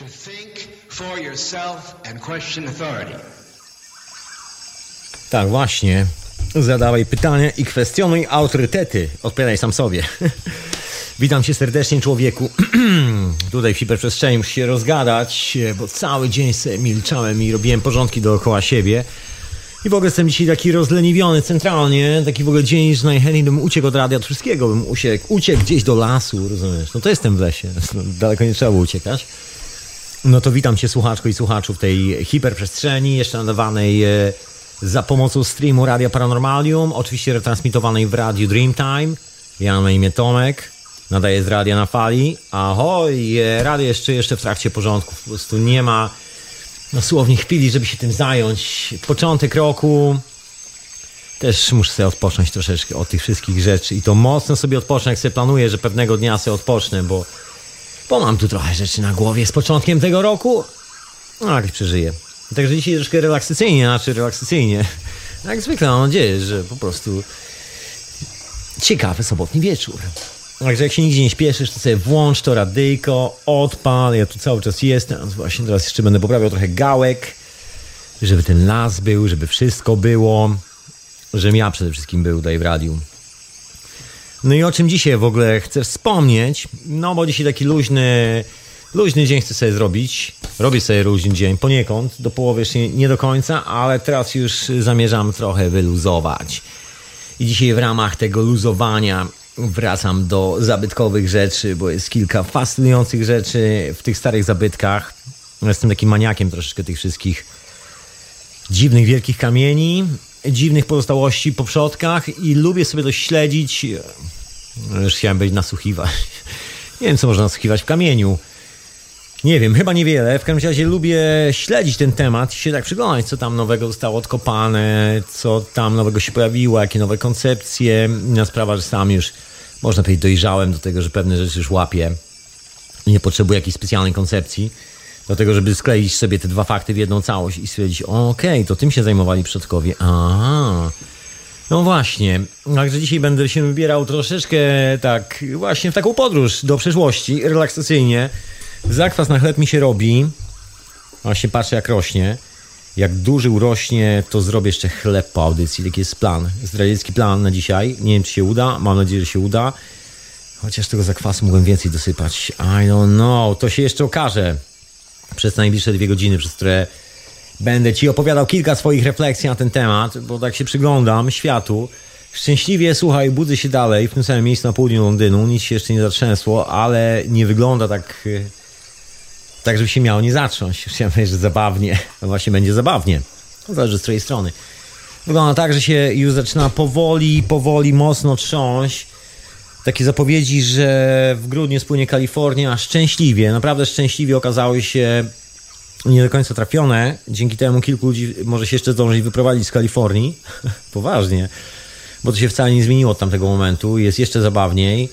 To think for yourself and question authority. Tak, właśnie. Zadawaj pytania i kwestionuj autorytety. Odpowiadaj sam sobie. Witam cię serdecznie, człowieku. Tutaj w hiperprzestrzeni muszę się rozgadać, bo cały dzień sobie milczałem i robiłem porządki dookoła siebie. I w ogóle jestem dzisiaj taki rozleniwiony centralnie, taki w ogóle dzień, że najchętniej bym uciekł od radia, od wszystkiego bym uciekł, uciekł gdzieś do lasu, rozumiesz? No to jestem w lesie, no, daleko nie trzeba było uciekać. No to witam cię słuchaczko i słuchaczu w tej hiperprzestrzeni, jeszcze nadawanej e, za pomocą streamu Radia Paranormalium, oczywiście retransmitowanej w radiu Dreamtime. Ja mam na imię Tomek, nadaję z radia na fali. Ahoj, e, radio jeszcze, jeszcze w trakcie porządku, po prostu nie ma dosłownie chwili, żeby się tym zająć. Początek roku, też muszę sobie odpocząć troszeczkę od tych wszystkich rzeczy i to mocno sobie odpocznę, jak sobie planuję, że pewnego dnia sobie odpocznę, bo, bo mam tu trochę rzeczy na głowie z początkiem tego roku. No, jakoś przeżyję. Także dzisiaj troszkę relaksacyjnie, znaczy relaksacyjnie. Jak zwykle mam nadzieję, że po prostu ciekawy sobotni wieczór. Także jak się nigdzie nie śpieszysz, to sobie włącz to radyjko, odpal, ja tu cały czas jestem, właśnie teraz jeszcze będę poprawiał trochę gałek, żeby ten las był, żeby wszystko było, żebym ja przede wszystkim był tutaj w radiu. No i o czym dzisiaj w ogóle chcę wspomnieć? No bo dzisiaj taki luźny, luźny dzień chcę sobie zrobić. Robię sobie luźny dzień poniekąd, do połowy jeszcze nie, nie do końca, ale teraz już zamierzam trochę wyluzować. I dzisiaj w ramach tego luzowania wracam do zabytkowych rzeczy, bo jest kilka fascynujących rzeczy w tych starych zabytkach. Jestem takim maniakiem troszeczkę tych wszystkich dziwnych, wielkich kamieni, dziwnych pozostałości po przodkach i lubię sobie to śledzić. Już chciałem być nasłuchiwać. Nie wiem, co można nasłuchiwać w kamieniu. Nie wiem, chyba niewiele. W każdym razie lubię śledzić ten temat i się tak przyglądać, co tam nowego zostało odkopane, co tam nowego się pojawiło, jakie nowe koncepcje. Inna sprawa, że sam już, można powiedzieć, dojrzałem do tego, że pewne rzeczy już łapię. Nie potrzebuję jakiejś specjalnej koncepcji do tego, żeby skleić sobie te dwa fakty w jedną całość i stwierdzić, okej, okay, to tym się zajmowali przodkowie. Aha. No właśnie, także dzisiaj będę się wybierał troszeczkę tak właśnie w taką podróż do przeszłości, relaksacyjnie. Zakwas na chleb mi się robi. Właśnie patrzę jak rośnie. Jak duży urośnie, to zrobię jeszcze chleb po audycji. Taki jest plan, zdradziecki plan na dzisiaj. Nie wiem, czy się uda. Mam nadzieję, że się uda. Chociaż tego zakwasu mogłem więcej dosypać. I don't know. To się jeszcze okaże przez najbliższe dwie godziny, przez które będę Ci opowiadał kilka swoich refleksji na ten temat, bo tak się przyglądam światu. Szczęśliwie, słuchaj, budzę się dalej w tym samym miejscu na południu Londynu. Nic się jeszcze nie zatrzęsło, ale nie wygląda tak tak żeby się miało nie. Chciałem powiedzieć, że zabawnie. No właśnie będzie zabawnie. Zależy z której strony. Wygląda tak, że się już zaczyna powoli, powoli mocno trząść. Takie zapowiedzi, że w grudniu spłynie Kalifornia. Szczęśliwie, naprawdę szczęśliwie okazały się nie do końca trafione. Dzięki temu kilku ludzi może się jeszcze zdążyć wyprowadzić z Kalifornii. Poważnie. Bo to się wcale nie zmieniło od tamtego momentu. Jest jeszcze zabawniej.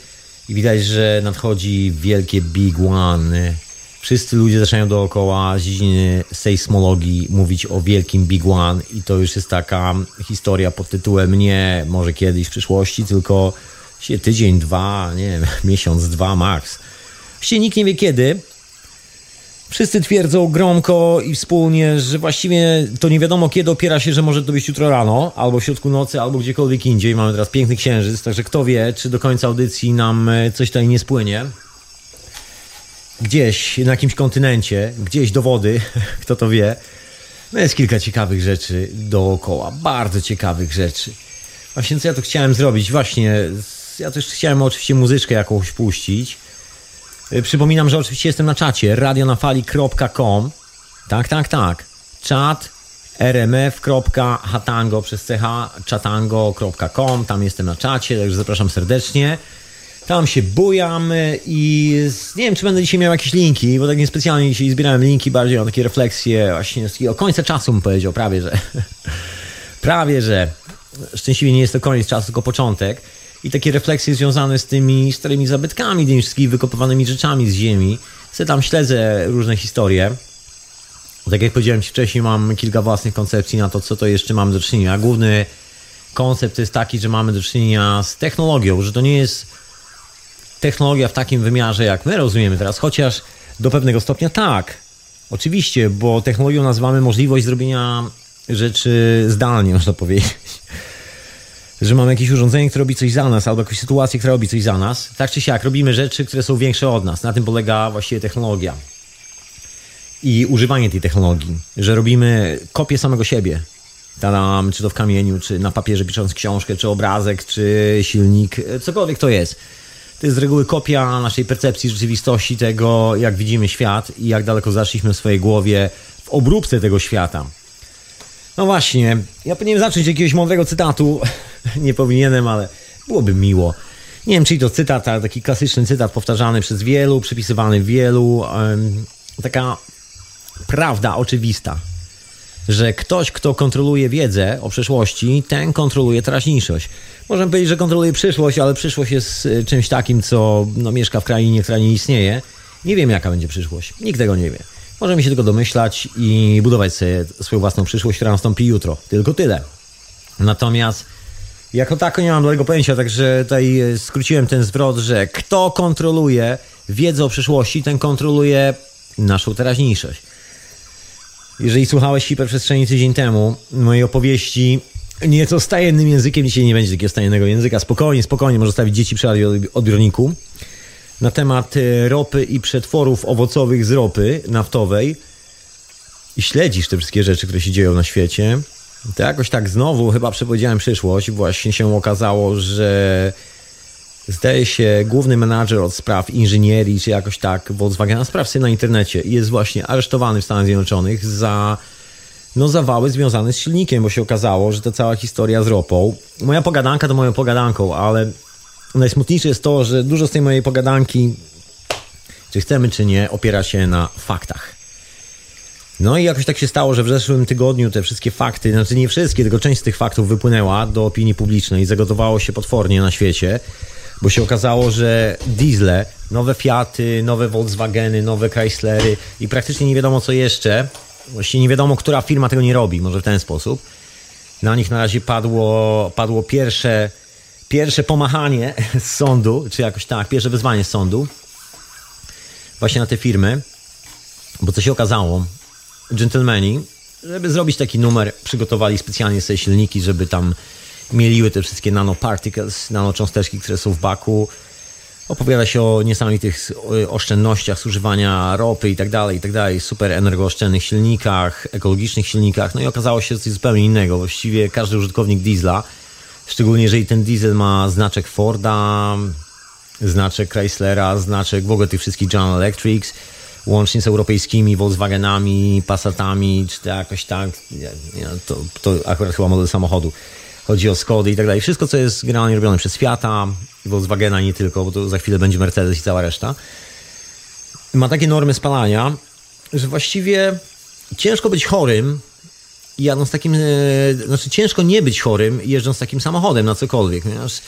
I widać, że nadchodzi wielkie Big One wszyscy ludzie zaczynają dookoła z dziedziny sejsmologii mówić o wielkim Big One i to już jest taka historia pod tytułem nie może kiedyś w przyszłości, tylko się tydzień, dwa, nie wiem, miesiąc, dwa max. Właściwie nikt nie wie kiedy. Wszyscy twierdzą gromko i wspólnie, że właściwie to nie wiadomo kiedy opiera się, że może to być jutro rano, albo w środku nocy, albo gdziekolwiek indziej. Mamy teraz piękny księżyc, także kto wie, czy do końca audycji nam coś tutaj nie spłynie gdzieś na jakimś kontynencie, gdzieś do wody, kto to wie. No jest kilka ciekawych rzeczy dookoła, bardzo ciekawych rzeczy. Właśnie co ja tu chciałem zrobić, właśnie ja też chciałem oczywiście muzyczkę jakąś puścić. Y, przypominam, że oczywiście jestem na czacie radionafali.com Tak, tak, tak. Czat rmf.hatango przez ch chatango.com Tam jestem na czacie, także zapraszam serdecznie. Tam się bujam i nie wiem, czy będę dzisiaj miał jakieś linki, bo tak niespecjalnie dzisiaj zbierałem linki, bardziej mam takie refleksje właśnie z takiego końca czasu bym powiedział, prawie że. prawie że. Szczęśliwie nie jest to koniec czasu, tylko początek. I takie refleksje związane z tymi starymi zabytkami, wszystkimi wykopywanymi rzeczami z ziemi. Se tam śledzę różne historie. Tak jak powiedziałem Ci wcześniej, mam kilka własnych koncepcji na to, co to jeszcze mamy do czynienia. Główny koncept jest taki, że mamy do czynienia z technologią, że to nie jest technologia w takim wymiarze, jak my rozumiemy teraz, chociaż Do pewnego stopnia tak. Oczywiście, bo technologią nazywamy możliwość zrobienia rzeczy zdalnie, można powiedzieć. Że mamy jakieś urządzenie, które robi coś za nas, albo jakąś sytuację, która robi coś za nas. Tak czy siak, robimy rzeczy, które są większe od nas. Na tym polega właściwie technologia. I używanie tej technologii, że robimy kopię samego siebie. Tam, czy to w kamieniu, czy na papierze pisząc książkę, czy obrazek, czy silnik, cokolwiek to jest. To jest z reguły kopia naszej percepcji rzeczywistości, tego jak widzimy świat i jak daleko zaszliśmy w swojej głowie w obróbce tego świata. No właśnie, ja powinienem zacząć jakiegoś mądrego cytatu. Nie powinienem, ale byłoby miło. Nie wiem, czy to cytat, ale taki klasyczny cytat powtarzany przez wielu, przypisywany wielu. Taka prawda oczywista, że ktoś, kto kontroluje wiedzę o przeszłości, ten kontroluje teraźniejszość. Możemy powiedzieć, że kontroluje przyszłość, ale przyszłość jest y, czymś takim, co no, mieszka w krainie, która nie istnieje. Nie wiem, jaka będzie przyszłość. Nikt tego nie wie. Możemy się tylko domyślać i budować sobie swoją własną przyszłość, która nastąpi jutro. Tylko tyle. Natomiast jako tako nie mam dobrego pojęcia, także tutaj skróciłem ten zwrot, że kto kontroluje wiedzę o przyszłości, ten kontroluje naszą teraźniejszość. Jeżeli słuchałeś hiperprzestrzeni tydzień temu, mojej opowieści nieco stajennym językiem, dzisiaj nie będzie takiego stajennego języka, spokojnie, spokojnie, może stawić dzieci przy odbiorniku, na temat e, ropy i przetworów owocowych z ropy naftowej i śledzisz te wszystkie rzeczy, które się dzieją na świecie, to jakoś tak znowu chyba przepowiedziałem przyszłość. Właśnie się okazało, że zdaje się główny menadżer od spraw inżynierii, czy jakoś tak Volkswagena, sprawcy na internecie i jest właśnie aresztowany w Stanach Zjednoczonych za no, zawały związane z silnikiem, bo się okazało, że ta cała historia z ropą, moja pogadanka to moją pogadanką, ale najsmutniejsze jest to, że dużo z tej mojej pogadanki, czy chcemy, czy nie, opiera się na faktach. No i jakoś tak się stało, że w zeszłym tygodniu te wszystkie fakty, znaczy nie wszystkie, tylko część z tych faktów wypłynęła do opinii publicznej i zagotowało się potwornie na świecie bo się okazało, że diesle, nowe Fiaty, nowe Volkswageny, nowe Chryslery i praktycznie nie wiadomo co jeszcze, właściwie nie wiadomo, która firma tego nie robi, może w ten sposób. Na nich na razie padło, padło pierwsze, pierwsze pomachanie z sądu, czy jakoś tak, pierwsze wyzwanie z sądu właśnie na te firmy, bo co się okazało, gentlemani, żeby zrobić taki numer, przygotowali specjalnie sobie silniki, żeby tam mieliły te wszystkie nanoparticles, nanocząsteczki, które są w baku. Opowiada się o niesamowitych oszczędnościach zużywania ropy i tak dalej, i tak dalej, super energooszczędnych silnikach, ekologicznych silnikach. No i okazało się coś zupełnie innego. Właściwie każdy użytkownik diesla, szczególnie jeżeli ten diesel ma znaczek Forda, znaczek Chryslera, znaczek w ogóle tych wszystkich General Electrics, łącznie z europejskimi Volkswagenami, Passatami, czy to jakoś tak, to, to akurat chyba model samochodu chodzi o Skody i tak dalej. Wszystko, co jest generalnie robione przez Fiata, Volkswagena nie tylko, bo to za chwilę będzie Mercedes i cała reszta, ma takie normy spalania, że właściwie ciężko być chorym jadąc takim, e, znaczy ciężko nie być chorym jeżdżąc takim samochodem na cokolwiek, ponieważ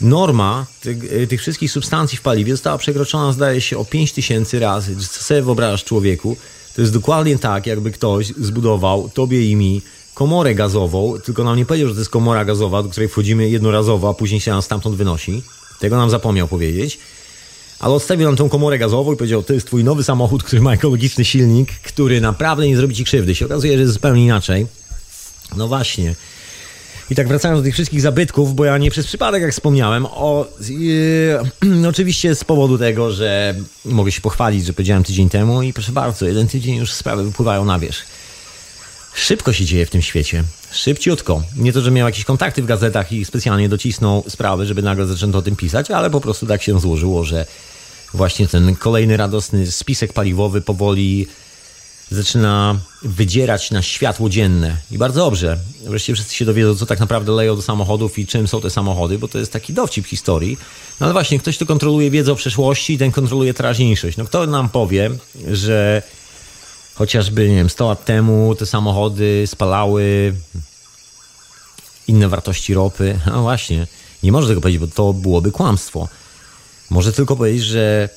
norma tych, e, tych wszystkich substancji w paliwie została przekroczona zdaje się o 5000 razy. Co sobie wyobrażasz człowieku? To jest dokładnie tak, jakby ktoś zbudował tobie i mi komorę gazową, tylko nam nie powiedział, że to jest komora gazowa, do której wchodzimy jednorazowo, a później się nam stamtąd wynosi. Tego nam zapomniał powiedzieć. Ale odstawił nam tą komorę gazową i powiedział, to jest twój nowy samochód, który ma ekologiczny silnik, który naprawdę nie zrobi ci krzywdy. Się okazuje, że jest zupełnie inaczej. No właśnie. I tak wracając do tych wszystkich zabytków, bo ja nie przez przypadek, jak wspomniałem, o, yy, oczywiście z powodu tego, że mogę się pochwalić, że powiedziałem tydzień temu i proszę bardzo, jeden tydzień już sprawy wypływają na wierzch. Szybko się dzieje w tym świecie. Szybciutko. Nie to, że miał jakieś kontakty w gazetach i specjalnie docisnął sprawy, żeby nagle zaczęto o tym pisać, ale po prostu tak się złożyło, że właśnie ten kolejny radosny spisek paliwowy powoli zaczyna wydzierać na światło dzienne. I bardzo dobrze. Wreszcie wszyscy się dowiedzą, co tak naprawdę leją do samochodów i czym są te samochody, bo to jest taki dowcip historii. No ale właśnie, ktoś, kto kontroluje wiedzę o przeszłości, ten kontroluje teraźniejszość. No kto nam powie, że Chociażby, nie wiem, 100 lat temu te samochody spalały inne wartości ropy. No właśnie, nie może tego powiedzieć, bo to byłoby kłamstwo. Może tylko powiedzieć, że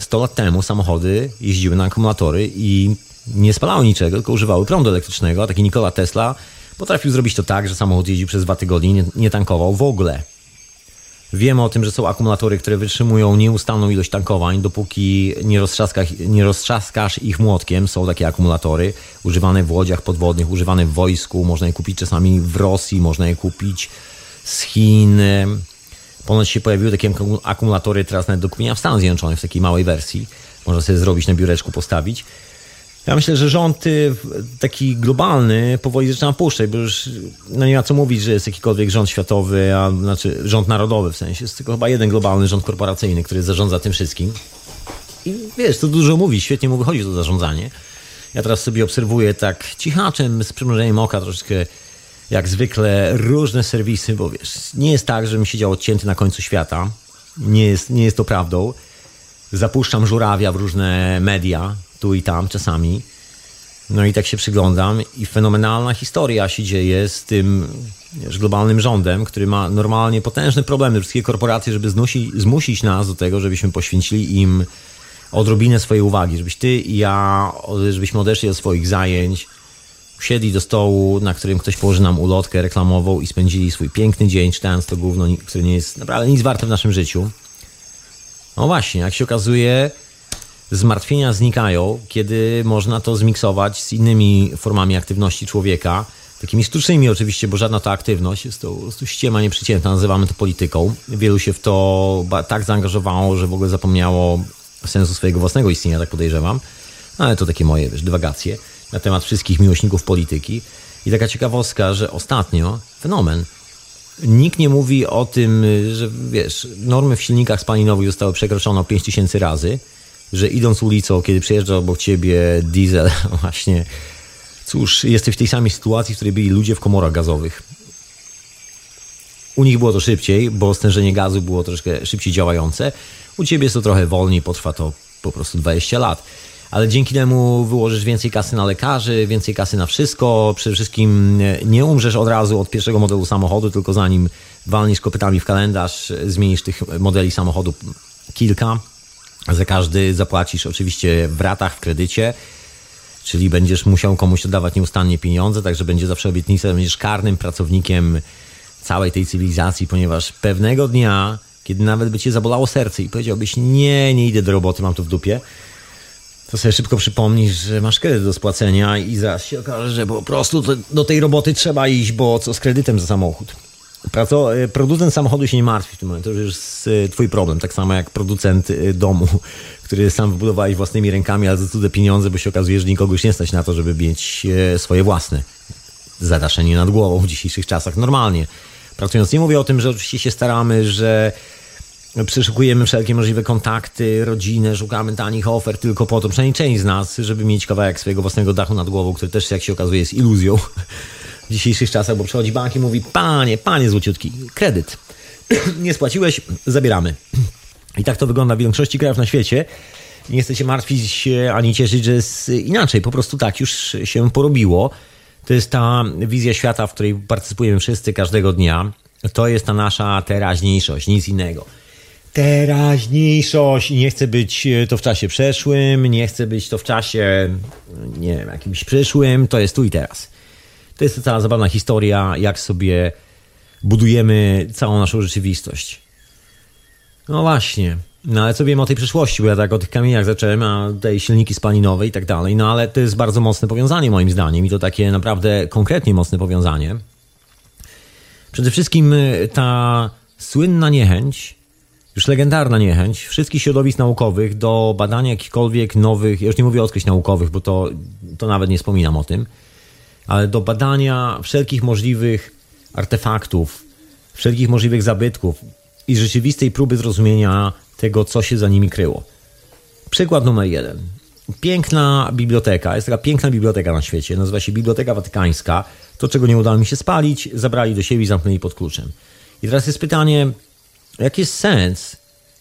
100 lat temu samochody jeździły na akumulatory i nie spalały niczego, tylko używały prądu elektrycznego. A taki Nikola Tesla potrafił zrobić to tak, że samochód jeździł przez dwa tygodnie i nie, tankował w ogóle. Wiemy o tym, że są akumulatory, które wytrzymują nieustanną ilość tankowań, dopóki nie, nie roztrzaskasz ich młotkiem. Są takie akumulatory używane w łodziach podwodnych, używane w wojsku. Można je kupić czasami w Rosji, można je kupić z Chin. Ponoć się pojawiły takie akumulatory teraz nawet do kupienia w Stanach Zjednoczonych w takiej małej wersji. Można sobie zrobić na biureczku, postawić. Ja myślę, że rząd y, taki globalny powoli zaczyna puszczać, bo już no nie ma co mówić, że jest jakikolwiek rząd światowy, a znaczy rząd narodowy w sensie. Jest tylko chyba jeden globalny rząd korporacyjny, który zarządza tym wszystkim. I wiesz, to dużo mówi, świetnie mu wychodzi to zarządzanie. Ja teraz sobie obserwuję tak cichaczem, z przymrużeniem oka troszeczkę jak zwykle różne serwisy, bo wiesz, nie jest tak, żebym siedział odcięty na końcu świata. Nie jest, nie jest to prawdą. Zapuszczam żurawia w różne media, tu i tam czasami. No i tak się przyglądam i fenomenalna historia się dzieje z tym wiesz, globalnym rządem, który ma normalnie potężne problemy, wszystkie korporacje, żeby znusi, zmusić nas do tego, żebyśmy poświęcili im odrobinę swojej uwagi, żebyś ty i ja, żebyśmy odeszli od swoich zajęć, siedli do stołu, na którym ktoś położy nam ulotkę reklamową i spędzili swój piękny dzień czytając to gówno, które nie jest naprawdę nic warte w naszym życiu. No właśnie, jak się okazuje, zmartwienia znikają, kiedy można to zmiksować z innymi formami aktywności człowieka, takimi sztucznymi oczywiście, bo żadna to aktywność, jest to, ściema nieprzyciętna, nazywamy to polityką. Wielu się w to tak zaangażowało, że w ogóle zapomniało sensu swojego własnego istnienia, tak podejrzewam. Ale to takie moje, wiesz, dywagacje na temat wszystkich miłośników polityki. I taka ciekawostka, że ostatnio, fenomen, nikt nie mówi o tym, że wiesz, normy w silnikach spalinowych zostały przekroczone o 5000 razy, że idąc ulicą, kiedy przejeżdża obok ciebie diesel, właśnie, cóż, jesteś w tej samej sytuacji, w której byli ludzie w komorach gazowych. U nich było to szybciej, bo stężenie gazu było troszkę szybciej działające. U ciebie jest to trochę wolniej, potrwa to po prostu 20 lat. Ale dzięki temu wyłożysz więcej kasy na lekarzy, więcej kasy na wszystko. Przede wszystkim nie umrzesz od razu od pierwszego modelu samochodu, tylko zanim walniesz kopytami w kalendarz, zmienisz tych modeli samochodu kilka. Za każdy zapłacisz oczywiście w ratach, w kredycie, czyli będziesz musiał komuś oddawać nieustannie pieniądze, także będzie zawsze obietnica, będziesz karnym pracownikiem całej tej cywilizacji, ponieważ pewnego dnia, kiedy nawet by cię zabolało serce i powiedziałbyś, nie, nie idę do roboty, mam to w dupie, to sobie szybko przypomnisz, że masz kredyt do spłacenia i zaraz się okaże, że po prostu do tej roboty trzeba iść, bo co z kredytem za samochód. Praco, e, producent samochodu się nie martwi w tym momencie, to już jest e, twój problem, tak samo jak producent e, domu, który sam wybudowałeś własnymi rękami, ale za cudze pieniądze, bo się okazuje, że nikogo już nie stać na to, żeby mieć swoje własne. Zadaszenie nad głową w dzisiejszych czasach normalnie. Pracując, nie mówię o tym, że oczywiście się staramy, że przeszukujemy wszelkie możliwe kontakty, rodzinę, szukamy tanich ofert tylko po to, przynajmniej część z nas, żeby mieć kawałek swojego własnego dachu nad głową, który też, jak się okazuje, jest iluzją w dzisiejszych czasach, bo przychodzi bank i mówi, panie, panie złociutki, kredyt. nie spłaciłeś, zabieramy. I tak to wygląda w większości krajów na świecie. Nie chcę się martwić ani cieszyć, że jest inaczej. Po prostu tak już się porobiło. To jest ta wizja świata, w której partycypujemy wszyscy każdego dnia. To jest ta nasza teraźniejszość, nic innego. Teraźniejszość. Nie chcę być to w czasie przeszłym, nie chcę być to w czasie, nie wiem, jakimś przyszłym. To jest tu i teraz. To jest cała zabawna historia, jak sobie budujemy całą naszą rzeczywistość. No właśnie. No ale co wiemy o tej przyszłości, bo ja tak o tych kamieniach zacząłem, a tutaj silniki spalinowe i tak dalej. No ale to jest bardzo mocne powiązanie moim zdaniem i to takie naprawdę konkretnie mocne powiązanie. Przede wszystkim y, ta słynna niechęć, już legendarna niechęć wszystkich środowisk naukowych do badania jakichkolwiek nowych, ja już nie mówię o odkryć naukowych, bo to, to nawet nie wspominam o tym, ale do badania wszelkich możliwych artefaktów, wszelkich możliwych zabytków i rzeczywistej próby zrozumienia tego, co się za nimi kryło. Przykład numer jeden. Piękna biblioteka, jest taka piękna biblioteka na świecie, nazywa się Biblioteka Watykańska. To, czego nie udało mi się spalić, zabrali do siebie i zamknęli pod kluczem. I teraz jest pytanie, jaki jest sens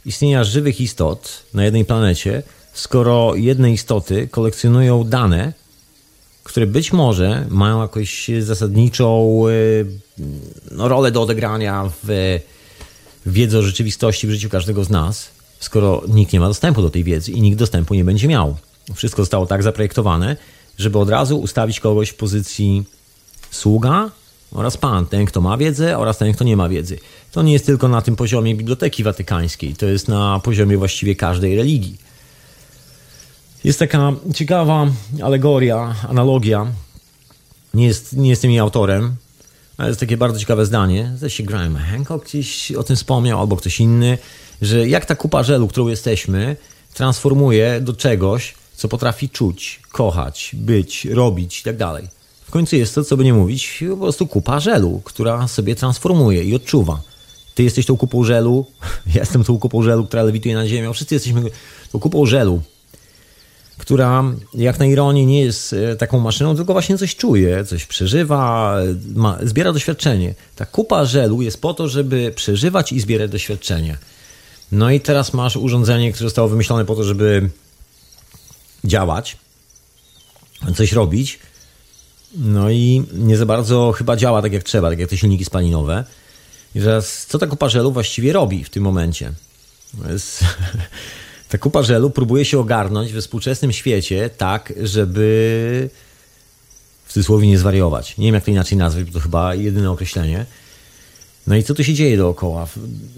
istnienia żywych istot na jednej planecie, skoro jedne istoty kolekcjonują dane, które być może mają jakąś zasadniczą y, no, rolę do odegrania w wiedzy o rzeczywistości w życiu każdego z nas, skoro nikt nie ma dostępu do tej wiedzy i nikt dostępu nie będzie miał. Wszystko zostało tak zaprojektowane, żeby od razu ustawić kogoś w pozycji sługa oraz Pan, ten kto ma wiedzę oraz ten kto nie ma wiedzy. To nie jest tylko na tym poziomie Biblioteki Watykańskiej, to jest na poziomie właściwie każdej religii. Jest taka ciekawa alegoria, analogia. Nie, jest, nie jestem jej autorem, ale jest takie bardzo ciekawe zdanie. Zresztą Graham Hancock gdzieś o tym wspomniał, albo ktoś inny, że jak ta kupa żelu, którą jesteśmy, transformuje do czegoś, co potrafi czuć, kochać, być, robić i tak dalej. W końcu jest to, co by nie mówić, po prostu kupa żelu, która sobie transformuje i odczuwa. Ty jesteś tą kupą żelu, ja jestem tą kupą żelu, która lewituje na ziemię, wszyscy jesteśmy tą kupą żelu, która jak na ironię nie jest e, taką maszyną, tylko właśnie coś czuje, coś przeżywa, ma, zbiera doświadczenie. Ta kupa żelu jest po to, żeby przeżywać i zbierać doświadczenie. No i teraz masz urządzenie, które zostało wymyślone po to, żeby działać, coś robić. No i nie za bardzo chyba działa tak jak trzeba, tak jak te silniki spalinowe. I teraz, co ta kupa żelu właściwie robi w tym momencie? Jest... Ta kupa żelu próbuje się ogarnąć we współczesnym świecie tak, żeby w cudzysłowie nie zwariować. Nie wiem, jak to inaczej nazwać, bo to chyba jedyne określenie. No i co tu się dzieje dookoła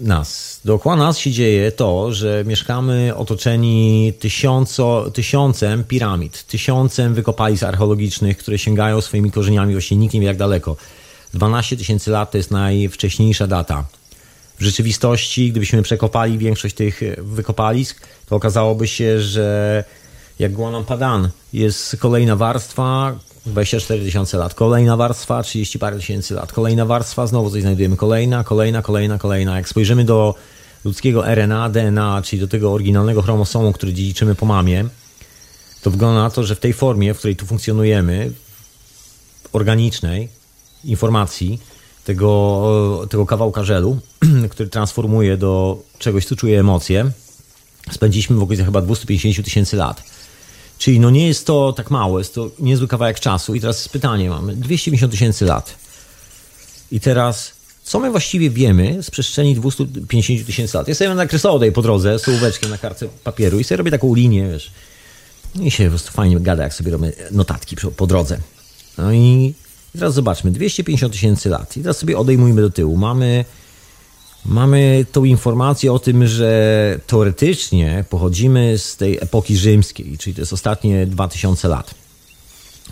nas? Dookoła nas się dzieje to, że mieszkamy otoczeni tysiąco, tysiącem piramid, tysiącem wykopalisk archeologicznych, które sięgają swoimi korzeniami właśnie wie jak daleko. 12 tysięcy lat to jest najwcześniejsza data. W rzeczywistości, gdybyśmy przekopali większość tych wykopalisk, to okazałoby się, że jak Guanam Padan jest kolejna warstwa, 24 tysiące lat, kolejna warstwa, 30 parę tysięcy lat, kolejna warstwa, znowu coś znajdujemy, kolejna, kolejna, kolejna, kolejna. Jak spojrzymy do ludzkiego RNA, DNA, czyli do tego oryginalnego chromosomu, który dziedziczymy po mamie, to wygląda na to, że w tej formie, w której tu funkcjonujemy, organicznej informacji, tego, tego kawałka żelu, który transformuje do czegoś, co czuje emocje, spędziliśmy w okolicach chyba 250 tysięcy lat. Czyli no nie jest to tak mało, jest to niezły kawałek czasu. I teraz jest pytanie, mamy 250 tysięcy lat. I teraz, co my właściwie wiemy z przestrzeni 250 tysięcy lat? Ja sobie nakresował tutaj po drodze z ołóweczkiem na kartce papieru i sobie robię taką linię, wiesz. I się po prostu fajnie gada, jak sobie robię notatki po drodze. No i teraz zobaczmy, 250 tysięcy lat. I teraz sobie odejmujmy do tyłu. Mamy mamy tą informację o tym, że teoretycznie pochodzimy z tej epoki rzymskiej, czyli to jest ostatnie 2000 lat.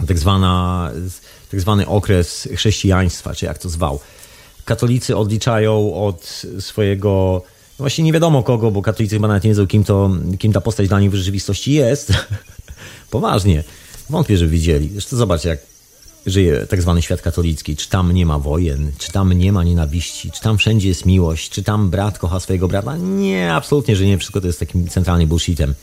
Tak, zwana, tak zwany okres chrześcijaństwa, czy jak to zwał. Katolicy odliczają od swojego, no właśnie nie wiadomo kogo, bo katolicy chyba nawet nie wiedzą, kim, to, kim ta postać dla nich w rzeczywistości jest. Poważnie. Wątpię, że widzieli. Zresztą zobacz, jak żyje tak zwany świat katolicki, czy tam nie ma wojen, czy tam nie ma nienawiści, czy tam wszędzie jest miłość, czy tam brat kocha swojego brata. Nie, absolutnie, że nie. Wszystko to jest takim centralnym bullshitem.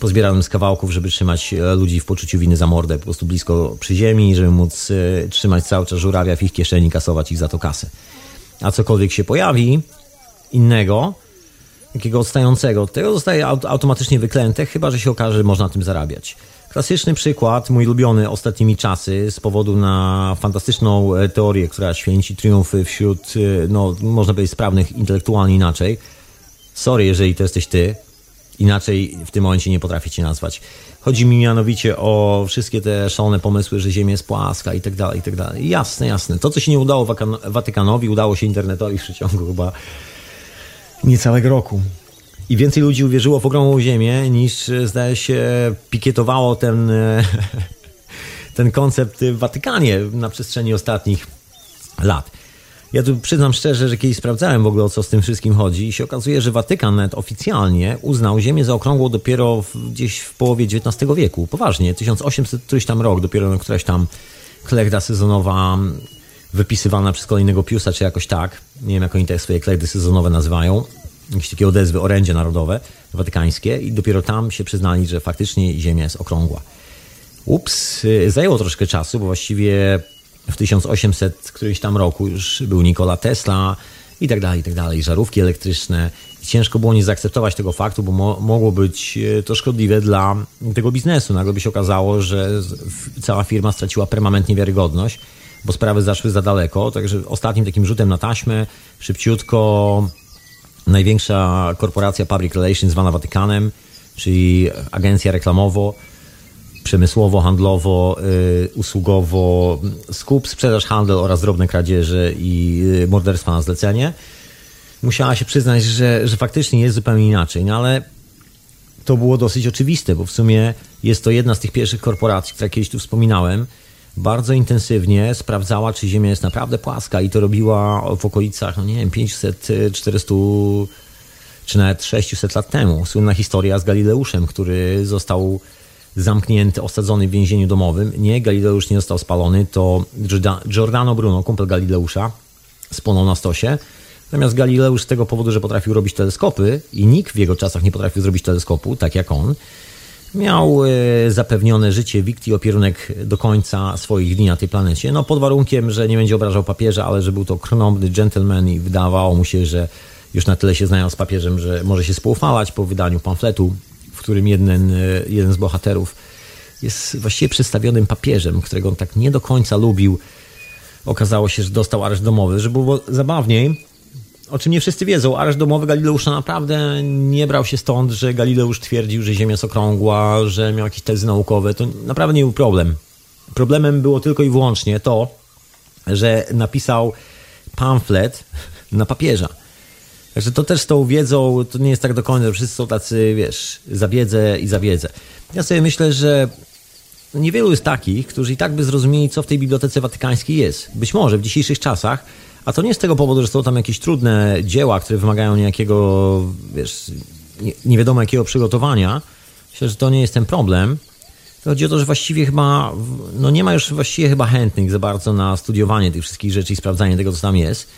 Pozbieranym z kawałków, żeby trzymać e, ludzi w poczuciu winy za mordę po prostu blisko przy ziemi, żeby móc y, trzymać cały czas żurawia w ich kieszeni, kasować ich za to kasę. A cokolwiek się pojawi innego, takiego odstającego od tego, zostaje automatycznie wyklęte, chyba że się okaże, że można tym zarabiać. Klasyczny przykład, mój ulubiony ostatnimi czasy, z powodu na fantastyczną e, teorię, która święci triumfy wśród, e, no, można powiedzieć, sprawnych intelektualnie inaczej. Sorry, jeżeli to jesteś ty. Inaczej w tym momencie nie potrafię cię nazwać. Chodzi mi mianowicie o wszystkie te szalone pomysły, że Ziemia jest płaska i tak dalej, i tak dalej. Jasne, jasne. To, co się nie udało Watykanowi, udało się internetowi w przeciągu chyba niecałego roku. I więcej ludzi uwierzyło w ogromną ziemię niż, zdaje się, pikietowało ten, ten koncept w Watykanie na przestrzeni ostatnich lat. Ja tu przyznam szczerze, że kiedyś sprawdzałem w ogóle o co z tym wszystkim chodzi i się okazuje, że Watykan nawet oficjalnie uznał Ziemię za okrągłą dopiero w, gdzieś w połowie XIX wieku. Poważnie, 1800 któryś tam rok, dopiero któraś tam klechda sezonowa wypisywana przez kolejnego Piusa, czy jakoś tak. Nie wiem, jak oni te swoje klechdy sezonowe nazywają jakieś takie odezwy, orędzie narodowe watykańskie i dopiero tam się przyznali, że faktycznie Ziemia jest okrągła. Ups, y, zajęło troszkę czasu, bo właściwie w 1800 któryś tam roku już był Nikola Tesla i tak dalej, i tak dalej, żarówki elektryczne. I ciężko było nie zaakceptować tego faktu, bo mo mogło być y, to szkodliwe dla tego biznesu. Nagle by się okazało, że cała firma straciła permanentnie wiarygodność, bo sprawy zaszły za daleko. Także ostatnim takim rzutem na taśmę, szybciutko największa korporacja Public Relations zwana Watykanem, czyli agencja reklamowo, przemysłowo, handlowo, y, usługowo, skup, sprzedaż, handel oraz drobne kradzieże i y, morderstwa na zlecenie. Musiała się przyznać, że, że faktycznie jest zupełnie inaczej, no ale to było dosyć oczywiste, bo w sumie jest to jedna z tych pierwszych korporacji, które kiedyś tu wspominałem, bardzo intensywnie sprawdzała, czy Ziemia jest naprawdę płaska i to robiła w okolicach, no nie wiem, 500, 400 czy nawet 600 lat temu. Słynna historia z Galileuszem, który został zamknięty, osadzony w więzieniu domowym. Nie, Galileusz nie został spalony, to Giordano Bruno, kumpel Galileusza, spłonął na stosie. Natomiast Galileusz z tego powodu, że potrafił robić teleskopy i nikt w jego czasach nie potrafił zrobić teleskopu, tak jak on, miał e, zapewnione życie wikt i opierunek do końca swoich dni na tej planecie. No pod warunkiem, że nie będzie obrażał papieża, ale że był to krnąbny gentleman i wydawało mu się, że już na tyle się znają z papieżem, że może się spoufalać po wydaniu pamfletu, w którym jeden, e, jeden z bohaterów jest właściwie przedstawionym papieżem, którego on tak nie do końca lubił. Okazało się, że dostał areszt domowy. Żeby było zabawniej, o czym nie wszyscy wiedzą, areszt domowy Galileusza naprawdę nie brał się stąd, że Galileusz twierdził, że Ziemia jest okrągła, że miał jakieś tezy naukowe. To naprawdę nie był problem. Problemem było tylko i wyłącznie to, że napisał pamflet na papieża. Także to też z tą wiedzą, to nie jest tak do końca, że wszyscy są tacy, wiesz, za wiedzę i za wiedzę. Ja sobie myślę, że niewielu jest takich, którzy i tak by zrozumieli, co w tej Bibliotece Watykańskiej jest. Być może w dzisiejszych czasach a to nie z tego powodu, że są tam jakieś trudne dzieła, które wymagają niejakiego, wiesz, nie, nie wiadomo jakiego przygotowania. Myślę, że to nie jest ten problem. Chodzi o to, że właściwie chyba, no nie ma już właściwie chyba chętnych za bardzo na studiowanie tych wszystkich rzeczy i sprawdzanie tego, co tam jest.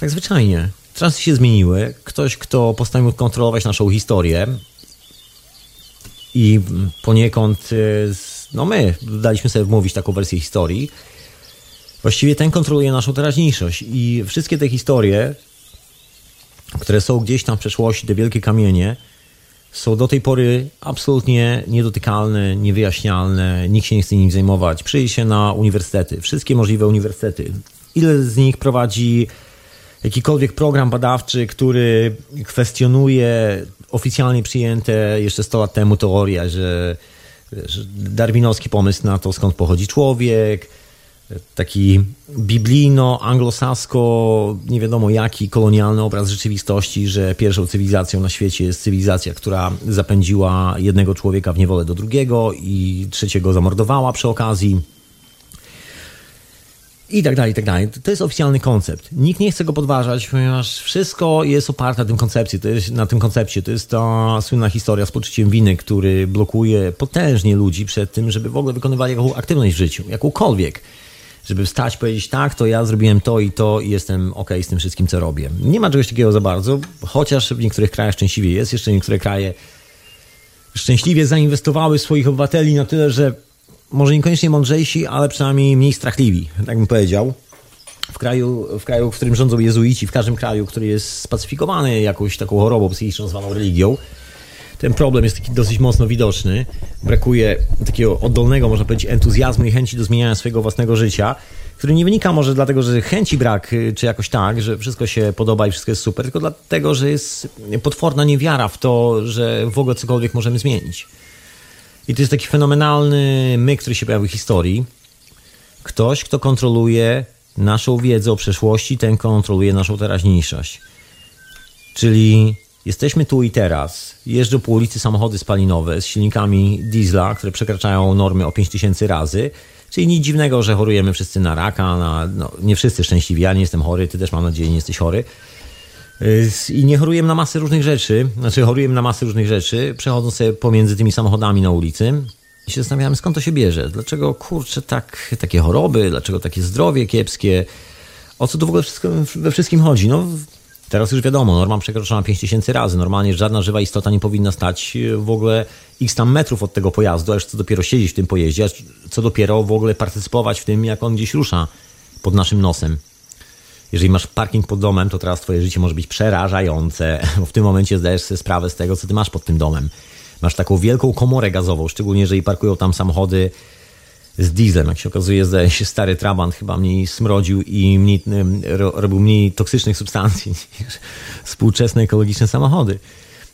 Tak zwyczajnie. Czasy się zmieniły. Ktoś, kto postanowił kontrolować naszą historię i poniekąd, y, no my daliśmy sobie wmówić taką wersję historii, Właściwie ten kontroluje naszą teraźniejszość i wszystkie te historie, które są gdzieś tam w przeszłości, te wielkie kamienie, są do tej pory absolutnie niedotykalne, niewyjaśnialne, nikt się nie chce nimi zajmować. Przyjdzie się na uniwersytety, wszystkie możliwe uniwersytety. Ile z nich prowadzi jakikolwiek program badawczy, który kwestionuje oficjalnie przyjęte jeszcze 100 lat temu teoria, że, że darwinowski pomysł na to, skąd pochodzi człowiek, taki biblijno-anglosasko, nie wiadomo jaki kolonialny obraz rzeczywistości, że pierwszą cywilizacją na świecie jest cywilizacja, która zapędziła jednego człowieka w niewolę do drugiego i trzeciego zamordowała przy okazji. I tak dalej, i tak dalej. To jest oficjalny koncept. Nikt nie chce go podważać, ponieważ wszystko jest oparte na tym koncepcji. To jest, na tym koncepcie. To jest ta słynna historia z poczuciem winy, który blokuje potężnie ludzi przed tym, żeby w ogóle wykonywali jakąś aktywność w życiu, jakąkolwiek żeby wstać, powiedzieć tak, to ja zrobiłem to i to i jestem ok z tym wszystkim, co robię. Nie ma czegoś takiego za bardzo, chociaż w niektórych krajach szczęśliwie jest. Jeszcze niektóre kraje szczęśliwie zainwestowały swoich obywateli na tyle, że może niekoniecznie mądrzejsi, ale przynajmniej mniej strachliwi, tak bym powiedział. W kraju, w kraju, w którym rządzą jezuici, w każdym kraju, który jest spacyfikowany jakąś taką chorobą psychiczną zwaną religią, ten problem jest taki dosyć mocno widoczny. Brakuje takiego oddolnego, można powiedzieć, entuzjazmu i chęci do zmieniania swojego własnego życia, który nie wynika może dlatego, że chęci brak, y, czy jakoś tak, że wszystko się podoba i wszystko jest super, tylko dlatego, że jest potworna niewiara w to, że w ogóle cokolwiek możemy zmienić. I to jest taki fenomenalny myk, który się pojawił w historii. Ktoś, kto kontroluje naszą wiedzę o przeszłości, ten kontroluje naszą teraźniejszość. Czyli Jesteśmy tu i teraz. Jeżdżą po ulicy samochody spalinowe z silnikami diesla, które przekraczają normy o 5000 razy. Czyli nic dziwnego, że chorujemy wszyscy na raka. Na, no, nie wszyscy szczęśliwi. Ja nie jestem chory, ty też mam nadzieję nie jesteś chory. I nie chorujemy na masę różnych rzeczy. Znaczy, chorujemy na masę różnych rzeczy, przechodząc sobie pomiędzy tymi samochodami na ulicy. I się zastanawiamy, skąd to się bierze. Dlaczego, kurczę, tak, takie choroby, dlaczego takie zdrowie kiepskie. O co tu w ogóle wszystko, we wszystkim chodzi? No, Teraz już wiadomo, norma przekroczona 5000 razy. Normalnie żadna żywa istota nie powinna stać e, w ogóle x tam metrów od tego pojazdu, aż co dopiero siedzieć w tym pojeździe, aż co dopiero w ogóle partycypować w tym, jak on gdzieś rusza pod naszym nosem. Jeżeli masz parking pod domem, to teraz twoje życie może być przerażające, bo w tym momencie zdajesz sobie sprawę z tego, co ty masz pod tym domem. Masz taką wielką komorę gazową, szczególnie jeżeli parkują tam samochody z dieslem. Jak się okazuje, zdaje się stary Trabant chyba mniej smrodził i mniej, robił mniej toksycznych substancji niż współczesne ekologiczne samochody.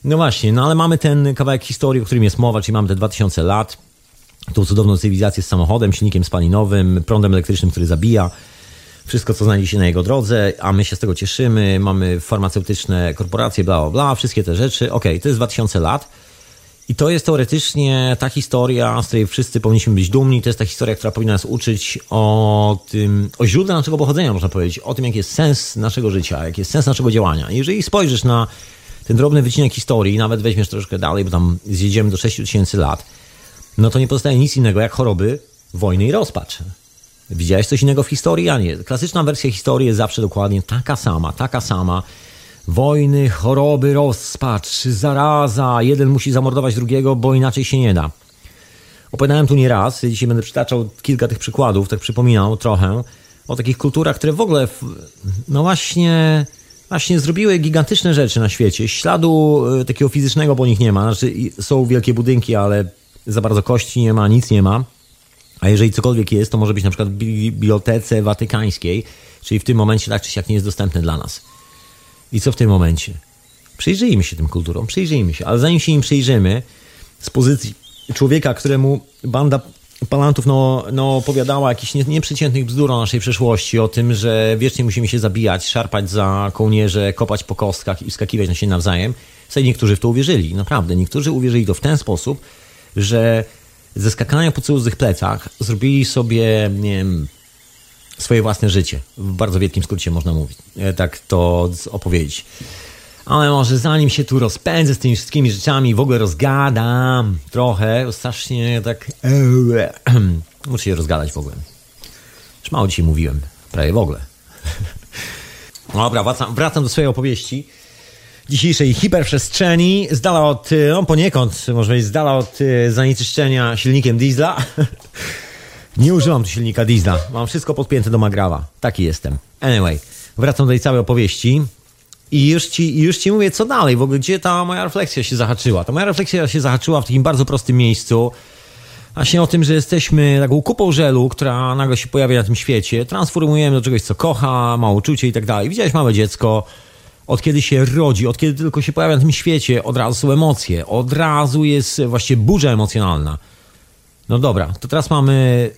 No właśnie, no ale mamy ten kawałek historii, o którym jest mowa, czyli mamy te 2000 lat, tą cudowną cywilizację z samochodem, silnikiem spalinowym, prądem elektrycznym, który zabija. Wszystko, co znajdzie się na jego drodze, a my się z tego cieszymy. Mamy farmaceutyczne korporacje, bla, bla, bla, wszystkie te rzeczy. Okej, okay, to jest 2000 lat. I to jest teoretycznie ta historia, z której wszyscy powinniśmy być dumni. To jest ta historia, która powinna nas uczyć o tym, o źródle naszego pochodzenia, można powiedzieć, o tym, jaki jest sens naszego życia, jaki jest sens naszego działania. Jeżeli spojrzysz na ten drobny wycinek historii, nawet weźmiesz troszkę dalej, bo tam zjedziemy do 6000 lat, no to nie pozostaje nic innego jak choroby, wojny i rozpacz. Widziałeś coś innego w historii? Ja nie. Klasyczna wersja historii jest zawsze dokładnie taka sama, taka sama. Wojny, choroby, rozpacz, zaraza. Jeden musi zamordować drugiego, bo inaczej się nie da. Opowiadałem tu nie raz, dzisiaj będę przytaczał kilka tych przykładów, tak przypominał trochę o takich kulturach, które w ogóle, no właśnie, właśnie zrobiły gigantyczne rzeczy na świecie. Śladu e, takiego fizycznego po nich nie ma. Znaczy, są wielkie budynki, ale za bardzo kości nie ma, nic nie ma. A jeżeli cokolwiek jest, to może być na przykład w Bibliotece Watykańskiej, czyli w tym momencie tak czy siak nie jest dostępne dla nas. I co w tym momencie? Przyjrzyjmy się tym kulturom, przyjrzyjmy się, ale zanim się im przyjrzymy, z pozycji człowieka, któremu banda palantów no, no, opowiadała jakichś nie, nieprzeciętnych bzdur o naszej przeszłości, o tym, że wiecznie musimy się zabijać, szarpać za kołnierze, kopać po kostkach i skakiwać na siebie nawzajem. Sobie niektórzy w to uwierzyli, naprawdę. Niektórzy uwierzyli to w ten sposób, że ze skakania po cudzych plecach zrobili sobie, nie wiem, swoje własne życie. W bardzo wielkim skrócie można mówić, e, tak to opowiedzieć. Ale może zanim się tu rozpędzę z tymi wszystkimi rzeczami, w ogóle rozgadam trochę, strasznie tak... Muszę się rozgadać w ogóle. Już mało dzisiaj mówiłem, prawie w ogóle. Dobra, wracam, wracam do swojej opowieści dzisiejszej hiperprzestrzeni, z dala od, no poniekąd, może powiedzieć, z dala od e, zanieczyszczenia silnikiem diesla. Nie używam silnika diesla, mam wszystko podpięte do Magrawa. Taki jestem. Anyway, wracam do tej całej opowieści. I już ci, już ci mówię, co dalej, w ogóle gdzie ta moja refleksja się zahaczyła. Ta moja refleksja się zahaczyła w takim bardzo prostym miejscu. Właśnie o tym, że jesteśmy taką kupą żelu, która nagle się pojawia na tym świecie, transformujemy do czegoś, co kocha, ma uczucie i tak dalej. Widziałeś małe dziecko, od kiedy się rodzi, od kiedy tylko się pojawia na tym świecie, od razu są emocje, od razu jest właściwie burza emocjonalna. No dobra, to teraz mamy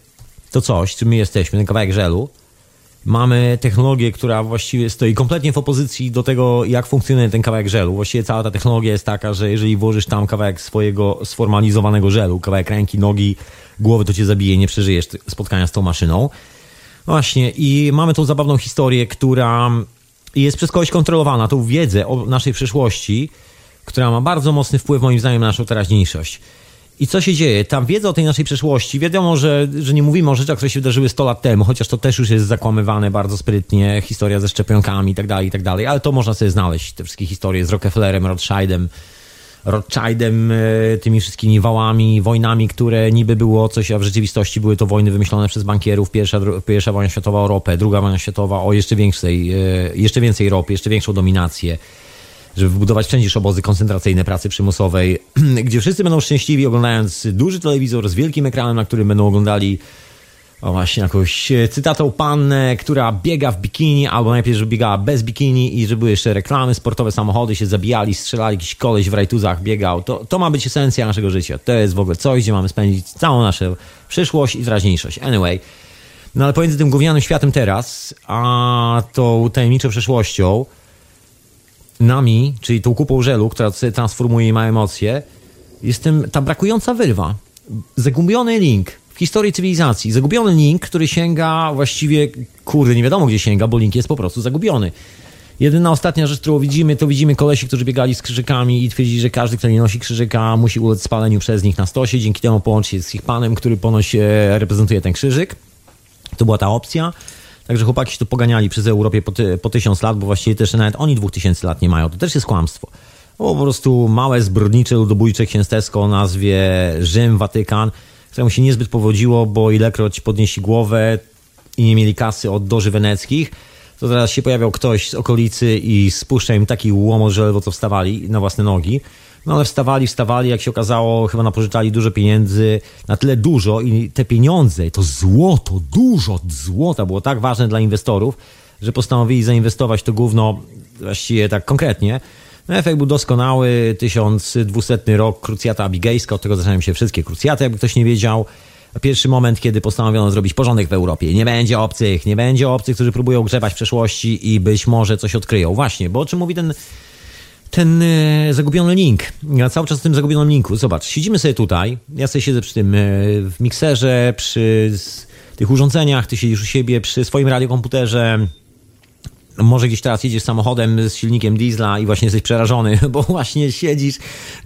to coś, czym my jesteśmy, ten kawałek żelu. Mamy technologię, która właściwie stoi kompletnie w opozycji do tego, jak funkcjonuje ten kawałek żelu. Właściwie cała ta technologia jest taka, że jeżeli włożysz tam kawałek swojego sformalizowanego żelu, kawałek ręki, nogi, głowy, to cię zabije, nie przeżyjesz spotkania z tą maszyną. Właśnie, i mamy tą zabawną historię, która jest przez kogoś kontrolowana, tą wiedzę o naszej przyszłości, która ma bardzo mocny wpływ moim zdaniem na naszą teraźniejszość. I co się dzieje? Ta wiedza o tej naszej przeszłości, wiadomo, że, że nie mówimy o rzeczach, które się wydarzyły 100 lat temu, chociaż to też już jest zakłamywane bardzo sprytnie, historia ze szczepionkami i tak dalej, i tak dalej, ale to można sobie znaleźć, te wszystkie historie z Rockefellerem, Rothschildem, Rothschildem, e, tymi wszystkimi wałami, wojnami, które niby było coś, a w rzeczywistości były to wojny wymyślone przez bankierów. Pierwsza, pierwsza wojna światowa o ropę, druga wojna światowa o jeszcze większej, e, jeszcze więcej ropy, jeszcze większą dominację żeby wybudować wszędzie obozy koncentracyjne pracy przymusowej, gdzie wszyscy będą szczęśliwi oglądając duży telewizor z wielkim ekranem, na którym będą oglądali o właśnie jakąś e, cytatą pannę, która biega w bikini, albo najpierw, żeby biegała bez bikini i żeby były jeszcze reklamy, sportowe samochody się zabijali, strzelali, jakiś koleś w rajtuzach biegał. To, to ma być esencja naszego życia. To jest w ogóle coś, gdzie mamy spędzić całą naszą przyszłość i teraźniejszość. Anyway, no ale pomiędzy tym gównianym światem teraz, a tą tajemniczą przeszłością, nami, czyli tą kupą żelu, która transformuje ma emocje, jest tym, ta brakująca wyrwa. Zagubiony link w historii cywilizacji. Zagubiony link, który sięga właściwie, kurde, nie wiadomo gdzie sięga, bo link jest po prostu zagubiony. Jedyna ostatnia rzecz, którą widzimy, to widzimy kolesi, którzy biegali z krzyżykami i twierdzili, że każdy, kto nie nosi krzyżyka, musi ulec spaleniu przez nich na stosie. Dzięki temu połączy się z ich panem, który ponoć e, reprezentuje ten krzyżyk. To była ta opcja. Także chłopaki się tu poganiali przez Europę po, ty, po tysiąc lat, bo właściwie też nawet oni dwóch tysięcy lat nie mają. To też jest kłamstwo. Bo po prostu małe, zbrodnicze, ludobójcze księstewsko o nazwie Rzym, Watykan, któremu się niezbyt powodziło, bo ilekroć podnieśli głowę i nie mieli kasy od doży weneckich, to teraz się pojawiał ktoś z okolicy i spuszcza im taki łomot, że ledwo co wstawali na własne nogi. No ale wstawali, wstawali, jak się okazało, chyba napożyczali dużo pieniędzy, na tyle dużo i te pieniądze, to złoto, dużo złota było tak ważne dla inwestorów, że postanowili zainwestować to gówno właściwie tak konkretnie No, efekt był doskonały, 1200 rok, krucjata abigejska, od tego zaczynają się wszystkie krucjaty, jakby ktoś nie wiedział. Pierwszy moment, kiedy postanowiono zrobić porządek w Europie. Nie będzie obcych, nie będzie obcych, którzy próbują grzebać w przeszłości i być może coś odkryją. Właśnie, bo o czym mówi ten ten e, zagubiony link. Ja cały czas w tym zagubionym linku. Zobacz, siedzimy sobie tutaj, ja sobie siedzę przy tym e, w mikserze, przy tych urządzeniach, ty siedzisz u siebie przy swoim radiokomputerze, może gdzieś teraz jedziesz samochodem z silnikiem diesla i właśnie jesteś przerażony, bo właśnie siedzisz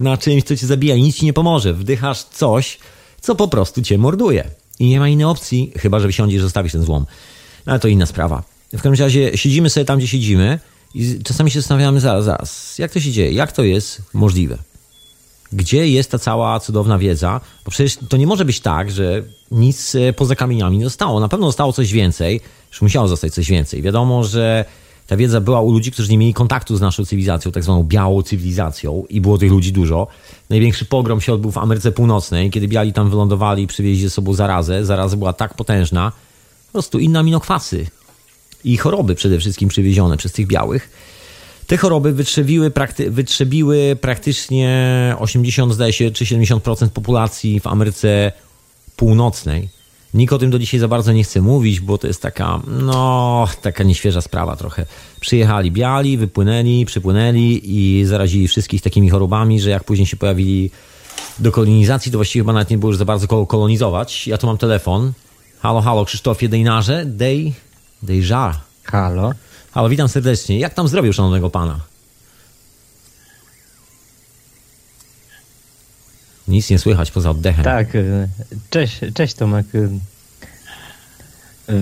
na czymś, co cię zabija i nic ci nie pomoże. Wdychasz coś, co po prostu cię morduje. I nie ma innej opcji, chyba że wsiądziesz i zostawisz ten złom. No, ale to inna sprawa. W każdym razie siedzimy sobie tam, gdzie siedzimy i czasami się zastanawiamy, zaraz, zaraz, jak to się dzieje? Jak to jest możliwe? Gdzie jest ta cała cudowna wiedza? Bo przecież to nie może być tak, że nic e, poza kamieniami nie zostało. Na pewno zostało coś więcej, już musiało zostać coś więcej. Wiadomo, że ta wiedza była u ludzi, którzy nie mieli kontaktu z naszą cywilizacją, tak zwaną białą cywilizacją i było tych ludzi dużo. Największy pogrom się odbył w Ameryce Północnej, kiedy biali tam wylądowali i przywieźli ze sobą zarazę. Zaraza była tak potężna, po prostu inne aminokwasy i choroby przede wszystkim przywiezione przez tych białych. Te choroby wytrzebiły, prakty, wytrzebiły praktycznie 80, zdaje się, czy 70% populacji w Ameryce Północnej. Nikt o tym do dzisiaj za bardzo nie chce mówić, bo to jest taka, no, taka nieświeża sprawa trochę. Przyjechali biali, wypłynęli, przypłynęli i zarazili wszystkich takimi chorobami, że jak później się pojawili do kolonizacji, to właściwie chyba nawet nie było już za bardzo kogo kolonizować. Ja tu mam telefon. Halo, halo, Krzysztofie Dejnarze. Dej, Dejża. Halo. Halo, witam serdecznie. Jak tam zdrowie szanownego pana? Nic nie słychać poza oddechem. Tak, y, cześć, cześć Tomek. Y,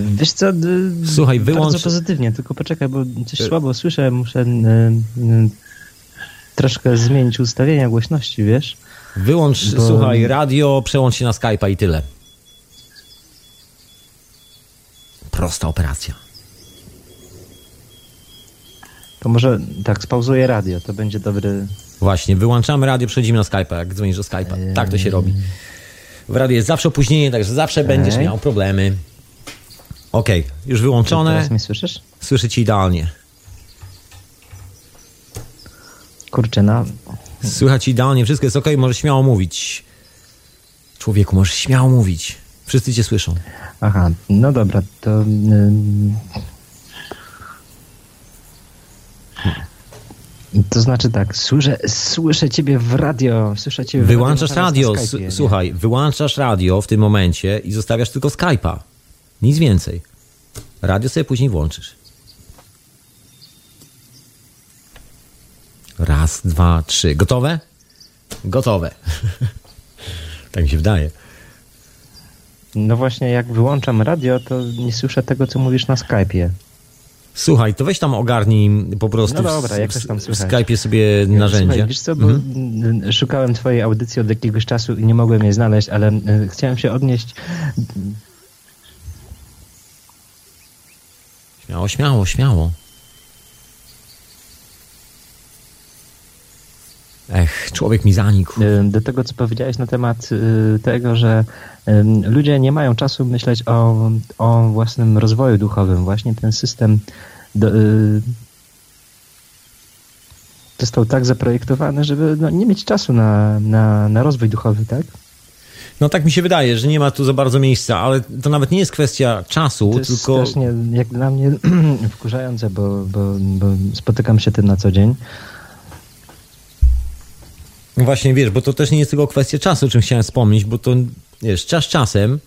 wiesz co, Słuchaj, wyłącz... bardzo pozytywnie, tylko poczekaj, bo coś słabo słyszę, muszę troszkę zmienić ustawienia głośności, wiesz? Wyłącz, bo... słuchaj, radio, przełącz się na Skype'a i tyle. Prosta operacja. To może tak, spauzuję radio, to będzie dobry. Właśnie, wyłączamy radio, przechodzimy na Skype'a, jak dzwonisz do Skype'a. Tak to się robi. W radiu jest zawsze opóźnienie, także zawsze będziesz miał problemy. Okej, okay, już wyłączone. Teraz mnie słyszysz? Słyszę ci idealnie. Kurczę, no. Słychać idealnie, wszystko jest ok, możesz śmiało mówić. Człowieku, możesz śmiało mówić. Wszyscy cię słyszą. Aha, no dobra, to... To znaczy tak, słyszę, słyszę ciebie w radio, słyszę ciebie w Wyłączasz radio, Skype'ie, słuchaj, wyłączasz radio w tym momencie i zostawiasz tylko Skype'a. Nic więcej. Radio sobie później włączysz. Raz, dwa, trzy. Gotowe? Gotowe. tak mi się wydaje. No właśnie, jak wyłączam radio, to nie słyszę tego, co mówisz na Skype'ie. Słuchaj, to weź tam ogarnij po prostu no dobra, jak tam w Skype'ie sobie narzędzie. Słuchaj, wiesz co, bo mhm. szukałem twojej audycji od jakiegoś czasu i nie mogłem jej znaleźć, ale e, chciałem się odnieść... Śmiało, śmiało, śmiało. Ech, człowiek mi zanikł. Do tego, co powiedziałeś na temat e, tego, że ludzie nie mają czasu myśleć o, o własnym rozwoju duchowym. Właśnie ten system do, e, został tak zaprojektowany, żeby no, nie mieć czasu na, na, na rozwój duchowy, tak? No tak mi się wydaje, że nie ma tu za bardzo miejsca, ale to nawet nie jest kwestia czasu, to jest tylko... strasznie, jak dla mnie, wkurzające, bo, bo, bo spotykam się tym na co dzień. No właśnie, wiesz, bo to też nie jest tylko kwestia czasu, o czym chciałem wspomnieć, bo to, wiesz, czas czasem,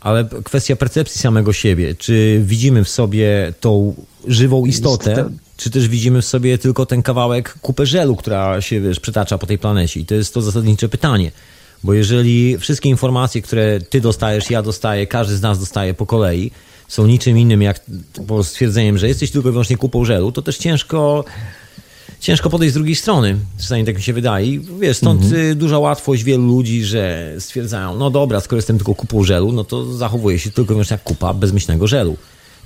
ale kwestia percepcji samego siebie. Czy widzimy w sobie tą żywą istotę, czy też widzimy w sobie tylko ten kawałek kupę żelu, która się, wiesz, przytacza po tej planecie? I to jest to zasadnicze pytanie. Bo jeżeli wszystkie informacje, które ty dostajesz, ja dostaję, każdy z nas dostaje po kolei, są niczym innym jak po stwierdzeniem, że jesteś tylko i wyłącznie kupą żelu, to też ciężko ciężko podejść z drugiej strony. Czasami tak mi się wydaje. Wiesz, stąd mhm. duża łatwość wielu ludzi, że stwierdzają, no dobra, skoro jestem tylko kupą żelu, no to zachowuję się tylko wyłącznie jak kupa bezmyślnego żelu.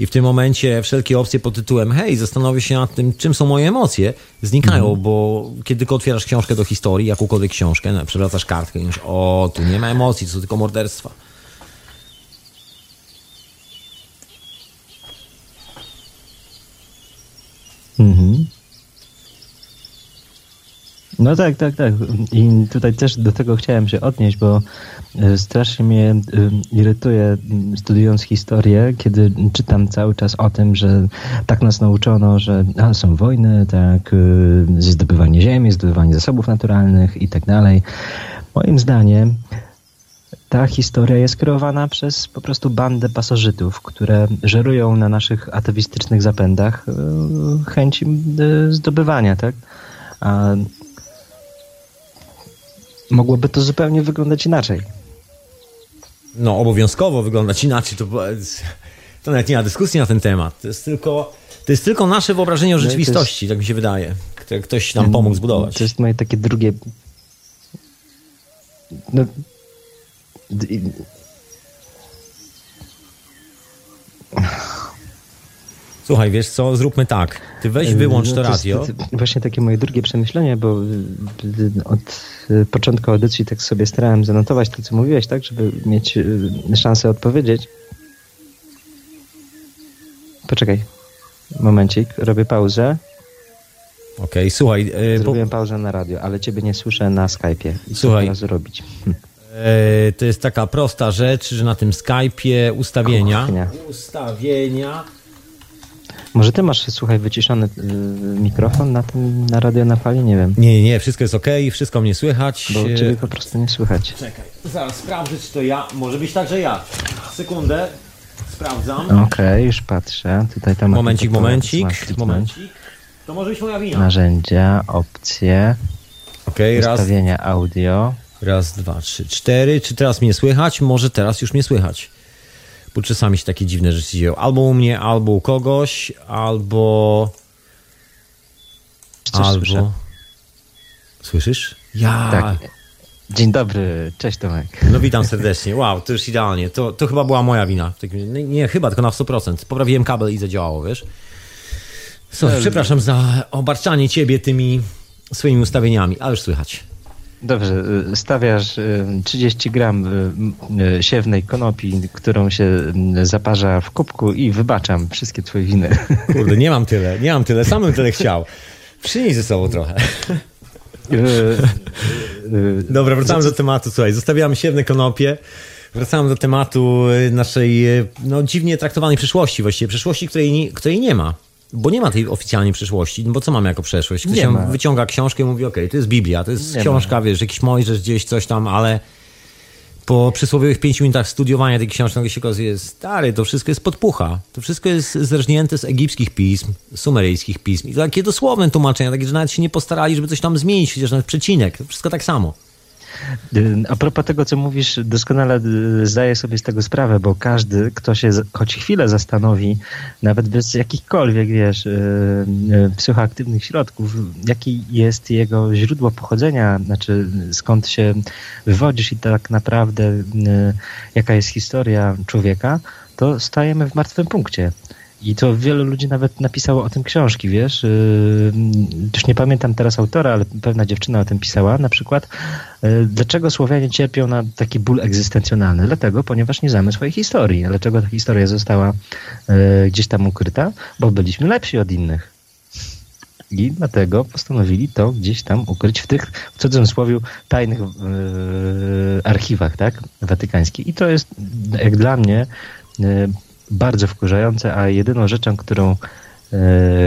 I w tym momencie wszelkie opcje pod tytułem hej, zastanowię się nad tym, czym są moje emocje, znikają, mhm. bo kiedy tylko otwierasz książkę do historii, jakąkolwiek książkę, no, przewracasz kartkę i mówisz, o, tu nie ma emocji, to są tylko morderstwa. Mhm. No tak, tak, tak. I tutaj też do tego chciałem się odnieść, bo e, strasznie mnie e, irytuje studiując historię, kiedy czytam cały czas o tym, że tak nas nauczono, że a, są wojny, tak, e, zdobywanie ziemi, zdobywanie zasobów naturalnych i tak dalej. Moim zdaniem ta historia jest kreowana przez po prostu bandę pasożytów, które żerują na naszych atawistycznych zapędach chęci zdobywania, tak? A mogłoby to zupełnie wyglądać inaczej. No, obowiązkowo wyglądać inaczej. To, to nawet nie ma dyskusji na ten temat. To jest tylko, to jest tylko nasze wyobrażenie o no rzeczywistości, jest, tak mi się wydaje, ktoś nam pomógł zbudować. To jest moje takie drugie. No, Słuchaj, wiesz co, zróbmy tak. Ty weź, wyłącz no to, to radio. Jest, właśnie takie moje drugie przemyślenie, bo y, od y, początku audycji tak sobie starałem zanotować to, co mówiłeś, tak, żeby mieć y, szansę odpowiedzieć. Poczekaj. Momencik, robię pauzę. Okej, okay, słuchaj. Zrobiłem po... pauzę na radio, ale ciebie nie słyszę na Skype'ie. Słuchaj. Co teraz robić? Hm. to jest taka prosta rzecz, że na tym Skype'ie ustawienia. Kuchnia. Ustawienia może ty masz, słuchaj, wyciszony y, mikrofon na tym, na radio na fali? Nie wiem. Nie, nie, wszystko jest ok, wszystko mnie słychać. Bo ciebie po prostu nie słychać. Czekaj, zaraz sprawdzę, czy to ja. Może być także ja. Sekundę, sprawdzam. Okej, okay, już patrzę. Tutaj tam momencik, momencik, momencik. To może być moja wina. Narzędzia, opcje, okay, ustawienia raz, audio. Raz, dwa, trzy, cztery. Czy teraz mnie słychać? Może teraz już mnie słychać bo czasami się takie dziwne rzeczy dzieją. Albo u mnie, albo u kogoś, albo... Coś albo... Słyszę. Słyszysz? Ja... Tak. Dzień dobry, cześć Tomek. No witam serdecznie. Wow, to już idealnie. To, to chyba była moja wina. Nie, nie chyba, tylko na 100%. Poprawiłem kabel i zadziałało, wiesz? Sorry, przepraszam za obarczanie ciebie tymi swoimi ustawieniami, ale już słychać. Dobrze, y, stawiasz 30 y, gram y, siewnej konopi, którą się zaparza w kubku i wybaczam wszystkie twoje winy. Kurde, nie mam tyle, nie mam tyle, sam bym tyle chciał. Przynieś ze sobą trochę. Dobra, wracamy do tematu, słuchaj, zostawiamy siewne konopie. Wracamy do tematu naszej no, dziwnie traktowanej przyszłości, właściwie przyszłości, której nie, której nie ma. Bo nie ma tej oficjalnej przeszłości, no bo co mamy jako przeszłość? Ktoś wyciąga książkę i mówi, okej, okay, to jest Biblia, to jest nie książka, ma. wiesz, jakiś Mojżesz gdzieś, coś tam, ale po przysłowiowych pięciu minutach studiowania tej książki nagle się okazuje, stary, to wszystko jest podpucha. To wszystko jest zrżnięte z egipskich pism, sumeryjskich pism. I to takie dosłowne tłumaczenia, takie, że nawet się nie postarali, żeby coś tam zmienić, chociaż nawet przecinek. Wszystko tak samo. A propos tego, co mówisz, doskonale y, zdaję sobie z tego sprawę, bo każdy, kto się choć chwilę zastanowi, nawet bez jakichkolwiek, wiesz, y, y, psychoaktywnych środków, jaki jest jego źródło pochodzenia, znaczy skąd się wywodzisz i tak naprawdę jaka jest historia człowieka, to stajemy w martwym punkcie. I to wielu ludzi nawet napisało o tym książki, wiesz. Yy, już nie pamiętam teraz autora, ale pewna dziewczyna o tym pisała. Na przykład, yy, dlaczego Słowianie cierpią na taki ból egzystencjonalny? Dlatego, ponieważ nie znamy swojej historii. Dlaczego ta historia została yy, gdzieś tam ukryta? Bo byliśmy lepsi od innych. I dlatego postanowili to gdzieś tam ukryć w tych, w cudzysłowie, tajnych archiwach, tak? Watykańskich. I to jest, jak dla mnie, bardzo wkurzające, a jedyną rzeczą, którą e,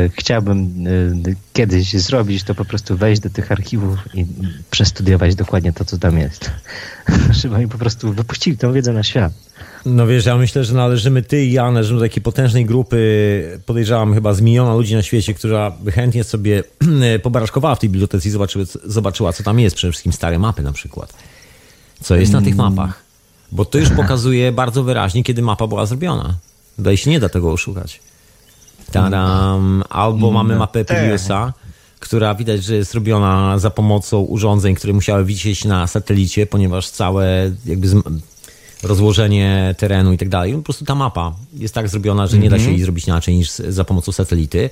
chciałbym e, kiedyś zrobić, to po prostu wejść do tych archiwów i przestudiować dokładnie to, co tam jest. Żeby oni po prostu wypuścili tą wiedzę na świat. No wiesz, ja myślę, że należymy ty i ja, należymy do takiej potężnej grupy, podejrzewam chyba z miliona ludzi na świecie, która by chętnie sobie pobaraszkowała w tej bibliotece i zobaczyła, zobaczyła, co tam jest, przede wszystkim stare mapy na przykład. Co jest na tych mm. mapach. Bo to już pokazuje bardzo wyraźnie, kiedy mapa była zrobiona. Tutaj się nie da tego oszukać. Tadam. Albo mamy mapę Piliusa, która widać, że jest robiona za pomocą urządzeń, które musiały wisieć na satelicie, ponieważ całe jakby rozłożenie terenu i tak dalej. Po prostu ta mapa jest tak zrobiona, że nie da się mhm. jej zrobić inaczej niż za pomocą satelity.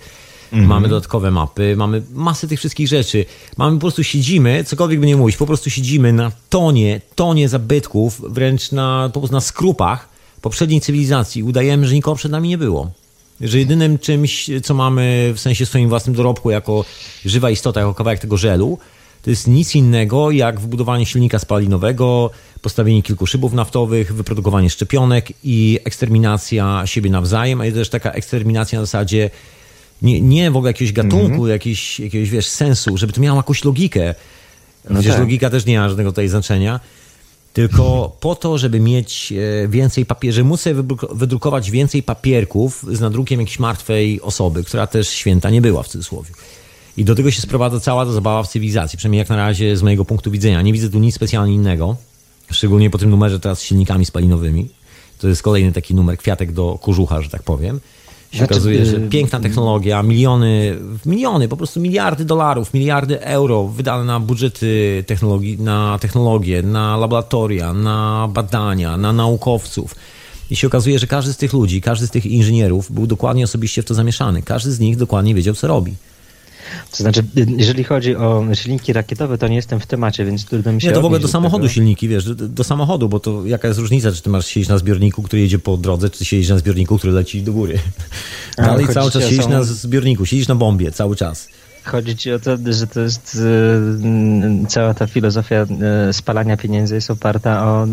Mhm. Mamy dodatkowe mapy, mamy masę tych wszystkich rzeczy. Mamy po prostu siedzimy, cokolwiek by nie mówić, po prostu siedzimy na tonie, tonie zabytków, wręcz na, po prostu na skrupach poprzedniej cywilizacji. Udajemy, że nikogo przed nami nie było. Że jedynym czymś, co mamy w sensie swoim własnym dorobku, jako żywa istota, jako kawałek tego żelu, to jest nic innego jak wbudowanie silnika spalinowego, postawienie kilku szybów naftowych, wyprodukowanie szczepionek i eksterminacja siebie nawzajem, a jest też taka eksterminacja na zasadzie nie, nie w ogóle jakiegoś gatunku, mm -hmm. jakiegoś, jakiegoś wiesz, sensu, żeby to miało jakąś logikę. No Przecież tak. logika też nie ma żadnego tutaj znaczenia. Tylko po to, żeby mieć e, więcej papieru, żeby móc sobie wydrukować więcej papierków z nadrukiem jakiejś martwej osoby, która też święta nie była w cudzysłowie. I do tego się sprowadza cała ta zabawa w cywilizacji, przynajmniej jak na razie z mojego punktu widzenia. Nie widzę tu nic specjalnie innego, szczególnie po tym numerze teraz z silnikami spalinowymi. To jest kolejny taki numer, kwiatek do kurzucha, że tak powiem się znaczy, okazuje, że y, piękna technologia, miliony, miliony, po prostu miliardy dolarów, miliardy euro wydane na budżety technologii, na technologię, na laboratoria, na badania, na naukowców. I się okazuje, że każdy z tych ludzi, każdy z tych inżynierów był dokładnie osobiście w to zamieszany. Każdy z nich dokładnie wiedział, co robi. To znaczy, jeżeli chodzi o silniki rakietowe, to nie jestem w temacie, więc trudno mi się Nie, to w ogóle do samochodu tego. silniki, wiesz, do, samochodu, bo to jaka jest różnica, czy ty masz siedzieć na zbiorniku, który jedzie po drodze, czy ty siedzisz na zbiorniku, który leci do góry. Dalej cały czas siedzisz są... na zbiorniku, siedzisz na bombie cały czas. Chodzi ci o to, że to jest y, cała ta filozofia y, spalania pieniędzy jest oparta o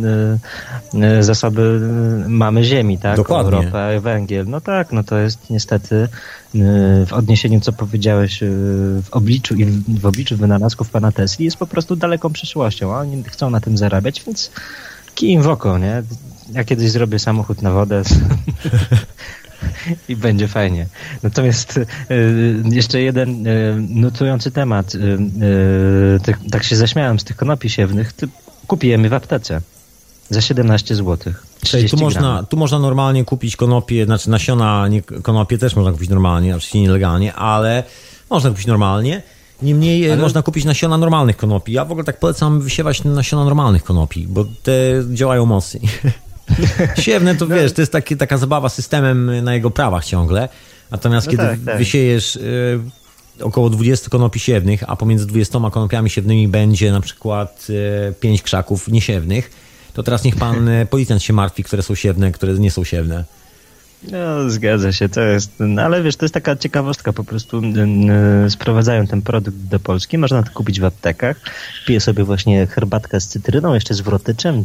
y, zasoby mamy ziemi, tak? Dokładnie. Ropę, węgiel. No tak, no to jest niestety w odniesieniu, co powiedziałeś w obliczu i w obliczu wynalazków pana Tesli jest po prostu daleką przyszłością. Oni chcą na tym zarabiać, więc kij w oko, nie? Ja kiedyś zrobię samochód na wodę. I będzie fajnie. Natomiast y, jeszcze jeden y, nutujący temat. Y, tak, się zaśmiałem z tych konopi siewnych. Kupiłem je w aptece za 17 zł. tu można, tu można normalnie kupić konopie, znaczy nasiona nie, konopie też można kupić normalnie, oczywiście nielegalnie, ale można kupić normalnie. Niemniej ale... można kupić nasiona normalnych konopi. Ja w ogóle tak polecam wysiewać nasiona normalnych konopi, bo te działają mocniej. Siewne to no. wiesz, to jest taki, taka zabawa systemem na jego prawach ciągle. Natomiast no kiedy tak, tak. wysiejesz y, około 20 konopi siewnych, a pomiędzy 20 konopiami siewnymi będzie na przykład y, 5 krzaków niesiewnych, to teraz niech pan y, policjant się martwi, które są siewne, które nie są siewne. No, zgadza się, to jest, no, ale wiesz, to jest taka ciekawostka, po prostu yy, sprowadzają ten produkt do Polski, można to kupić w aptekach, piję sobie właśnie herbatkę z cytryną, jeszcze z wrotyczem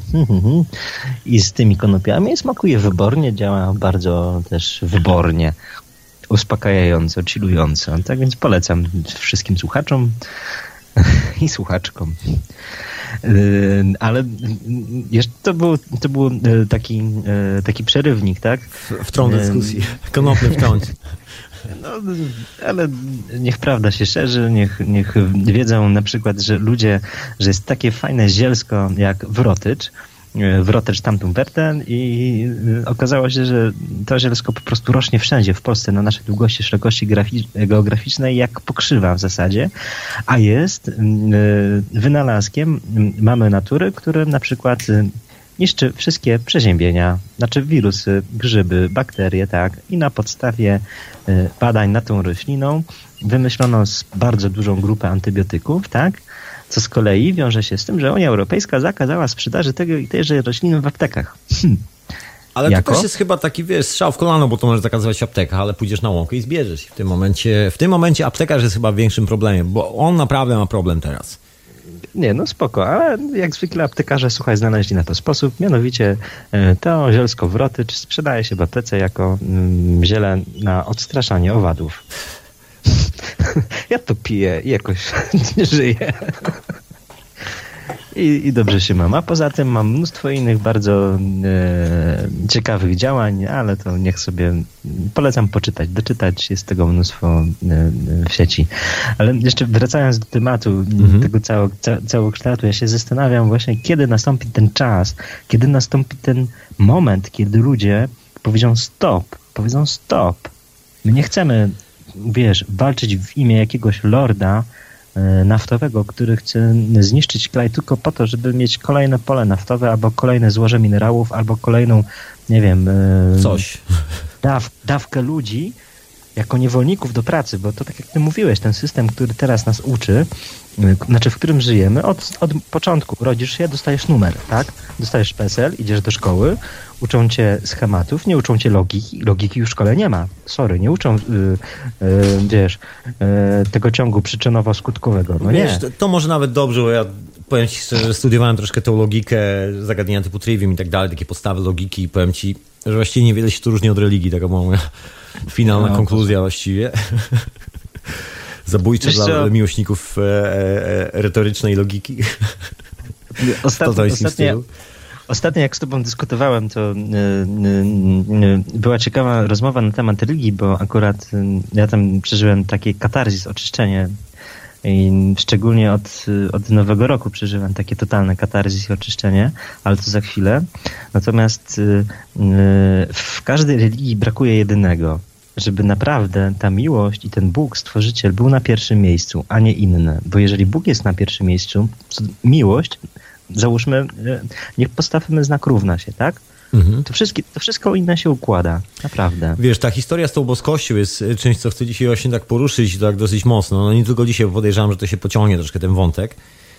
i z tymi konopiami, smakuje wybornie, działa bardzo też wybornie, uspokajająco, chillująco, tak więc polecam wszystkim słuchaczom i słuchaczkom. Yy, ale jeszcze to był, to był yy, taki, yy, taki przerywnik, tak? W, w dyskusji. Konopny wtrąć. No, ale niech prawda się szerzy, niech, niech wiedzą na przykład, że ludzie, że jest takie fajne zielsko jak wrotycz, E, w Rotecz tamtą Werten i e, okazało się, że to zielsko po prostu rośnie wszędzie w Polsce na naszej długości, szerokości geograficznej jak pokrzywa w zasadzie, a jest e, wynalazkiem mamy natury, który na przykład niszczy wszystkie przeziębienia, znaczy wirusy, grzyby, bakterie, tak, i na podstawie badań nad tą rośliną wymyślono bardzo dużą grupę antybiotyków, tak, co z kolei wiąże się z tym, że Unia Europejska zakazała sprzedaży tego i tejże rośliny w aptekach. Hmm. Ale jako? to też jest chyba taki, wiesz, strzał w kolano, bo to możesz zakazywać apteka, ale pójdziesz na łąkę i zbierzesz. I w tym momencie, w tym momencie aptekarz jest chyba większym problemem, bo on naprawdę ma problem teraz. Nie, no spoko, ale jak zwykle aptekarze, słuchaj, znaleźli na to sposób, mianowicie e, to zielsko wrotycz sprzedaje się w aptece jako mm, ziele na odstraszanie owadów. Ja to piję i jakoś nie żyję. I, I, dobrze się mam. A poza tym mam mnóstwo innych bardzo e, ciekawych działań, ale to niech sobie polecam poczytać, doczytać. Jest tego mnóstwo e, w sieci. Ale jeszcze wracając do tematu mhm. tego całego, ca, całokształtu, ja się zastanawiam właśnie, kiedy nastąpi ten czas, kiedy nastąpi ten moment, kiedy ludzie powiedzą stop, powiedzą stop. My nie chcemy wiesz, walczyć w imię jakiegoś lorda e, naftowego, który chce zniszczyć kraj tylko po to, żeby mieć kolejne pole naftowe, albo kolejne złoże minerałów, albo kolejną, nie wiem... E, Coś. Daw, dawkę ludzi jako niewolników do pracy, bo to tak jak ty mówiłeś, ten system, który teraz nas uczy, e, znaczy w którym żyjemy, od, od początku rodzisz się, dostajesz numer, tak? Dostajesz PESEL, idziesz do szkoły, Uczą cię schematów, nie uczą cię logiki. Logiki już w szkole nie ma. Sorry, nie uczą, yy, yy, wiesz, yy, tego ciągu przyczynowo-skutkowego. No wiesz, nie. To, to może nawet dobrze, bo ja powiem ci szczerze, że studiowałem troszkę tą logikę, zagadnienia typu trivium i tak dalej, takie podstawy logiki i powiem ci, że właściwie niewiele się tu różni od religii, taka była moja finalna No, konkluzja właściwie. Zabójcze Wiesz dla co? miłośników e, e, e, retorycznej logiki. Ostatnio, to ostatnio, jak z tobą dyskutowałem, to y, y, y, była ciekawa rozmowa na temat religii, bo akurat ja tam przeżyłem takie katarzis, oczyszczenie. I szczególnie od, od nowego roku przeżywam takie totalne katarzis i oczyszczenie, ale to za chwilę. Natomiast w każdej religii brakuje jedynego, żeby naprawdę ta miłość i ten Bóg, stworzyciel, był na pierwszym miejscu, a nie inne. Bo jeżeli Bóg jest na pierwszym miejscu, to miłość, załóżmy, e, niech postawimy znak równa się, tak? Mhm. To, wszystkie, to wszystko inne się układa, naprawdę. Wiesz, ta historia z tą boskością jest y, czymś, co chcę dzisiaj właśnie tak poruszyć, tak dosyć mocno. No nie tylko dzisiaj, bo podejrzewam, że to się pociągnie troszkę ten wątek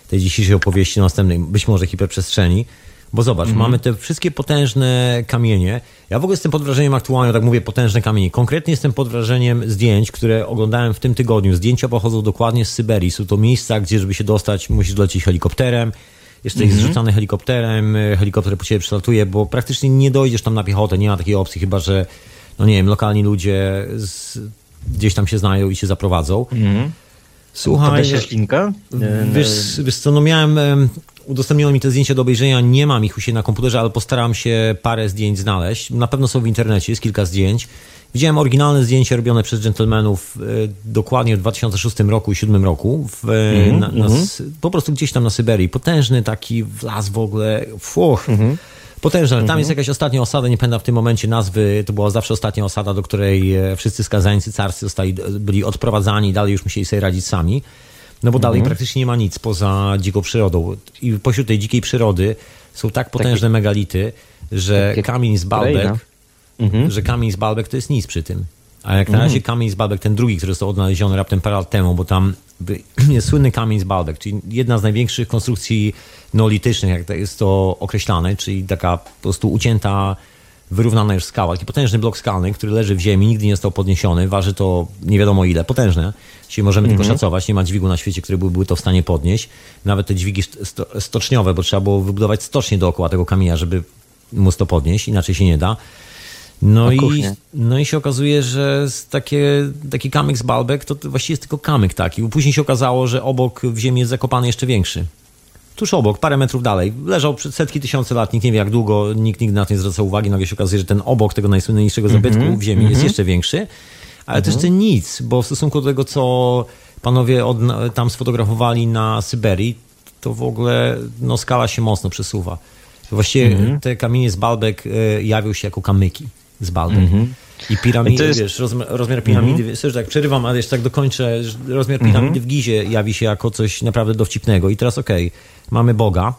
tej dzisiejszej opowieści następnej, być może hiperprzestrzeni. Bo zobacz, mamy te wszystkie potężne kamienie. Ja w ogóle jestem pod wrażeniem aktualnie, tak mówię, potężne kamienie. Konkretnie jestem pod wrażeniem zdjęć, które oglądałem w tym tygodniu. Zdjęcia pochodzą dokładnie z Syberii. Są to miejsca, gdzie żeby się dostać, musisz lecieć helikopterem. Jesteś zrzucany helikopterem, y, helikopter po ciebie przelatuje, bo praktycznie nie dojdziesz tam na piechotę, nie ma takiej opcji, chyba że, no nie wiem, lokalni ludzie z, gdzieś tam się znają i się zaprowadzą. Słuchaj, Poda się ślinka? Wiesz, wiesz co, no miałem, em, udostępniono mi te zdjęcia do obejrzenia, nie mam ich u siebie na komputerze, ale postaram się parę zdjęć znaleźć. Na pewno są w internecie, jest kilka zdjęć. Widziałem oryginalne zdjęcia robione przez dżentelmenów e, dokładnie w 2006 roku i 2007 roku, w, e, na, na, s- po prostu gdzieś tam na Syberii. Potężny taki las w ogóle, fuch. Potężny, ale tam jest jakaś ostatnia osada, nie pamiętam w tym momencie nazwy, to była zawsze ostatnia osada, do której e, wszyscy skazańcy carscy zostali, byli odprowadzani, dalej już musieli sobie radzić sami. No bo dalej praktycznie nie ma nic poza dziką przyrodą. I pośród tej dzikiej przyrody są tak potężne megality, że kamień z Kolejna. Baalbek, że kamień z Baalbek to jest nic przy tym. A jak na Mhm. razie kamień z Baalbek, ten drugi, który został odnaleziony raptem parę lat temu, bo tam jest słynny kamień z Baalbek, czyli jedna z największych konstrukcji neolitycznych, jak to jest to określane, czyli taka po prostu ucięta, wyrównana już skała. Taki potężny blok skalny, który leży w ziemi, nigdy nie został podniesiony, waży to nie wiadomo ile, potężne. Dzisiaj możemy tylko szacować, nie ma dźwigu na świecie, który byłby to w stanie podnieść. Nawet te dźwigi st- sto- stoczniowe, bo trzeba było wybudować stocznie dookoła tego kamienia, żeby móc to podnieść, inaczej się nie da. No i, kuchnię? no i się okazuje, że takie, taki kamyk z Baalbek to, właściwie jest tylko kamyk taki. Później się okazało, że obok w ziemi jest zakopany jeszcze większy. Tuż obok, parę metrów dalej. Leżał przed setki tysięcy lat, nikt nie wie jak długo, nikt nigdy na to nie zwracał uwagi. Nagle się okazuje, że ten obok tego najsłynniejszego zabytku w ziemi jest jeszcze większy. Ale to jeszcze nic, bo w stosunku do tego, co panowie od, tam sfotografowali na Syberii, to w ogóle no, skala się mocno przesuwa. Właściwie te kamienie z Baalbek e, jawią się jako kamyki z. I piramidy, I to jest- wiesz, rozmiar, rozmiar piramidy, wiesz, że tak przerywam, ale jeszcze tak dokończę, rozmiar piramidy w Gizie jawi się jako coś naprawdę dowcipnego. I teraz okej, mamy Boga,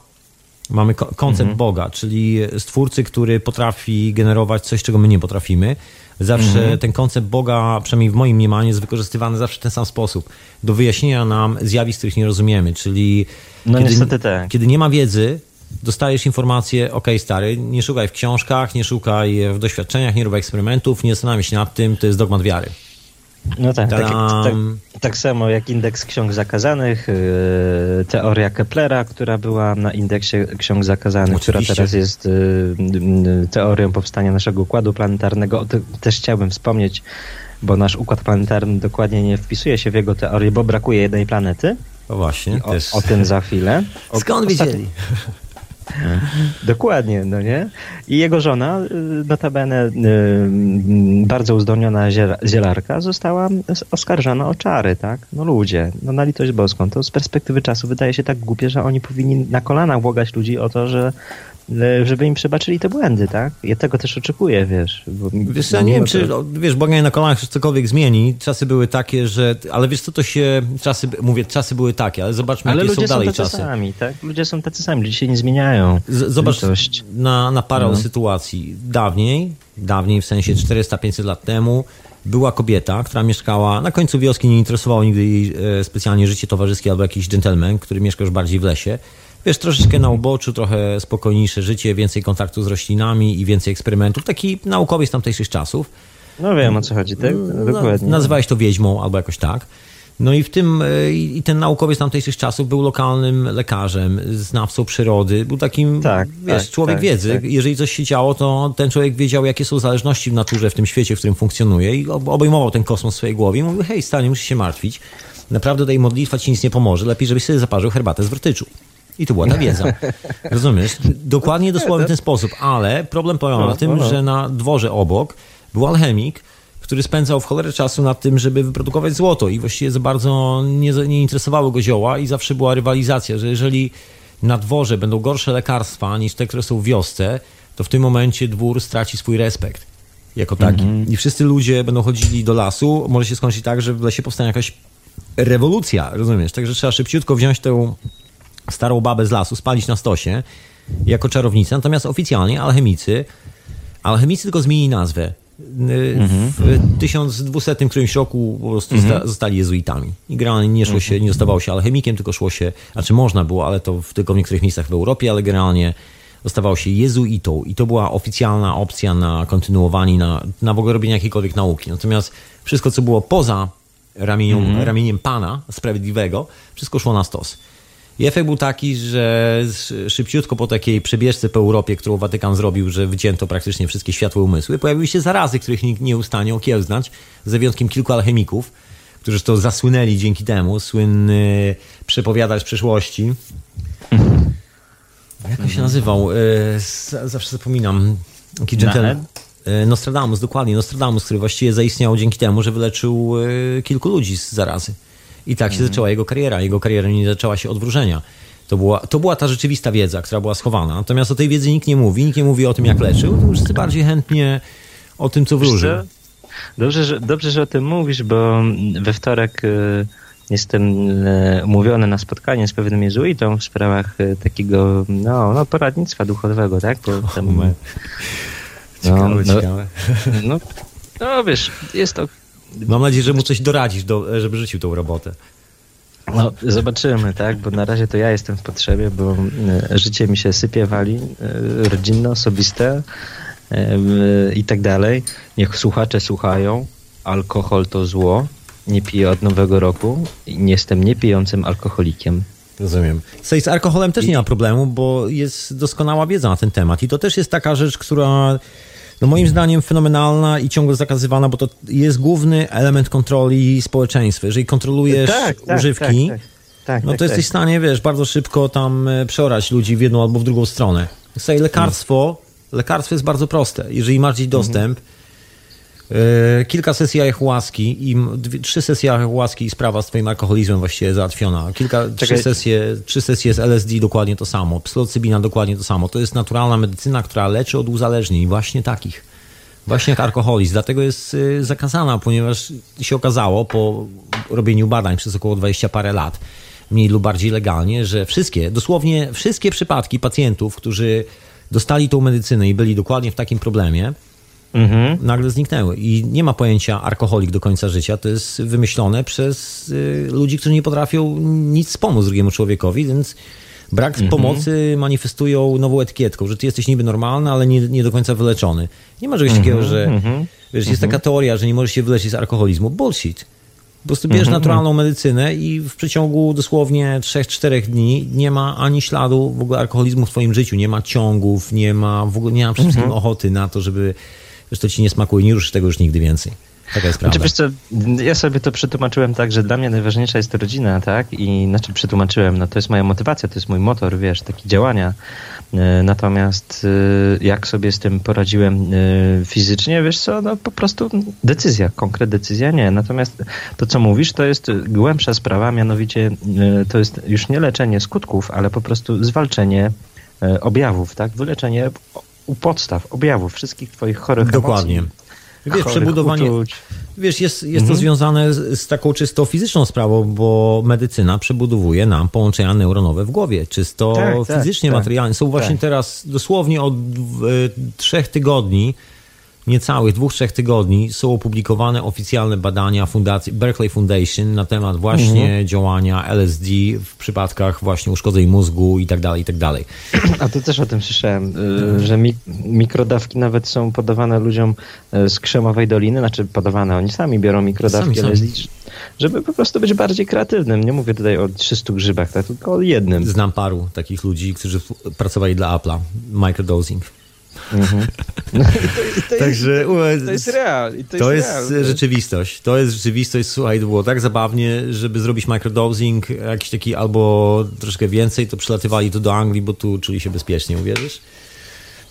mamy ko- koncept Boga, czyli stwórcy, który potrafi generować coś, czego my nie potrafimy. Zawsze ten koncept Boga, przynajmniej w moim mniemaniu, jest wykorzystywany zawsze w ten sam sposób. Do wyjaśnienia nam zjawisk, których nie rozumiemy, czyli No niestety tak. kiedy nie ma wiedzy, dostajesz informację, ok stary, nie szukaj w książkach, nie szukaj w doświadczeniach, nie rób eksperymentów, nie zastanawiaj się nad tym, to jest dogmat wiary. No tak, tak, tak, tak samo jak indeks ksiąg zakazanych, yy, teoria Keplera, która była na indeksie ksiąg zakazanych, która Oczywiście. teraz jest yy, yy, teorią powstania naszego układu planetarnego. O tym też chciałbym wspomnieć, bo nasz układ planetarny dokładnie nie wpisuje się w jego teorię, bo brakuje jednej planety. No właśnie, O, o tym za chwilę. O, Skąd ostatnio- wiedzieli? Dokładnie, no nie? I jego żona, y, notabene y, bardzo uzdolniona ziel- zielarka, została s- oskarżona o czary, tak? No ludzie, no na litość boską. To z perspektywy czasu wydaje się tak głupie, że oni powinni na kolanach błagać ludzi o to, że żeby im przebaczyli te błędy, tak? Ja tego też oczekuję, wiesz. Bo, Wiesz, ja no, nie wiem, mimo czy, to- no, wiesz, błaganie na kolanach się cokolwiek zmieni. Czasy były takie, że, ale wiesz co, to się, czasy, mówię, czasy były takie, ale zobaczmy, Ale jakie są są dalej tacy czasy. sami, tak? Ludzie są tacy sami, ludzie się nie zmieniają. Z, zobacz Litość. na, na parę No. sytuacji. Dawniej, dawniej w sensie 400-500 lat temu, była kobieta, która mieszkała na końcu wioski, nie interesowało nigdy jej e, specjalnie życie towarzyskie albo jakiś gentleman, który mieszkał już bardziej w lesie. Wiesz, troszeczkę na uboczu, trochę spokojniejsze życie, więcej kontaktu z roślinami i więcej eksperymentów. Taki naukowiec tamtejszych czasów. No wiem o co chodzi, tak? No, Dokładnie. nazywałeś to wiedźmą albo jakoś tak. No i w tym, e, i ten naukowiec tamtejszych czasów był lokalnym lekarzem, znawcą przyrody, był takim, Tak, wiesz, tak, człowiek tak, wiedzy. tak. Jeżeli coś się działo, to ten człowiek wiedział, jakie są zależności w naturze, w tym świecie, w którym funkcjonuje i ob- obejmował ten kosmos w swojej głowie i mówił, hej, stary, nie musisz się martwić, naprawdę tutaj modlitwa ci nic nie pomoże, lepiej, żebyś sobie zaparzył herbatę z wrtyczu. I to była ta wiedza. Rozumiesz? Dokładnie, dosłownie w ten sposób, ale problem polegał na No, tym, no, no. że na dworze obok był alchemik, który spędzał w cholerę czasu nad tym, żeby wyprodukować złoto i właściwie za bardzo nie, nie interesowały go zioła i zawsze była rywalizacja, że jeżeli na dworze będą gorsze lekarstwa niż te, które są w wiosce, to w tym momencie dwór straci swój respekt jako taki. I wszyscy ludzie będą chodzili do lasu, może się skończyć tak, że w lesie powstanie jakaś rewolucja, rozumiesz? Także trzeba szybciutko wziąć tę starą babę z lasu, spalić na stosie jako czarownicę, natomiast oficjalnie alchemicy Alchemicy tylko zmienili nazwę. W 1200 którymś roku po prostu zosta- zostali jezuitami. I generalnie nie szło się, nie zostawało się alchemikiem, tylko szło się, znaczy można było, ale to w, tylko w niektórych miejscach w Europie, ale generalnie zostawało się jezuitą i to była oficjalna opcja na kontynuowanie, na, na w ogóle robienie jakiejkolwiek nauki. Natomiast wszystko, co było poza ramieniem, ramieniem Pana Sprawiedliwego, wszystko szło na stos. I efekt był taki, że sz- szybciutko po takiej przebieżce po Europie, którą Watykan zrobił, że wycięto praktycznie wszystkie światłe umysły, pojawiły się zarazy, których nikt nie ustanie okiełznać, za wyjątkiem kilku alchemików, którzy to zasłynęli dzięki temu, słynny przepowiadać przyszłości. Jak on się nazywał? E, Zawsze zapominam. Taki gentleman. E, Nostradamus, dokładnie. Nostradamus, który właściwie zaistniał dzięki temu, że wyleczył e, kilku ludzi z zarazy. I tak się zaczęła jego kariera. Jego kariera nie zaczęła się od wróżenia. To była, to była ta rzeczywista wiedza, która była schowana. Natomiast o tej wiedzy nikt nie mówi, nikt nie mówi o tym, jak leczył. To wszyscy bardziej chętnie o tym, co co? Dobrze, że, dobrze, że o tym mówisz, bo we wtorek y, jestem y, umówiony na spotkanie z pewnym jezuitą w sprawach y, takiego no, no, poradnictwa duchowego, tak? Bo tam, my. no, no, ciekawe. no, no wiesz, jest to Mam nadzieję, że mu coś doradzisz, do, żeby rzucił tą robotę. No, zobaczymy, tak? Bo na razie to ja jestem w potrzebie, bo e, życie mi się sypie, wali, e, rodzinne, osobiste e, i tak dalej. Niech słuchacze słuchają. Alkohol to zło. Nie piję od nowego roku. Nie jestem niepijącym alkoholikiem. Rozumiem. Słuchaj, z alkoholem też nie ma problemu, bo jest doskonała wiedza na ten temat. I to też jest taka rzecz, która no moim zdaniem fenomenalna i ciągle zakazywana, bo to jest główny element kontroli społeczeństwa. Jeżeli kontrolujesz używki, tak, tak, no tak, to jesteś w tak. stanie, wiesz, bardzo szybko tam e, przeorać ludzi w jedną albo w drugą stronę. Słuchaj, lekarstwo, lekarstwo jest bardzo proste. Jeżeli masz gdzieś dostęp, e, kilka sesji ayahuaski i dwie, trzy sesje ayahuaski i sprawa z twoim alkoholizmem właściwie załatwiona. Kilka, trzy sesje, trzy sesje z LSD dokładnie to samo, psylocybina dokładnie to samo. To jest naturalna medycyna, która leczy od uzależnień, właśnie takich. Właśnie jak alkoholizm. Dlatego jest y, zakazana, ponieważ się okazało po robieniu badań przez około 20 parę lat, mniej lub bardziej legalnie, że wszystkie, dosłownie wszystkie przypadki pacjentów, którzy dostali tą medycynę i byli dokładnie w takim problemie, Mhm. nagle zniknęły. I nie ma pojęcia alkoholik do końca życia. To jest wymyślone przez y, ludzi, którzy nie potrafią nic pomóc drugiemu człowiekowi, więc brak pomocy manifestują nową etykietką, że ty jesteś niby normalny, ale nie, nie do końca wyleczony. Nie ma czegoś takiego, że wiesz, jest taka teoria, że nie możesz się wyleczyć z alkoholizmu. Bullshit. Po prostu bierzesz naturalną medycynę i w przeciągu dosłownie 3-4 dni nie ma ani śladu w ogóle alkoholizmu w twoim życiu. Nie ma ciągów, nie ma w ogóle nie ma przede wszystkim ochoty na to, żeby że to ci nie smakuje, nie ruszysz tego już nigdy więcej. Taka jest prawda. Znaczy, co, ja sobie to przetłumaczyłem tak, że dla mnie najważniejsza jest rodzina, tak? I znaczy przetłumaczyłem, no to jest moja motywacja, to jest mój motor, wiesz, taki działania. E, Natomiast e, jak sobie z tym poradziłem e, fizycznie, wiesz co, no po prostu decyzja, konkret decyzja nie. Natomiast to, co mówisz, to jest głębsza sprawa, mianowicie to jest już nie leczenie skutków, ale po prostu zwalczenie objawów, tak? Wyleczenie u podstaw, objawów wszystkich twoich chorych Dokładnie. emocji. Wiesz, przebudowanie. uczuć. Wiesz, jest, jest to związane z, z taką czysto fizyczną sprawą, bo medycyna przebudowuje nam połączenia neuronowe w głowie. Czysto Tak, tak, fizycznie, tak. materialnie. Są właśnie Tak. teraz dosłownie od e, trzech tygodni niecałych dwóch, trzech tygodni są opublikowane oficjalne badania fundacji Berkeley Foundation na temat właśnie mhm. działania LSD w przypadkach właśnie uszkodzeń mózgu i tak dalej, i tak dalej. A to też o tym słyszałem, y, że mi mikrodawki nawet są podawane ludziom y, z Krzemowej Doliny, znaczy podawane, oni sami biorą mikrodawki sami, LSD, sami. żeby po prostu być bardziej kreatywnym. Nie mówię tutaj o 300 grzybach, tak, tylko o jednym. Znam paru takich ludzi, którzy pracowali dla Apple'a. Microdosing. Mhm. No to, Także, jest, to jest real. to, to jest, rzeczywistość. To jest rzeczywistość. Słuchaj, to było tak zabawnie, żeby zrobić microdosing jakiś taki albo troszkę więcej, to przylatywali tu do Anglii, bo tu czuli się bezpiecznie, uwierzysz?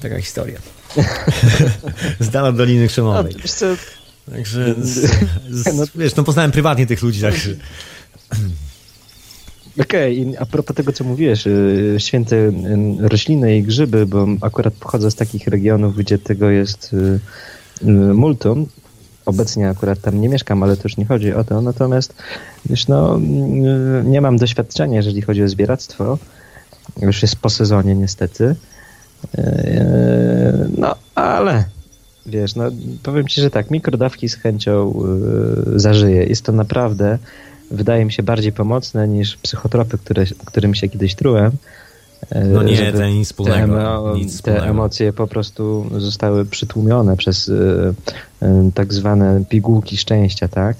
Taka historia. z dala Doliny Krzemowej. No, Także, z, z, no, wiesz, no poznałem prywatnie tych ludzi, także... Okej, okay. a propos tego, co mówiłeś, y, święte y, rośliny i grzyby, bo akurat pochodzę z takich regionów, gdzie tego jest y, multum. Obecnie akurat tam nie mieszkam, ale to już nie chodzi o to. Natomiast już no, nie mam doświadczenia, jeżeli chodzi o zbieractwo. Już jest po sezonie niestety. No, ale wiesz, no powiem ci, że tak, mikrodawki z chęcią zażyję. Jest to naprawdę wydaje mi się bardziej pomocne niż psychotropy, które, którym się kiedyś trułem. E, no nie, to nic wspólnego. Te, nic te emocje po prostu zostały przytłumione przez y, y, tak zwane pigułki szczęścia, tak?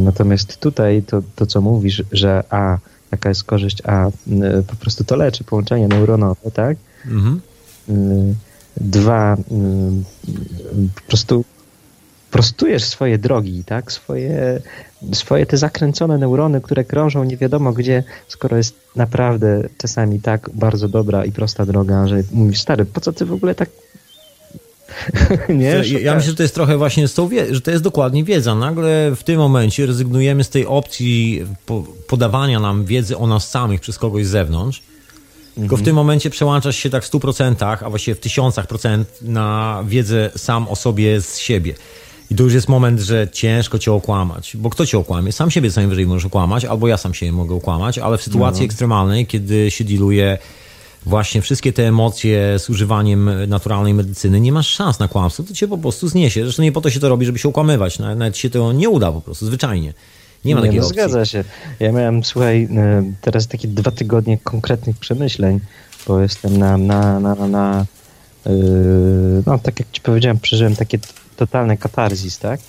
Natomiast tutaj to, to, co mówisz, że a, jaka jest korzyść, a po prostu to leczy połączenie neuronowe, tak? Mhm. Dwa, po prostu prostujesz swoje drogi, tak? Swoje, swoje te zakręcone neurony, które krążą nie wiadomo gdzie, skoro jest naprawdę czasami tak bardzo dobra i prosta droga, że mówisz, stary, po co ty w ogóle tak nie, ja, ja myślę, że to jest trochę właśnie z tą że to jest dokładnie wiedza. Nagle w tym momencie rezygnujemy z tej opcji podawania nam wiedzy o nas samych przez kogoś z zewnątrz. Tylko w tym momencie przełączasz się tak w 100%, a właściwie w tysiącach procent na wiedzę sam o sobie z siebie. I to już jest moment, że ciężko cię okłamać. Bo kto cię okłamie? Sam siebie co najwyżej możesz okłamać, albo ja sam się mogę okłamać, ale w sytuacji no. ekstremalnej, kiedy się diluje właśnie wszystkie te emocje z używaniem naturalnej medycyny, nie masz szans na kłamstwo, to cię po prostu zniesie. Zresztą nie po to się to robi, żeby się okłamywać. Nawet się to nie uda po prostu, zwyczajnie. Nie ma nie, takiej no, opcji. Zgadza się. Ja miałem, słuchaj, e, teraz takie dwa tygodnie konkretnych przemyśleń, bo jestem na, na, na, na, na yy, no tak jak ci powiedziałem, przeżyłem takie totalny katarzis, tak?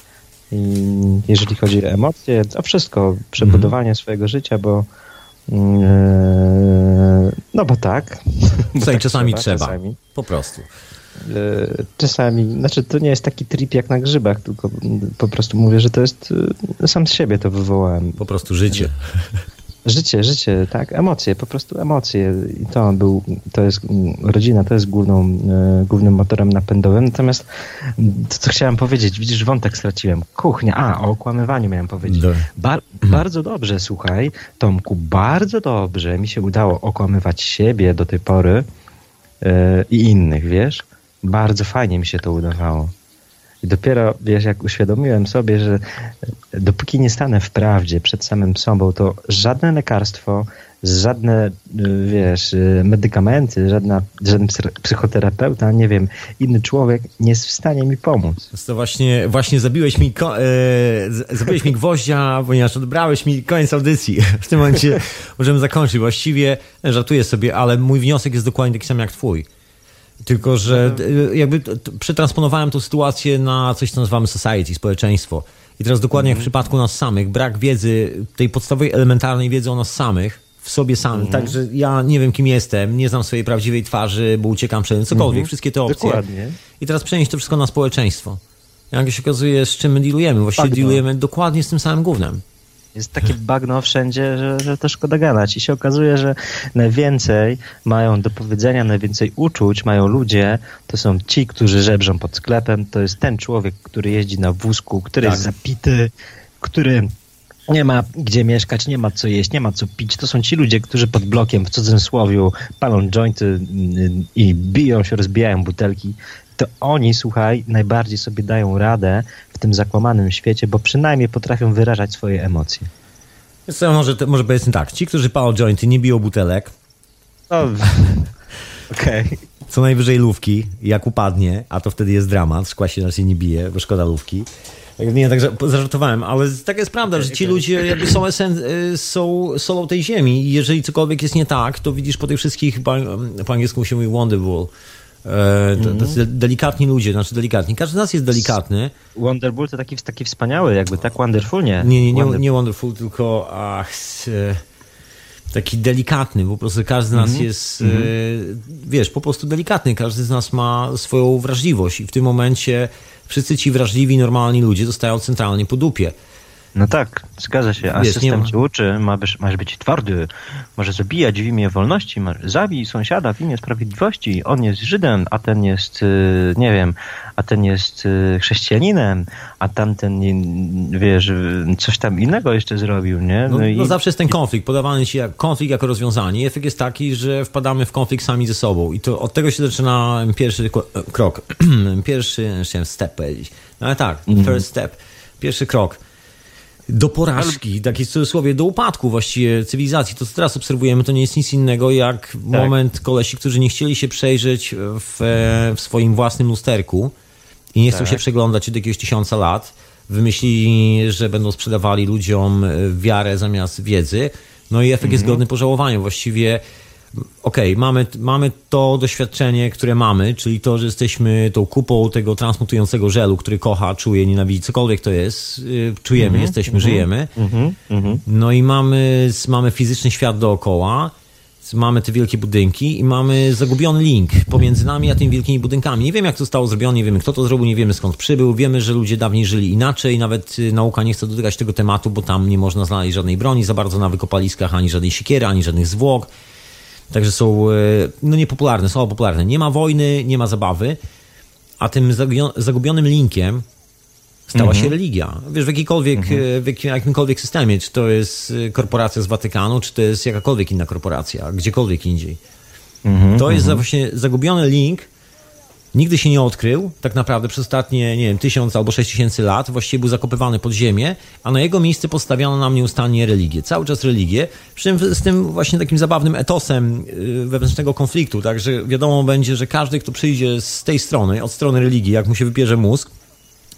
I jeżeli chodzi o emocje, o wszystko, przebudowanie mm. swojego życia, bo yy, no bo tak. Bo tak czasami trzeba, czasami. po prostu. Yy, czasami, znaczy to nie jest taki trip jak na grzybach, tylko po prostu mówię, że to jest, yy, sam z siebie to wywołałem. Po prostu życie. Życie, życie, tak, emocje, po prostu emocje. I to był, to jest, rodzina to jest główną, e, głównym motorem napędowym. Natomiast to, co chciałem powiedzieć, widzisz, wątek straciłem. Kuchnia, a, o okłamywaniu miałem powiedzieć. Bar mhm. bardzo dobrze, słuchaj, Tomku, bardzo dobrze mi się udało okłamywać siebie do tej pory e, i innych, wiesz? Bardzo fajnie mi się to udawało. I dopiero, wiesz, jak uświadomiłem sobie, że dopóki nie stanę w prawdzie przed samym sobą, to żadne lekarstwo, żadne, wiesz, medykamenty, żadna, żaden psychoterapeuta, nie wiem, inny człowiek nie jest w stanie mi pomóc. To właśnie, właśnie zabiłeś mi, e, zabiłeś mi gwoździa, ponieważ odbrałeś mi koniec audycji. W tym momencie możemy zakończyć. Właściwie żartuję sobie, ale mój wniosek jest dokładnie taki sam jak twój tylko, że mhm. jakby przetransponowałem tą sytuację na coś, co nazywamy society, społeczeństwo. I teraz dokładnie jak w mhm. przypadku nas samych, brak wiedzy, tej podstawowej, elementarnej wiedzy o nas samych, w sobie samym. Mhm. Także ja nie wiem, kim jestem, nie znam swojej prawdziwej twarzy, bo uciekam przed cokolwiek, wszystkie te opcje. Dokładnie. I teraz przenieść to wszystko na społeczeństwo. Jak się okazuje, z czym my dealujemy? Właściwie dealujemy dokładnie z tym samym głównym. Jest takie bagno wszędzie, że, że to szkoda gadać. I się okazuje, że najwięcej mają do powiedzenia, najwięcej uczuć mają ludzie, to są ci, którzy żebrzą pod sklepem. To jest ten człowiek, który jeździ na wózku, który tak. jest zapity, który nie ma gdzie mieszkać, nie ma co jeść, nie ma co pić. To są ci ludzie, którzy pod blokiem w cudzysłowie palą jointy mm, i biją się, rozbijają butelki to oni, słuchaj, najbardziej sobie dają radę w tym zakłamanym świecie, bo przynajmniej potrafią wyrażać swoje emocje. Co, może, może powiedzmy tak, ci, którzy palą jointy, nie biją butelek. No, okej. Okay. co najwyżej lówki, jak upadnie, a to wtedy jest dramat, szkła się nas nie bije, bo szkoda lówki. Tak, nie, tak zażartowałem, ale tak jest prawda, że ci ludzie jakby są, esen, y, są solą tej ziemi i jeżeli cokolwiek jest nie tak, to widzisz po tych wszystkich, po angielsku się mówi wonderful, E, to, to delikatni ludzie, znaczy delikatni. Każdy z nas jest delikatny. Wonderful to taki, taki wspaniały, jakby tak wonderful, nie? Nie, nie, nie, wonderful, nie wonderful tylko ach, taki delikatny. Po prostu każdy z nas mm -hmm. jest, mm -hmm. wiesz, po prostu delikatny. Każdy z nas ma swoją wrażliwość i w tym momencie wszyscy ci wrażliwi, normalni ludzie zostają centralnie po dupie. No tak, zgadza się. A Wiesz, system ma... ci uczy, ma być, masz być twardy, może zabijać w imię wolności, zabij sąsiada w imię sprawiedliwości. On jest Żydem, a ten jest, y, nie wiem, a ten jest y, chrześcijaninem, a tamten, wiesz, coś tam innego jeszcze zrobił, nie? No, no, i... no zawsze jest ten konflikt, podawany ci jak konflikt jako rozwiązanie. Efekt jest taki, że wpadamy w konflikt sami ze sobą. I to od tego się zaczyna pierwszy krok. pierwszy, chciałem step powiedzieć. No ale tak, mm. first step. Pierwszy krok do porażki, takie w cudzysłowie, do upadku właściwie cywilizacji. To, co teraz obserwujemy, to nie jest nic innego jak tak. moment kolesi, którzy nie chcieli się przejrzeć w, w swoim własnym lusterku i nie chcą tak. się przeglądać od jakiegoś tysiąca lat. Wymyślili, że będą sprzedawali ludziom wiarę zamiast wiedzy. No i efekt mhm. jest godny pożałowania. Właściwie okej, okay, mamy, mamy to doświadczenie, które mamy, czyli to, że jesteśmy tą kupą tego transmutującego żelu, który kocha, czuje, nienawidzi, cokolwiek to jest, y, czujemy, mm -hmm, jesteśmy, mm -hmm, żyjemy. Mm -hmm, no i mamy, mamy fizyczny świat dookoła, mamy te wielkie budynki i mamy zagubiony link pomiędzy nami a tymi wielkimi budynkami. Nie wiem, jak to zostało zrobione, nie wiemy, kto to zrobił, nie wiemy, skąd przybył. Wiemy, że ludzie dawniej żyli inaczej. Nawet y, nauka nie chce dotykać tego tematu, bo tam nie można znaleźć żadnej broni za bardzo na wykopaliskach, ani żadnej siekiery, ani żadnych zwłok. Także są e, no niepopularne, są popularne. Nie ma wojny, nie ma zabawy, a tym zagubionym linkiem stała się mhm. religia. Wiesz, w, jakikolwiek, mhm. E, w jakimkolwiek systemie, czy to jest e, korporacja z Watykanu, czy to jest jakakolwiek inna korporacja, gdziekolwiek indziej. Mhm. To jest właśnie zagubiony link, nigdy się nie odkrył, tak naprawdę przez ostatnie, nie wiem, tysiąc albo sześć tysięcy lat, właściwie był zakopywany pod ziemię, a na jego miejsce postawiono nam nieustannie religię, cały czas religię, przy czym z tym właśnie takim zabawnym etosem y, wewnętrznego konfliktu, także wiadomo będzie, że każdy, kto przyjdzie z tej strony, od strony religii, jak mu się wypierze mózg,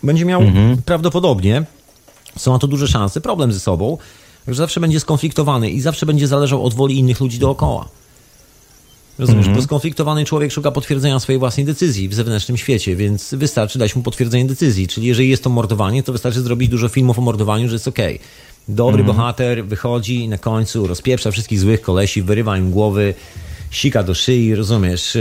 będzie miał mhm. prawdopodobnie, są na to duże szanse, problem ze sobą, że zawsze będzie skonfliktowany i zawsze będzie zależał od woli innych ludzi dookoła. Rozumiesz, mm -hmm. bo skonfliktowany człowiek szuka potwierdzenia swojej własnej decyzji w zewnętrznym świecie, więc wystarczy dać mu potwierdzenie decyzji. Czyli jeżeli jest to mordowanie, to wystarczy zrobić dużo filmów o mordowaniu, że jest okej. Okay. Dobry mm -hmm. bohater wychodzi i na końcu rozpieprza wszystkich złych kolesi, wyrywa im głowy, sika do szyi, rozumiesz? E,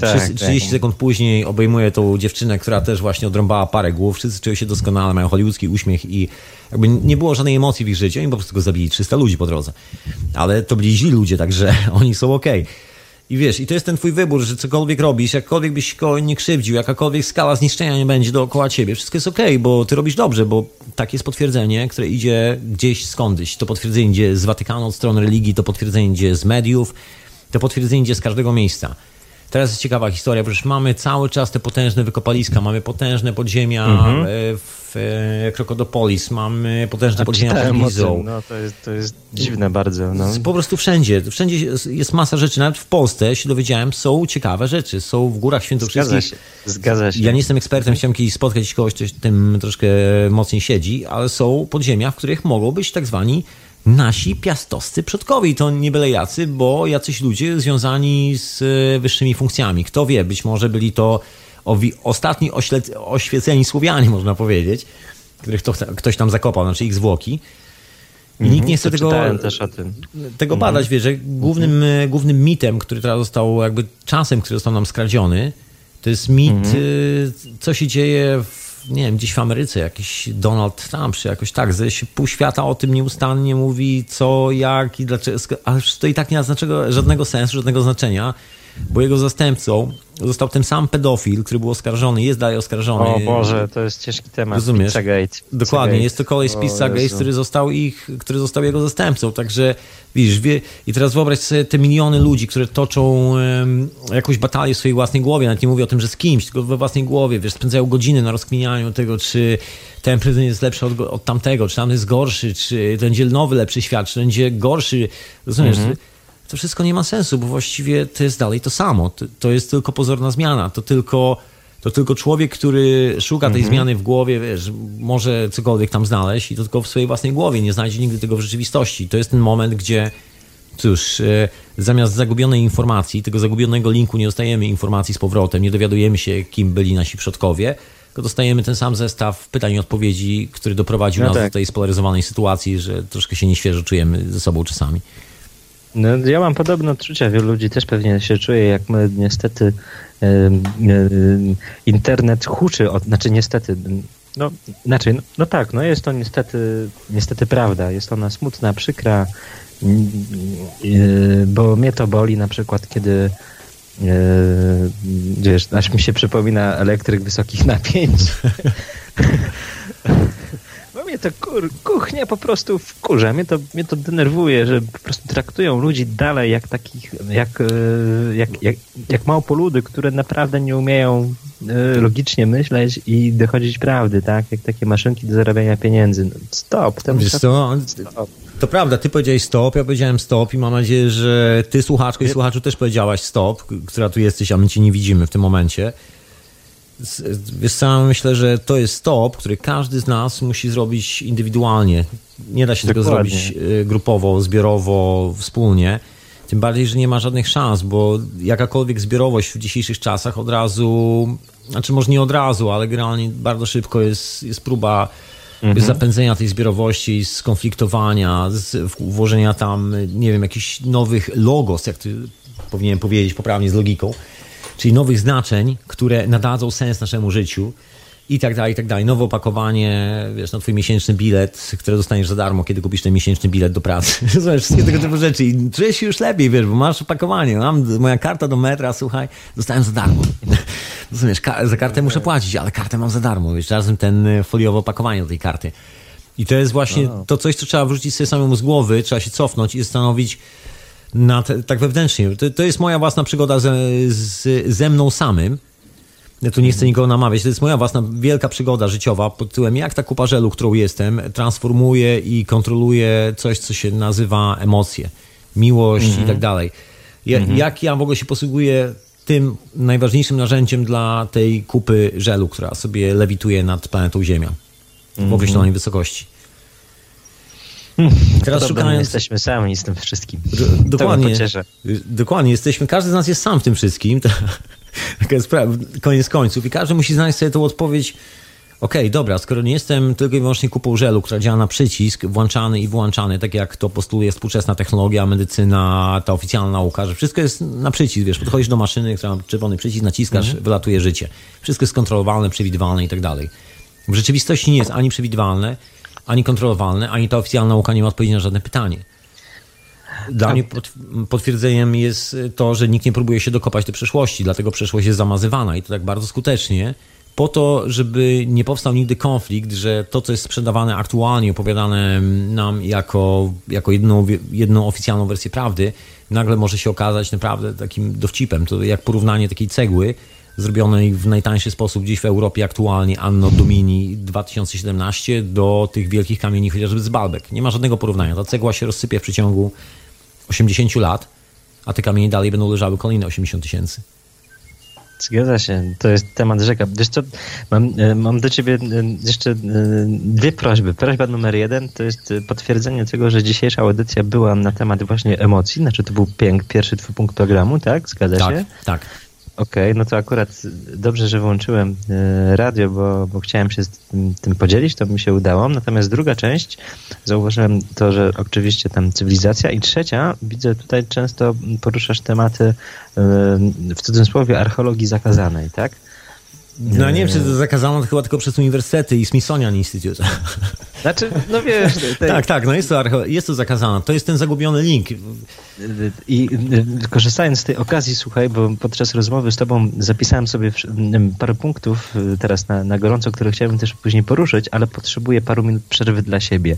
tak, 30 tak. sekund później obejmuje tą dziewczynę, która też właśnie odrąbała parę głów. Wszyscy czują się doskonale, mają hollywoodzki uśmiech i jakby nie było żadnej emocji w ich życiu. Oni po prostu go zabili 300 ludzi po drodze. Ale to byli źli ludzie, także oni są okej. Okay. I wiesz, i to jest ten twój wybór, że cokolwiek robisz, jakkolwiek byś kogoś nie krzywdził, jakakolwiek skala zniszczenia nie będzie dookoła ciebie, wszystko jest okej, okay, bo ty robisz dobrze, bo takie jest potwierdzenie, które idzie gdzieś skądś. To potwierdzenie idzie z Watykanu, od strony religii, to potwierdzenie idzie z mediów, to potwierdzenie idzie z każdego miejsca. Teraz jest ciekawa historia, przecież mamy cały czas te potężne wykopaliska, mamy potężne podziemia mhm. w e, Krokodopolis, mamy potężne podziemia pod Gizą. No, to, jest, to jest dziwne bardzo. No. Po prostu wszędzie, wszędzie jest masa rzeczy, nawet w Polsce się dowiedziałem, są ciekawe rzeczy, są w Górach Świętokrzyskich. Zgadza się, zgadza się. Ja nie jestem ekspertem, chciałem kiedyś spotkać kogoś, kto tym troszkę mocniej siedzi, ale są podziemia, w których mogą być tak zwani nasi piastowscy przodkowie. I to nie byle jacy, bo jacyś ludzie związani z e, wyższymi funkcjami. Kto wie, być może byli to ostatni oświeceni Słowianie, można powiedzieć, których to, ktoś tam zakopał, znaczy ich zwłoki. I nikt nie chce tego, tego mhm. badać. Wie, że głównym, mhm. głównym mitem, który teraz został, jakby czasem, który został nam skradziony, to jest mit, mhm. E, co się dzieje w nie wiem, gdzieś w Ameryce jakiś Donald Trump, czy jakoś tak, że się pół świata o tym nieustannie mówi, co, jak i dlaczego, ale to i tak nie ma żadnego sensu, żadnego znaczenia, bo jego zastępcą został ten sam pedofil, który był oskarżony, jest dalej oskarżony. O Boże, to jest ciężki temat. Rozumiesz? Pizzagate. Dokładnie, jest to kolej z Pizzagate, który został ich, który został jego zastępcą, także widzisz, wie, i teraz wyobraź sobie te miliony ludzi, które toczą um, jakąś batalię w swojej własnej głowie, nawet nie mówię o tym, że z kimś, tylko we własnej głowie, wiesz, spędzają godziny na rozkminianiu tego, czy ten prezydent jest lepszy od, od tamtego, czy tam jest gorszy, czy będzie nowy, lepszy świat, czy będzie gorszy, rozumiesz? Mhm to wszystko nie ma sensu, bo właściwie to jest dalej to samo. To, jest tylko pozorna zmiana. To tylko, to tylko człowiek, który szuka tej mhm. zmiany w głowie, wiesz, może cokolwiek tam znaleźć i to tylko w swojej własnej głowie. Nie znajdzie nigdy tego w rzeczywistości. To jest ten moment, gdzie cóż, e, zamiast zagubionej informacji, tego zagubionego linku nie dostajemy informacji z powrotem, nie dowiadujemy się, kim byli nasi przodkowie, tylko dostajemy ten sam zestaw pytań i odpowiedzi, który doprowadził no nas tak. do tej spolaryzowanej sytuacji, że troszkę się nieświeżo czujemy ze sobą czasami. No, ja mam podobne odczucia. Wielu ludzi też pewnie się czuje, jak my niestety internet huczy, od, znaczy niestety, no, znaczy, no, no, tak, no jest to niestety, niestety prawda. Jest ona smutna, przykra, bo mnie to boli na przykład, kiedy wiesz, aż mi się przypomina elektryk wysokich napięć. Mnie to kur, kuchnia po prostu wkurza, mnie to, mnie to denerwuje, że po prostu traktują ludzi dalej jak takich, jak, e, jak, jak, jak małpoludy, które naprawdę nie umieją e, logicznie myśleć i dochodzić prawdy, tak? Jak takie maszynki do zarabiania pieniędzy. No, stop. Tam Wiesz co? Stop. To prawda, ty powiedziałeś stop, ja powiedziałem stop i mam nadzieję, że ty słuchaczko i słuchaczu też powiedziałaś stop, która tu jesteś, a my cię nie widzimy w tym momencie. Wiesz co, myślę, że to jest stop, który każdy z nas musi zrobić indywidualnie. Nie da się Dokładnie. tego zrobić y, grupowo, zbiorowo, wspólnie. Tym bardziej, że nie ma żadnych szans, bo jakakolwiek zbiorowość w dzisiejszych czasach od razu, znaczy może nie od razu, ale generalnie bardzo szybko jest, jest próba mhm. zapędzenia tej zbiorowości, skonfliktowania, z, włożenia tam, nie wiem, jakichś nowych logos, jak ty powinienem powiedzieć poprawnie z logiką, czyli nowych znaczeń, które nadadzą sens naszemu życiu i tak dalej, i tak dalej. Nowe opakowanie, wiesz, na twój miesięczny bilet, który dostaniesz za darmo, kiedy kupisz ten miesięczny bilet do pracy. Zobacz, wszystkie tego typu rzeczy i czujesz się już lepiej, wiesz, bo masz opakowanie. Mam moja karta do metra, słuchaj, dostałem za darmo. Rozumiesz, za kartę muszę płacić, ale kartę mam za darmo, wiesz, razem ten e, foliowe opakowanie do tej karty. I to jest właśnie no. to coś, co trzeba wrzucić sobie samemu z głowy, trzeba się cofnąć i zastanowić, na te, tak wewnętrznie. To, to, jest moja własna przygoda ze, z, ze mną samym. Ja tu nie chcę nikogo namawiać. To jest moja własna wielka przygoda życiowa pod tytułem jak ta kupa żelu, którą jestem, transformuje i kontroluje coś, co się nazywa emocje, miłość i tak dalej. Ja, mhm. Jak ja w ogóle się posługuję tym najważniejszym narzędziem dla tej kupy żelu, która sobie lewituje nad planetą Ziemia w określonej wysokości. Teraz szukając... jesteśmy sami z tym wszystkim. dokładnie. Dokładnie, jesteśmy, każdy z nas jest sam w tym wszystkim. Taka jest koniec końców. I każdy musi znaleźć sobie tą odpowiedź. Okej, okay, dobra, skoro nie jestem tylko i wyłącznie kupą żelu, która działa na przycisk, włączany i włączany, tak jak to postuluje współczesna technologia, medycyna, ta oficjalna nauka, że wszystko jest na przycisk, wiesz, podchodzisz do maszyny, która ma czerwony przycisk, naciskasz, mhm. wylatuje życie. Wszystko jest kontrolowalne, przewidywalne i tak dalej. W rzeczywistości nie jest ani przewidywalne, ani kontrolowalne, ani ta oficjalna nauka nie ma odpowiedzi na żadne pytanie. Dla mnie potwierdzeniem jest to, że nikt nie próbuje się dokopać do przeszłości, dlatego przeszłość jest zamazywana i to tak bardzo skutecznie, po to, żeby nie powstał nigdy konflikt, że to, co jest sprzedawane aktualnie, opowiadane nam jako, jako jedną, jedną oficjalną wersję prawdy, nagle może się okazać naprawdę takim dowcipem. To jak porównanie takiej cegły, zrobionej w najtańszy sposób gdzieś w Europie aktualnie Anno Domini 2017 do tych wielkich kamieni chociażby z Balbek. Nie ma żadnego porównania. Ta cegła się rozsypie w przeciągu 80 lat, a te kamienie dalej będą leżały kolejne 80 tysięcy. Zgadza się, to jest temat rzeka. Wiesz co, mam, e, mam do ciebie e, jeszcze e, dwie prośby. Prośba numer jeden to jest potwierdzenie tego, że dzisiejsza audycja była na temat właśnie emocji, znaczy to był pierwszy twój punkt programu, tak? Zgadza tak, się? Tak, Okej, okay, no to akurat dobrze, że włączyłem e, radio, bo, bo chciałem się z tym, tym, podzielić, to mi się udało. Natomiast druga część, zauważyłem to, że oczywiście tam cywilizacja i trzecia, widzę tutaj często poruszasz tematy e, w cudzysłowie archeologii zakazanej, tak? No nie wiem, czy to zakazano to chyba tylko przez uniwersytety i Smithsonian Institute. Znaczy, no wiesz... Tej... Tak, tak, no jest to, jest to zakazane. To jest ten zagubiony link. I korzystając z tej okazji, słuchaj, bo podczas rozmowy z tobą zapisałem sobie parę punktów y, teraz na, na gorąco, które chciałbym też później poruszyć, ale potrzebuję paru minut przerwy dla siebie.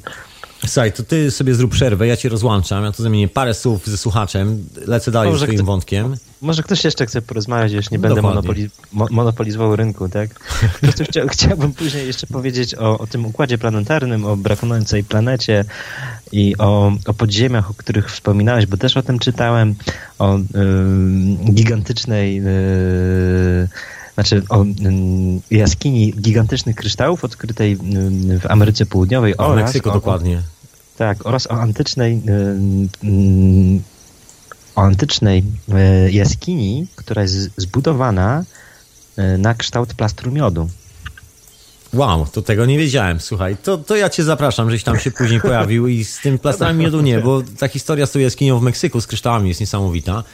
Słuchaj, to ty sobie zrób przerwę, ja cię rozłączam, ja tu zamienię parę słów ze słuchaczem, lecę dalej ze swoim kto, wątkiem. Może ktoś jeszcze chce porozmawiać, już nie będę monopoli, mo, monopolizował rynku, tak? Chcia, chciałbym później jeszcze powiedzieć o, o tym układzie planetarnym, o brakującej planecie i o, o podziemiach, o których wspominałeś, bo też o tym czytałem, o gigantycznej... Y, znaczy o jaskini gigantycznych kryształów odkrytej w Ameryce Południowej w oraz Meksyku o, dokładnie. Tak, oraz o antycznej o antycznej e, jaskini, która jest zbudowana e, na kształt plastru miodu. Wow, to tego nie wiedziałem. Słuchaj, to, to ja cię zapraszam, żeś tam się później pojawił i z tym plastrami miodu nie, bo ta historia z tą jaskinią w Meksyku z kryształami jest niesamowita.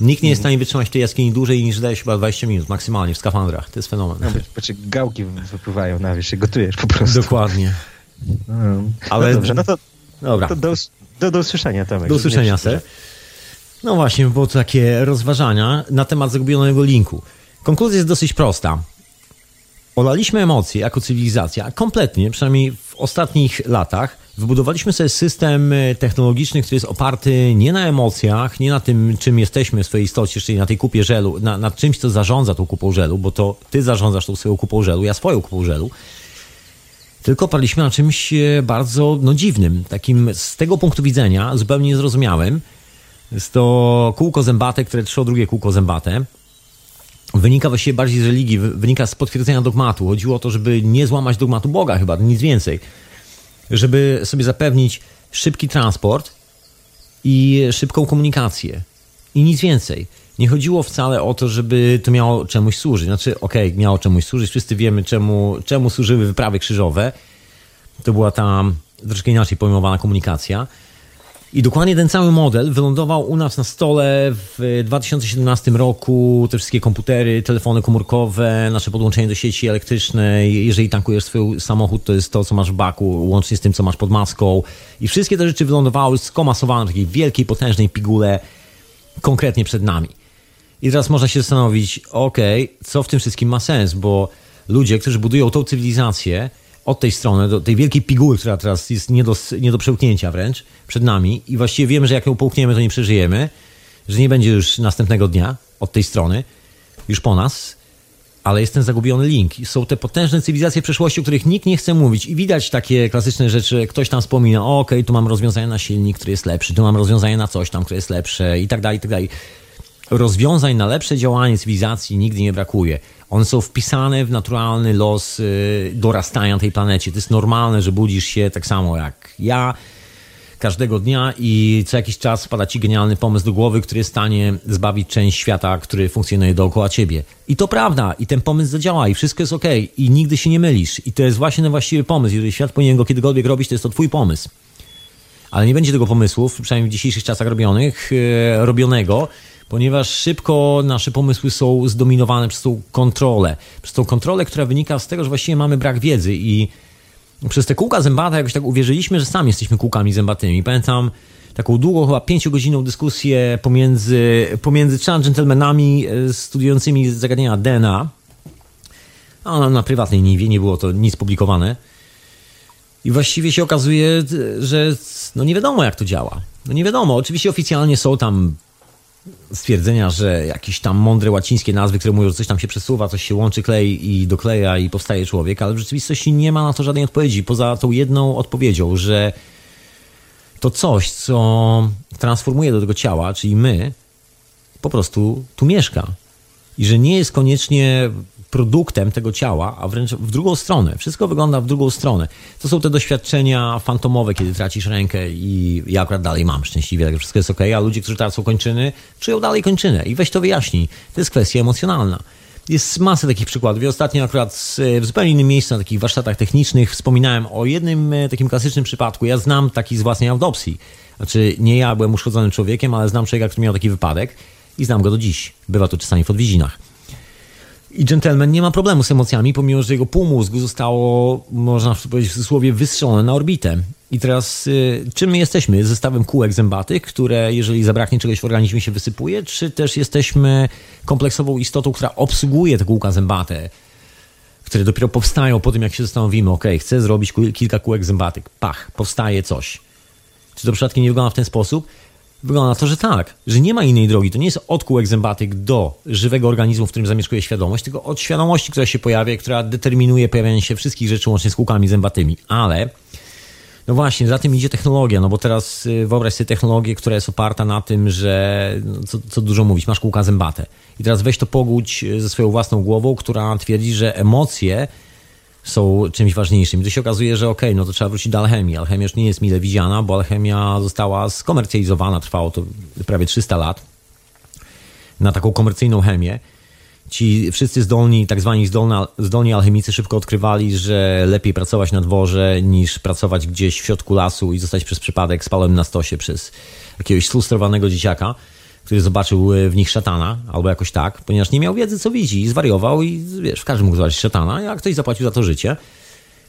Nikt nie jest w stanie wytrzymać tej jaskini dłużej niż daje się chyba 20 minut maksymalnie w skafandrach. To jest fenomen. No, znaczy gałki wypływają na wierzch, gotujesz po prostu. Dokładnie. No, Ale... No dobrze, no to, Dobra. to do, do, do usłyszenia Tomek. Do usłyszenia, ser. No właśnie, to takie rozważania na temat zagubionego linku. Konkluzja jest dosyć prosta. Olaliśmy emocje jako cywilizacja kompletnie, przynajmniej w ostatnich latach. Wybudowaliśmy sobie system e, technologiczny, który jest oparty nie na emocjach, nie na tym, czym jesteśmy w swojej istocie, czyli na tej kupie żelu, na, na czymś, co zarządza tą kupą żelu, bo to ty zarządzasz tą swoją kupą żelu, ja swoją kupą żelu. Tylko oparliśmy na czymś e, bardzo no, dziwnym, takim z tego punktu widzenia zupełnie niezrozumiałym. Jest to kółko zębate, które trzyło drugie kółko zębate. Wynika właściwie bardziej z religii, wynika z potwierdzenia dogmatu. Chodziło o to, żeby nie złamać dogmatu Boga chyba, nic więcej. Żeby sobie zapewnić szybki transport i szybką komunikację. I nic więcej. Nie chodziło wcale o to, żeby to miało czemuś służyć. Znaczy, okej, okay, miało czemuś służyć. Wszyscy wiemy, czemu, czemu służyły wyprawy krzyżowe. To była ta troszkę inaczej pojmowana komunikacja. I dokładnie ten cały model wylądował u nas na stole w 2017 roku. Te wszystkie komputery, telefony komórkowe, nasze podłączenie do sieci elektrycznej. Jeżeli tankujesz swój samochód, to jest to, co masz w baku, łącznie z tym, co masz pod maską. I wszystkie te rzeczy wylądowały skomasowane w takiej wielkiej, potężnej pigule konkretnie przed nami. I teraz można się zastanowić, okay, co w tym wszystkim ma sens, bo ludzie, którzy budują tą cywilizację, od tej strony, do tej wielkiej piguły, która teraz jest nie do, nie do przełknięcia wręcz przed nami i właściwie wiemy, że jak ją połkniemy, to nie przeżyjemy, że nie będzie już następnego dnia od tej strony, już po nas, ale jest ten zagubiony link. Są te potężne cywilizacje przeszłości, o których nikt nie chce mówić i widać takie klasyczne rzeczy, ktoś tam wspomina, okej, okay, tu mam rozwiązanie na silnik, który jest lepszy, tu mam rozwiązanie na coś tam, które jest lepsze i tak dalej, i tak dalej. Rozwiązań na lepsze działanie cywilizacji nigdy nie brakuje. One są wpisane w naturalny los y, dorastania tej planecie. To jest normalne, że budzisz się tak samo jak ja każdego dnia i co jakiś czas wpada ci genialny pomysł do głowy, który jest w stanie zbawić część świata, który funkcjonuje dookoła ciebie. I to prawda, i ten pomysł zadziała, i wszystko jest ok, i nigdy się nie mylisz. I to jest właśnie ten właściwy pomysł. Jeżeli świat powinien go kiedykolwiek robić, to jest to twój pomysł. Ale nie będzie tego pomysłów, przynajmniej w dzisiejszych czasach robionych, yy, robionego, ponieważ szybko nasze pomysły są zdominowane przez tą kontrolę. Przez tą kontrolę, która wynika z tego, że właściwie mamy brak wiedzy i przez te kółka zębate jakoś tak uwierzyliśmy, że sami jesteśmy kółkami zębatymi. Pamiętam taką długą, chyba pięciogodzinną dyskusję pomiędzy, pomiędzy trzema dżentelmenami e, studiującymi zagadnienia DNA. A na prywatnej niwie, nie było to nic publikowane. I właściwie się okazuje, że no nie wiadomo jak to działa. No nie wiadomo. Oczywiście oficjalnie są tam stwierdzenia, że jakieś tam mądre łacińskie nazwy, które mówią, że coś tam się przesuwa, coś się łączy, klei i dokleja i powstaje człowiek, ale w rzeczywistości nie ma na to żadnej odpowiedzi, poza tą jedną odpowiedzią, że to coś, co transformuje do tego ciała, czyli my, po prostu tu mieszka. I że nie jest koniecznie produktem tego ciała, a wręcz w drugą stronę. Wszystko wygląda w drugą stronę. To są te doświadczenia fantomowe, kiedy tracisz rękę i ja akurat dalej mam szczęśliwie, tak wszystko jest ok, a ludzie, którzy tracą kończyny, czują dalej kończynę. I weź to wyjaśnij. To jest kwestia emocjonalna. Jest masę takich przykładów. Ja ostatnio akurat w zupełnie innym miejscu, na takich warsztatach technicznych, wspominałem o jednym e, takim klasycznym przypadku. Ja znam taki z własnej autopsji. Znaczy, nie ja byłem uszkodzonym człowiekiem, ale znam człowieka, który miał taki wypadek i znam go do dziś. Bywa to czasami w odwiedzinach. I gentleman nie ma problemu z emocjami, pomimo że jego półmózgu zostało, można powiedzieć w cudzysłowie, wystrzelone na orbitę. I teraz y, czym my jesteśmy? Zestawem kółek zębatych, które jeżeli zabraknie czegoś w organizmie się wysypuje, czy też jesteśmy kompleksową istotą, która obsługuje te kółka zębate? które dopiero powstają po tym, jak się zastanowimy, ok, chcę zrobić kilka kółek zębatek. Pach, powstaje coś. Czy to przypadkiem nie wygląda w ten sposób? Wygląda na to, że tak, że nie ma innej drogi. To nie jest od kółek zębatek do żywego organizmu, w którym zamieszkuje świadomość, tylko od świadomości, która się pojawia, która determinuje pojawianie się wszystkich rzeczy łącznie z kółkami zębatymi. Ale no właśnie, za tym idzie technologia, no bo teraz y, wyobraź sobie technologię, która jest oparta na tym, że no, co, co dużo mówić, masz kółka zębate. I teraz weź to pogódź y, ze swoją własną głową, która twierdzi, że emocje są czymś ważniejszym. I to się okazuje, że okej, okay, no to trzeba wrócić do alchemii. Alchemia już nie jest mile widziana, bo alchemia została skomercjalizowana, trwało to prawie 300 lat na taką komercyjną chemię ci wszyscy zdolni, tak zwani zdolna, zdolni alchemicy szybko odkrywali, że lepiej pracować na dworze niż pracować gdzieś w środku lasu i zostać przez przypadek spalonym na stosie przez jakiegoś slustrowanego dzieciaka, który zobaczył e, w nich szatana, albo jakoś tak, ponieważ nie miał wiedzy, co widzi i zwariował i wiesz, w każdym mógł zobaczyć szatana, a ktoś zapłacił za to życie.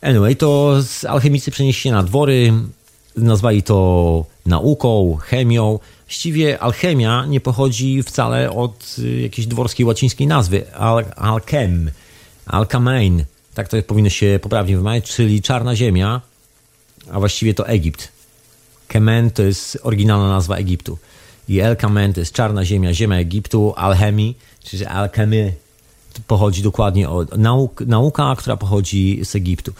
Anyway, to alchemicy przenieśli się na dwory, nazwali to nauką, chemią, Właściwie alchemia nie pochodzi wcale od y, jakiejś dworskiej łacińskiej nazwy. Al alchem, alkamein, tak to powinno się poprawnie wymawiać, czyli czarna ziemia, a właściwie to Egipt. Kemen to jest oryginalna nazwa Egiptu. I El Kamen to jest czarna ziemia, ziemia Egiptu, alchemii, czyli alchemy pochodzi dokładnie od nauk, nauka, która pochodzi z Egiptu.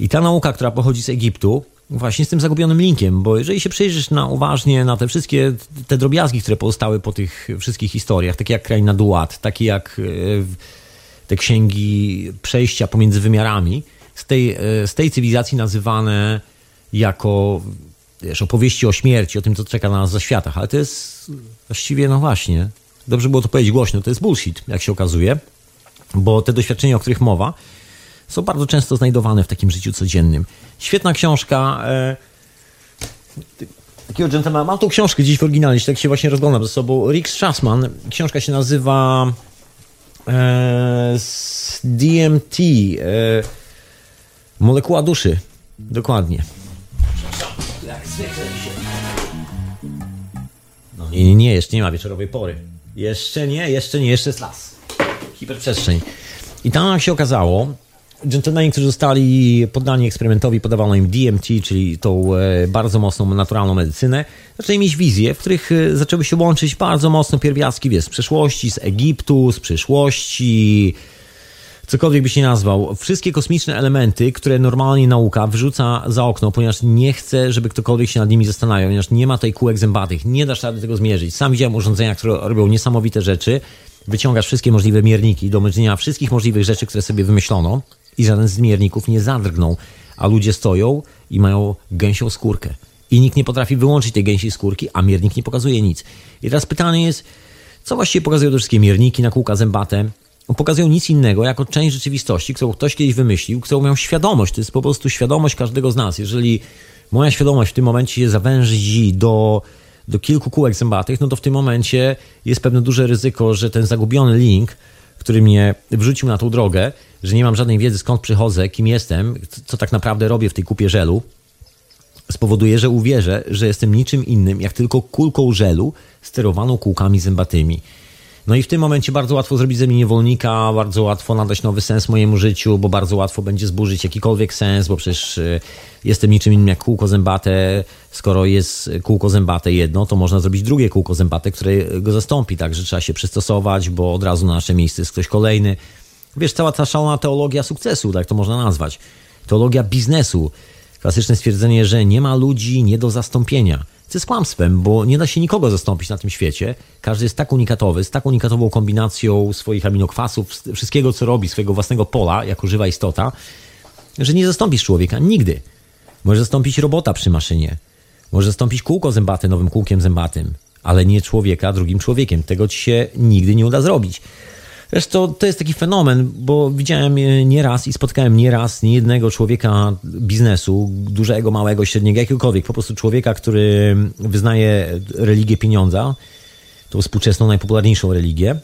I ta nauka, która pochodzi z Egiptu, Właśnie z tym zagubionym linkiem, bo jeżeli się przyjrzysz na uważnie na te wszystkie te drobiazgi, które pozostały po tych wszystkich historiach, takie jak Kraina Duat, takie jak e, te księgi przejścia pomiędzy wymiarami, z tej, e, z tej cywilizacji nazywane jako wiesz, opowieści o śmierci, o tym, co czeka na nas za światach, ale to jest właściwie, no właśnie, dobrze było to powiedzieć głośno, to jest bullshit, jak się okazuje, bo te doświadczenia, o których mowa, są bardzo często znajdowane w takim życiu codziennym. Świetna książka. E, takiego gentlemana. Mam tą książkę gdzieś w oryginale, tak się właśnie rozglądam ze sobą. Rick Strassman. Książka się nazywa e, DMT. E, molekuła duszy. Dokładnie. Jak zwykle No nie, nie, nie, jeszcze nie ma wieczorowej pory. Jeszcze nie, jeszcze nie, jeszcze jest las. Hiperprzestrzeń. I tam się okazało, Dżentelmeni, którzy zostali poddani eksperymentowi, podawano im DMT, czyli tą e, bardzo mocną naturalną medycynę, zaczęli mieć wizje, w których e, zaczęły się łączyć bardzo mocno pierwiastki wiesz, z przeszłości, z Egiptu, z przyszłości, cokolwiek byś nie nazwał. Wszystkie kosmiczne elementy, które normalnie nauka wyrzuca za okno, ponieważ nie chce, żeby ktokolwiek się nad nimi zastanawiał, ponieważ nie ma tutaj kółek zębatych, nie dasz rady tego zmierzyć. Sam widziałem urządzenia, które robią niesamowite rzeczy, wyciągasz wszystkie możliwe mierniki do mierzenia wszystkich możliwych rzeczy, które sobie wymyślono i żaden z mierników nie zadrgnął, a ludzie stoją i mają gęsią skórkę. I nikt nie potrafi wyłączyć tej gęsiej skórki, a miernik nie pokazuje nic. I teraz pytanie jest, co właściwie pokazują te wszystkie mierniki na kółka zębate? Pokazują nic innego jako część rzeczywistości, którą ktoś kiedyś wymyślił, którą miał świadomość. To jest po prostu świadomość każdego z nas. Jeżeli moja świadomość w tym momencie się zawęzi do, do kilku kółek zębatych, no to w tym momencie jest pewne duże ryzyko, że ten zagubiony link, który mnie wrzucił na tą drogę, że nie mam żadnej wiedzy skąd przychodzę, kim jestem, co tak naprawdę robię w tej kupie żelu, spowoduje, że uwierzę, że jestem niczym innym, jak tylko kulką żelu sterowaną kółkami zębatymi. No i w tym momencie bardzo łatwo zrobić ze mnie niewolnika, bardzo łatwo nadać nowy sens mojemu życiu, bo bardzo łatwo będzie zburzyć jakikolwiek sens, bo przecież y, jestem niczym innym jak kółko zębate. Skoro jest kółko zębate jedno, to można zrobić drugie kółko zębate, które go zastąpi, także trzeba się przystosować, bo od razu na nasze miejsce jest ktoś kolejny. Wiesz, cała ta szalona teologia sukcesu, tak to można nazwać. Teologia biznesu. Klasyczne stwierdzenie, że nie ma ludzi nie do zastąpienia. Co jest kłamstwem, bo nie da się nikogo zastąpić na tym świecie. Każdy jest tak unikatowy, z taką unikatową kombinacją swoich aminokwasów, wszystkiego co robi, swojego własnego pola, jako żywa istota, że nie zastąpisz człowieka nigdy. Możesz zastąpić robota przy maszynie. Możesz zastąpić kółko zębate nowym kółkiem zębatym, ale nie człowieka drugim człowiekiem. Tego ci się nigdy nie uda zrobić. Zresztą to jest taki fenomen, bo widziałem nieraz i spotkałem nieraz niejednego człowieka biznesu, dużego, małego, średniego, jakiegokolwiek, po prostu człowieka, który wyznaje religię pieniądza, tą współczesną, najpopularniejszą religię.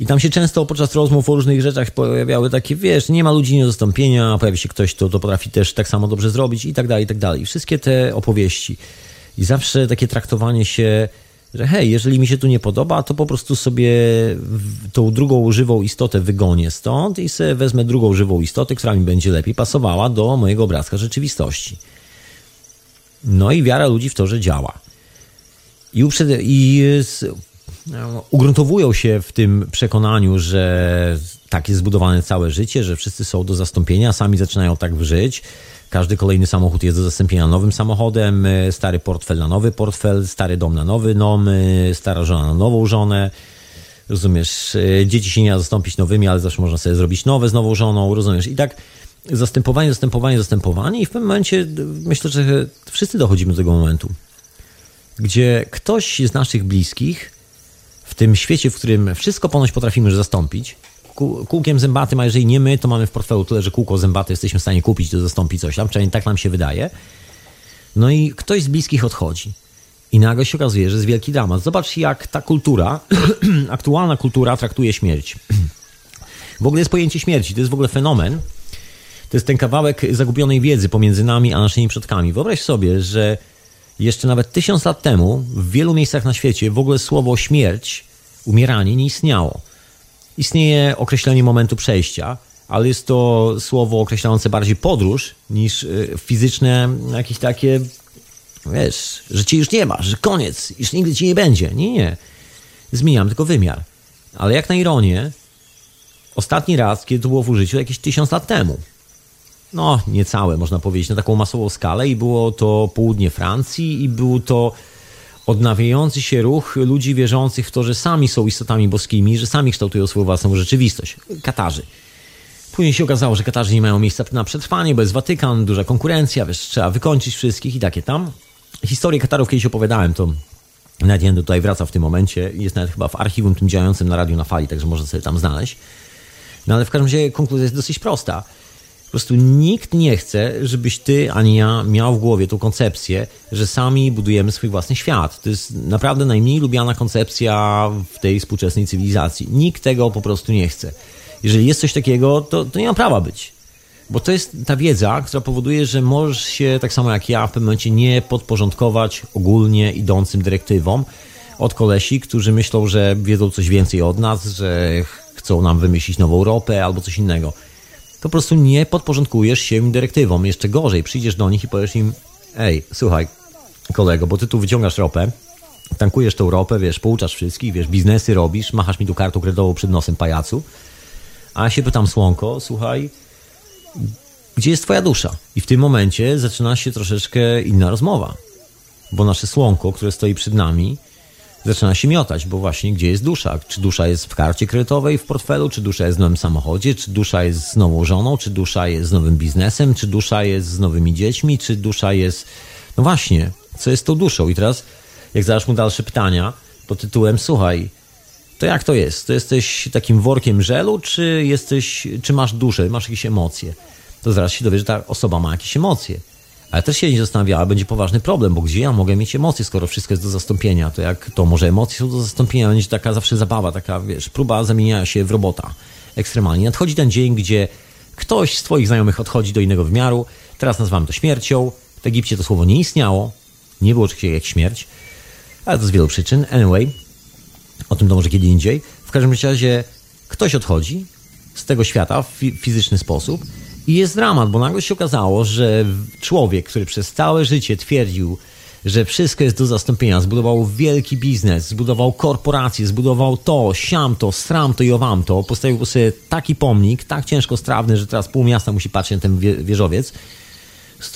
I tam się często podczas rozmów o różnych rzeczach pojawiały takie, wiesz, nie ma ludzi nie do zastąpienia, pojawi się ktoś, kto to potrafi też tak samo dobrze zrobić i tak dalej, i tak dalej. Wszystkie te opowieści. I zawsze takie traktowanie się że hej, jeżeli mi się tu nie podoba, to po prostu sobie tą drugą żywą istotę wygonię stąd i sobie wezmę drugą żywą istotę, która mi będzie lepiej pasowała do mojego obrazka rzeczywistości. No i wiara ludzi w to, że działa. I, uprzed- i ugruntowują się w tym przekonaniu, że tak jest zbudowane całe życie, że wszyscy są do zastąpienia, sami zaczynają tak żyć. Każdy kolejny samochód jest do zastąpienia nowym samochodem, stary portfel na nowy portfel, stary dom na nowy dom, stara żona na nową żonę. Rozumiesz, dzieci się nie da zastąpić nowymi, ale zawsze można sobie zrobić nowe z nową żoną, rozumiesz? I tak zastępowanie, zastępowanie, zastępowanie i w pewnym momencie myślę, że wszyscy dochodzimy do tego momentu, gdzie ktoś z naszych bliskich tym świecie, w którym wszystko ponoć potrafimy zastąpić, kółkiem zębatym, a jeżeli nie my, to mamy w portfelu tyle, że kółko zębate jesteśmy w stanie kupić, to zastąpi coś tam, przynajmniej tak nam się wydaje. No i ktoś z bliskich odchodzi. I nagle się okazuje, że jest wielki dramat. Zobacz, jak ta kultura, aktualna kultura traktuje śmierć. W ogóle jest pojęcie śmierci, to jest w ogóle fenomen. To jest ten kawałek zagubionej wiedzy pomiędzy nami a naszymi przodkami. Wyobraź sobie, że jeszcze nawet tysiąc lat temu w wielu miejscach na świecie w ogóle słowo śmierć, umieranie nie istniało. Istnieje określenie momentu przejścia, ale jest to słowo określające bardziej podróż niż y, fizyczne jakieś takie, wiesz, że cię już nie ma, że koniec, już nigdy ci nie będzie. Nie, nie. Zmieniam tylko wymiar. Ale jak na ironię, ostatni raz, kiedy to było w użyciu, jakieś tysiąc lat temu no niecałe, można powiedzieć, na taką masową skalę i było to południe Francji i był to odnawiający się ruch ludzi wierzących w to, że sami są istotami boskimi, że sami kształtują swoją własną rzeczywistość. Katarzy. Później się okazało, że Katarzy nie mają miejsca na przetrwanie, bo jest Watykan, duża konkurencja, wiesz, trzeba wykończyć wszystkich i takie tam. Historię Katarów kiedyś opowiadałem, to nawet nie tutaj wraca w tym momencie. Jest nawet chyba w archiwum tym działającym na radiu na fali, także można sobie tam znaleźć. No ale w każdym razie konkluzja jest dosyć prosta. Po prostu nikt nie chce, żebyś ty ani ja miał w głowie tą koncepcję, że sami budujemy swój własny świat. To jest naprawdę najmniej lubiana koncepcja w tej współczesnej cywilizacji. Nikt tego po prostu nie chce. Jeżeli jest coś takiego, to, to nie ma prawa być. Bo to jest ta wiedza, która powoduje, że możesz się, tak samo jak ja, w pewnym momencie nie podporządkować ogólnie idącym dyrektywom od kolesi, którzy myślą, że wiedzą coś więcej od nas, że chcą nam wymyślić nową ropę albo coś innego to po prostu nie podporządkujesz się dyrektywom. Jeszcze gorzej, przyjdziesz do nich i powiesz im, ej, słuchaj, kolego, bo ty tu wyciągasz ropę, tankujesz tą ropę, wiesz, pouczasz wszystkich, wiesz, biznesy robisz, machasz mi tu kartą kredytową przed nosem pajacu, a ja się pytam, Słonko, słuchaj, gdzie jest twoja dusza? I w tym momencie zaczyna się troszeczkę inna rozmowa, bo nasze Słonko, które stoi przed nami, zaczyna się miotać, bo właśnie gdzie jest dusza? Czy dusza jest w karcie kredytowej w portfelu, czy dusza jest w nowym samochodzie, czy dusza jest z nową żoną, czy dusza jest z nowym biznesem, czy dusza jest z nowymi dziećmi, czy dusza jest... No właśnie, co jest tą duszą? I teraz, jak zadasz mu dalsze pytania pod tytułem, słuchaj, to jak to jest? To jesteś takim workiem żelu, czy jesteś, czy masz duszę, masz jakieś emocje? To zaraz się dowiesz, że ta osoba ma jakieś emocje. Ale też się nie zastanawiała, będzie poważny problem, bo gdzie ja mogę mieć emocje, skoro wszystko jest do zastąpienia? To jak to może emocje są do zastąpienia? Będzie taka zawsze zabawa, taka wiesz, próba zamieniania się w robota ekstremalnie. Nadchodzi ten dzień, gdzie ktoś z Twoich znajomych odchodzi do innego wymiaru. Teraz nazywamy to śmiercią. W Egipcie to słowo nie istniało. Nie było czegoś jak śmierć. Ale to z wielu przyczyn. Anyway, o tym to może kiedy indziej. W każdym razie ktoś odchodzi z tego świata w fizyczny sposób i jest dramat, bo nagle się okazało, że człowiek, który przez całe życie twierdził, że wszystko jest do zastąpienia, zbudował wielki biznes, zbudował korporację, zbudował to, siamto, sramto i owamto, postawił sobie taki pomnik, tak ciężko strawny, że teraz pół miasta musi patrzeć na ten wieżowiec,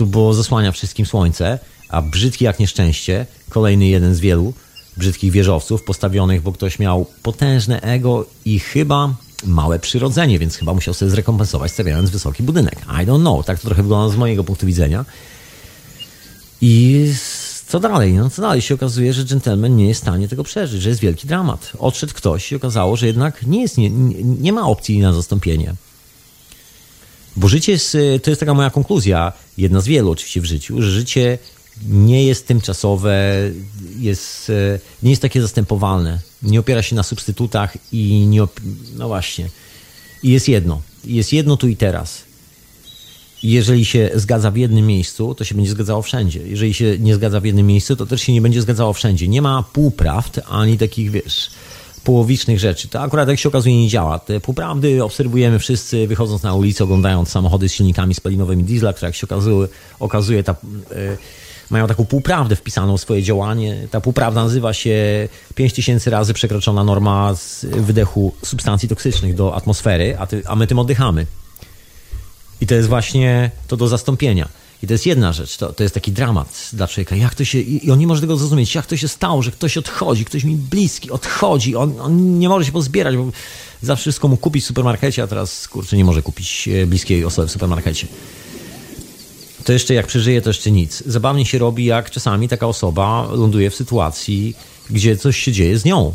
bo zasłania wszystkim słońce, a brzydki jak nieszczęście, kolejny jeden z wielu brzydkich wieżowców postawionych, bo ktoś miał potężne ego i chyba małe przyrodzenie, więc chyba musiał sobie zrekompensować stawiając wysoki budynek. I don't know, tak to trochę wygląda z mojego punktu widzenia. I co dalej? No co dalej? Się okazuje, że gentleman nie jest w stanie tego przeżyć, że jest wielki dramat. Odszedł ktoś i okazało, że jednak nie, jest, nie, nie ma opcji na zastąpienie. Bo życie jest, to jest taka moja konkluzja, jedna z wielu oczywiście w życiu, że życie nie jest tymczasowe, jest, nie jest takie zastępowalne nie opiera się na substytutach i nie. No właśnie. I jest jedno. Jest jedno tu i teraz. jeżeli się zgadza w jednym miejscu, to się będzie zgadzało wszędzie. Jeżeli się nie zgadza w jednym miejscu, to też się nie będzie zgadzało wszędzie. Nie ma półprawd ani takich, wiesz, połowicznych rzeczy. To akurat jak się okazuje nie działa. Te półprawdy obserwujemy wszyscy wychodząc na ulicę, oglądając samochody z silnikami spalinowymi diesla, które jak się okazuje, okazuje ta, e, mają taką półprawdę wpisaną w swoje działanie. Ta półprawda nazywa się 5000 razy przekroczona norma z wydechu substancji toksycznych do atmosfery, a, ty, a my tym oddychamy. I to jest właśnie to do zastąpienia. I to jest jedna rzecz, to, to jest taki dramat dla człowieka. Jak to się, I on nie może tego zrozumieć, jak to się stało, że ktoś odchodzi, ktoś mi bliski odchodzi, on, on nie może się pozbierać, bo za wszystko mu kupić w supermarkecie, a teraz kurczę nie może kupić e, bliskiej osoby w supermarkecie. To jeszcze jak przeżyje, to jeszcze nic. Zabawnie się robi, jak czasami taka osoba ląduje w sytuacji, gdzie coś się dzieje z nią.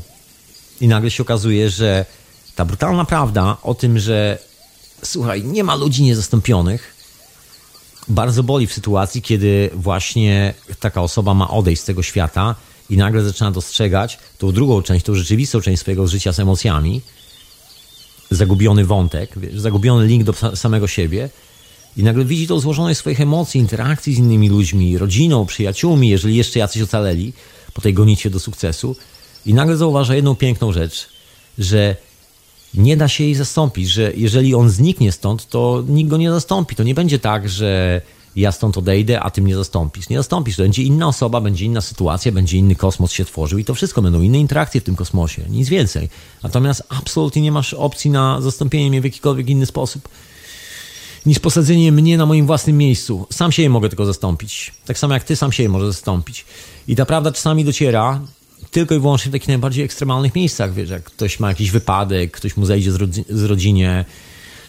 I nagle się okazuje, że ta brutalna prawda o tym, że słuchaj, nie ma ludzi niezastąpionych, bardzo boli w sytuacji, kiedy właśnie taka osoba ma odejść z tego świata i nagle zaczyna dostrzegać tą drugą część, tą rzeczywistą część swojego życia z emocjami, zagubiony wątek, zagubiony link do samego siebie i nagle widzi tą złożoność swoich emocji, interakcji z innymi ludźmi, rodziną, przyjaciółmi, jeżeli jeszcze jacyś ocaleli po tej gonitwie do sukcesu i nagle zauważa jedną piękną rzecz, że nie da się jej zastąpić, że jeżeli on zniknie stąd, to nikt go nie zastąpi. To nie będzie tak, że ja stąd odejdę, a ty mnie zastąpisz. Nie zastąpisz, to będzie inna osoba, będzie inna sytuacja, będzie inny kosmos się tworzył i to wszystko będą inne interakcje w tym kosmosie, nic więcej. Natomiast absolutnie nie masz opcji na zastąpienie mnie w jakikolwiek inny sposób niż posadzenie mnie na moim własnym miejscu. Sam siebie mogę tylko zastąpić. Tak samo jak ty sam siebie możesz zastąpić. I ta prawda czasami dociera, tylko i wyłącznie w takich najbardziej ekstremalnych miejscach, wiesz, jak ktoś ma jakiś wypadek, ktoś mu zejdzie z, rodzi z rodzinie,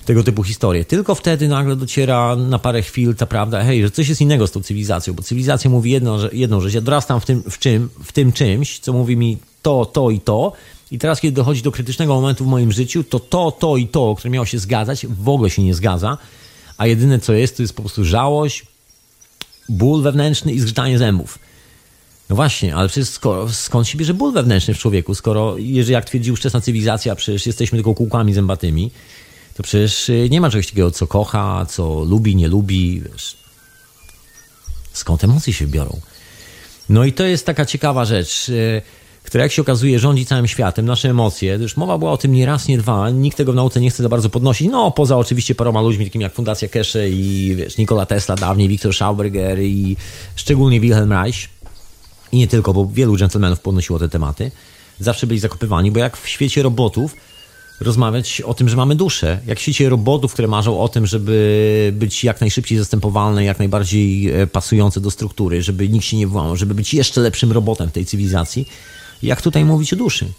tego typu historie. Tylko wtedy nagle dociera na parę chwil ta prawda, hej, że coś jest innego z tą cywilizacją, bo cywilizacja mówi jedno, że, jedną rzecz, ja dorastam w tym, w, czym, w tym czymś, co mówi mi to, to i to i teraz, kiedy dochodzi do krytycznego momentu w moim życiu, to to, to i to, które miało się zgadzać, w ogóle się nie zgadza, a jedyne co jest, to jest po prostu żałość, ból wewnętrzny i zgrzytanie zębów. No właśnie, ale przecież skoro, skąd się bierze ból wewnętrzny w człowieku, skoro, jeżeli jak twierdzi ówczesna cywilizacja, przecież jesteśmy tylko kółkami zębatymi, to przecież y, nie ma czegoś takiego, co kocha, co lubi, nie lubi. Wiesz. Skąd emocje się biorą? No i to jest taka ciekawa rzecz, y, która jak się okazuje rządzi całym światem, nasze emocje. Już mowa była o tym nie raz, nie dwa, nikt tego w nauce nie chce za bardzo podnosić, no poza oczywiście paroma ludźmi, takimi jak Fundacja Keshe i wiesz, Nikola Tesla dawniej, Viktor Schauberger i szczególnie Wilhelm Reich. I nie tylko, bo wielu dżentelmenów podnosiło te tematy, zawsze byli zakopywani, bo jak w świecie robotów rozmawiać o tym, że mamy duszę, jak w świecie robotów, które marzą o tym, żeby być jak najszybciej zastępowalne, jak najbardziej e, pasujące do struktury, żeby nikt się nie włamał, żeby być jeszcze lepszym robotem w tej cywilizacji, jak tutaj mówić o duszy,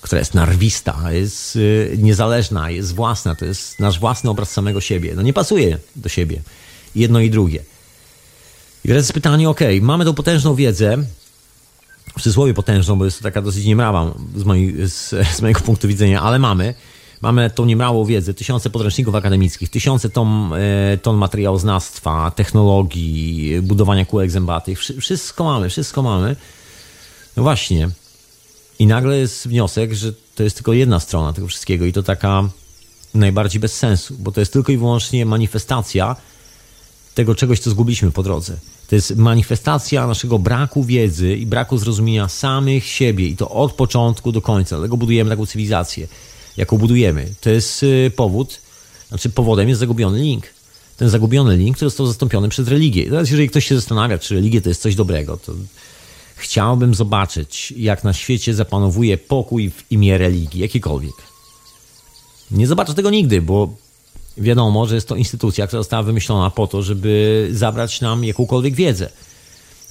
która jest narwista, jest e, niezależna, jest własna, to jest nasz własny obraz samego siebie. No nie pasuje do siebie. Jedno i drugie. I teraz jest pytanie, ok, mamy tą potężną wiedzę, w cudzysłowie potężną, bo jest to taka dosyć niemrawa z, z, z mojego punktu widzenia, ale mamy. Mamy tą niemałą wiedzę, tysiące podręczników akademickich, tysiące ton, e, ton materiałoznawstwa, technologii, budowania kółek zębatych. Wszystko mamy, wszystko mamy. No właśnie. I nagle jest wniosek, że to jest tylko jedna strona tego wszystkiego i to taka najbardziej bez sensu, bo to jest tylko i wyłącznie manifestacja tego czegoś, co zgubiliśmy po drodze. To jest manifestacja naszego braku wiedzy i braku zrozumienia samych siebie i to od początku do końca. Dlatego budujemy taką cywilizację, jaką budujemy. To jest y, powód, znaczy powodem jest zagubiony link. Ten zagubiony link, który został zastąpiony przez religię. Teraz jeżeli ktoś się zastanawia, czy religia to jest coś dobrego, to chciałbym zobaczyć, jak na świecie zapanowuje pokój w imię religii, jakikolwiek. Nie zobaczę tego nigdy, bo wiadomo, że jest to instytucja, która została wymyślona po to, żeby zabrać nam jakąkolwiek wiedzę.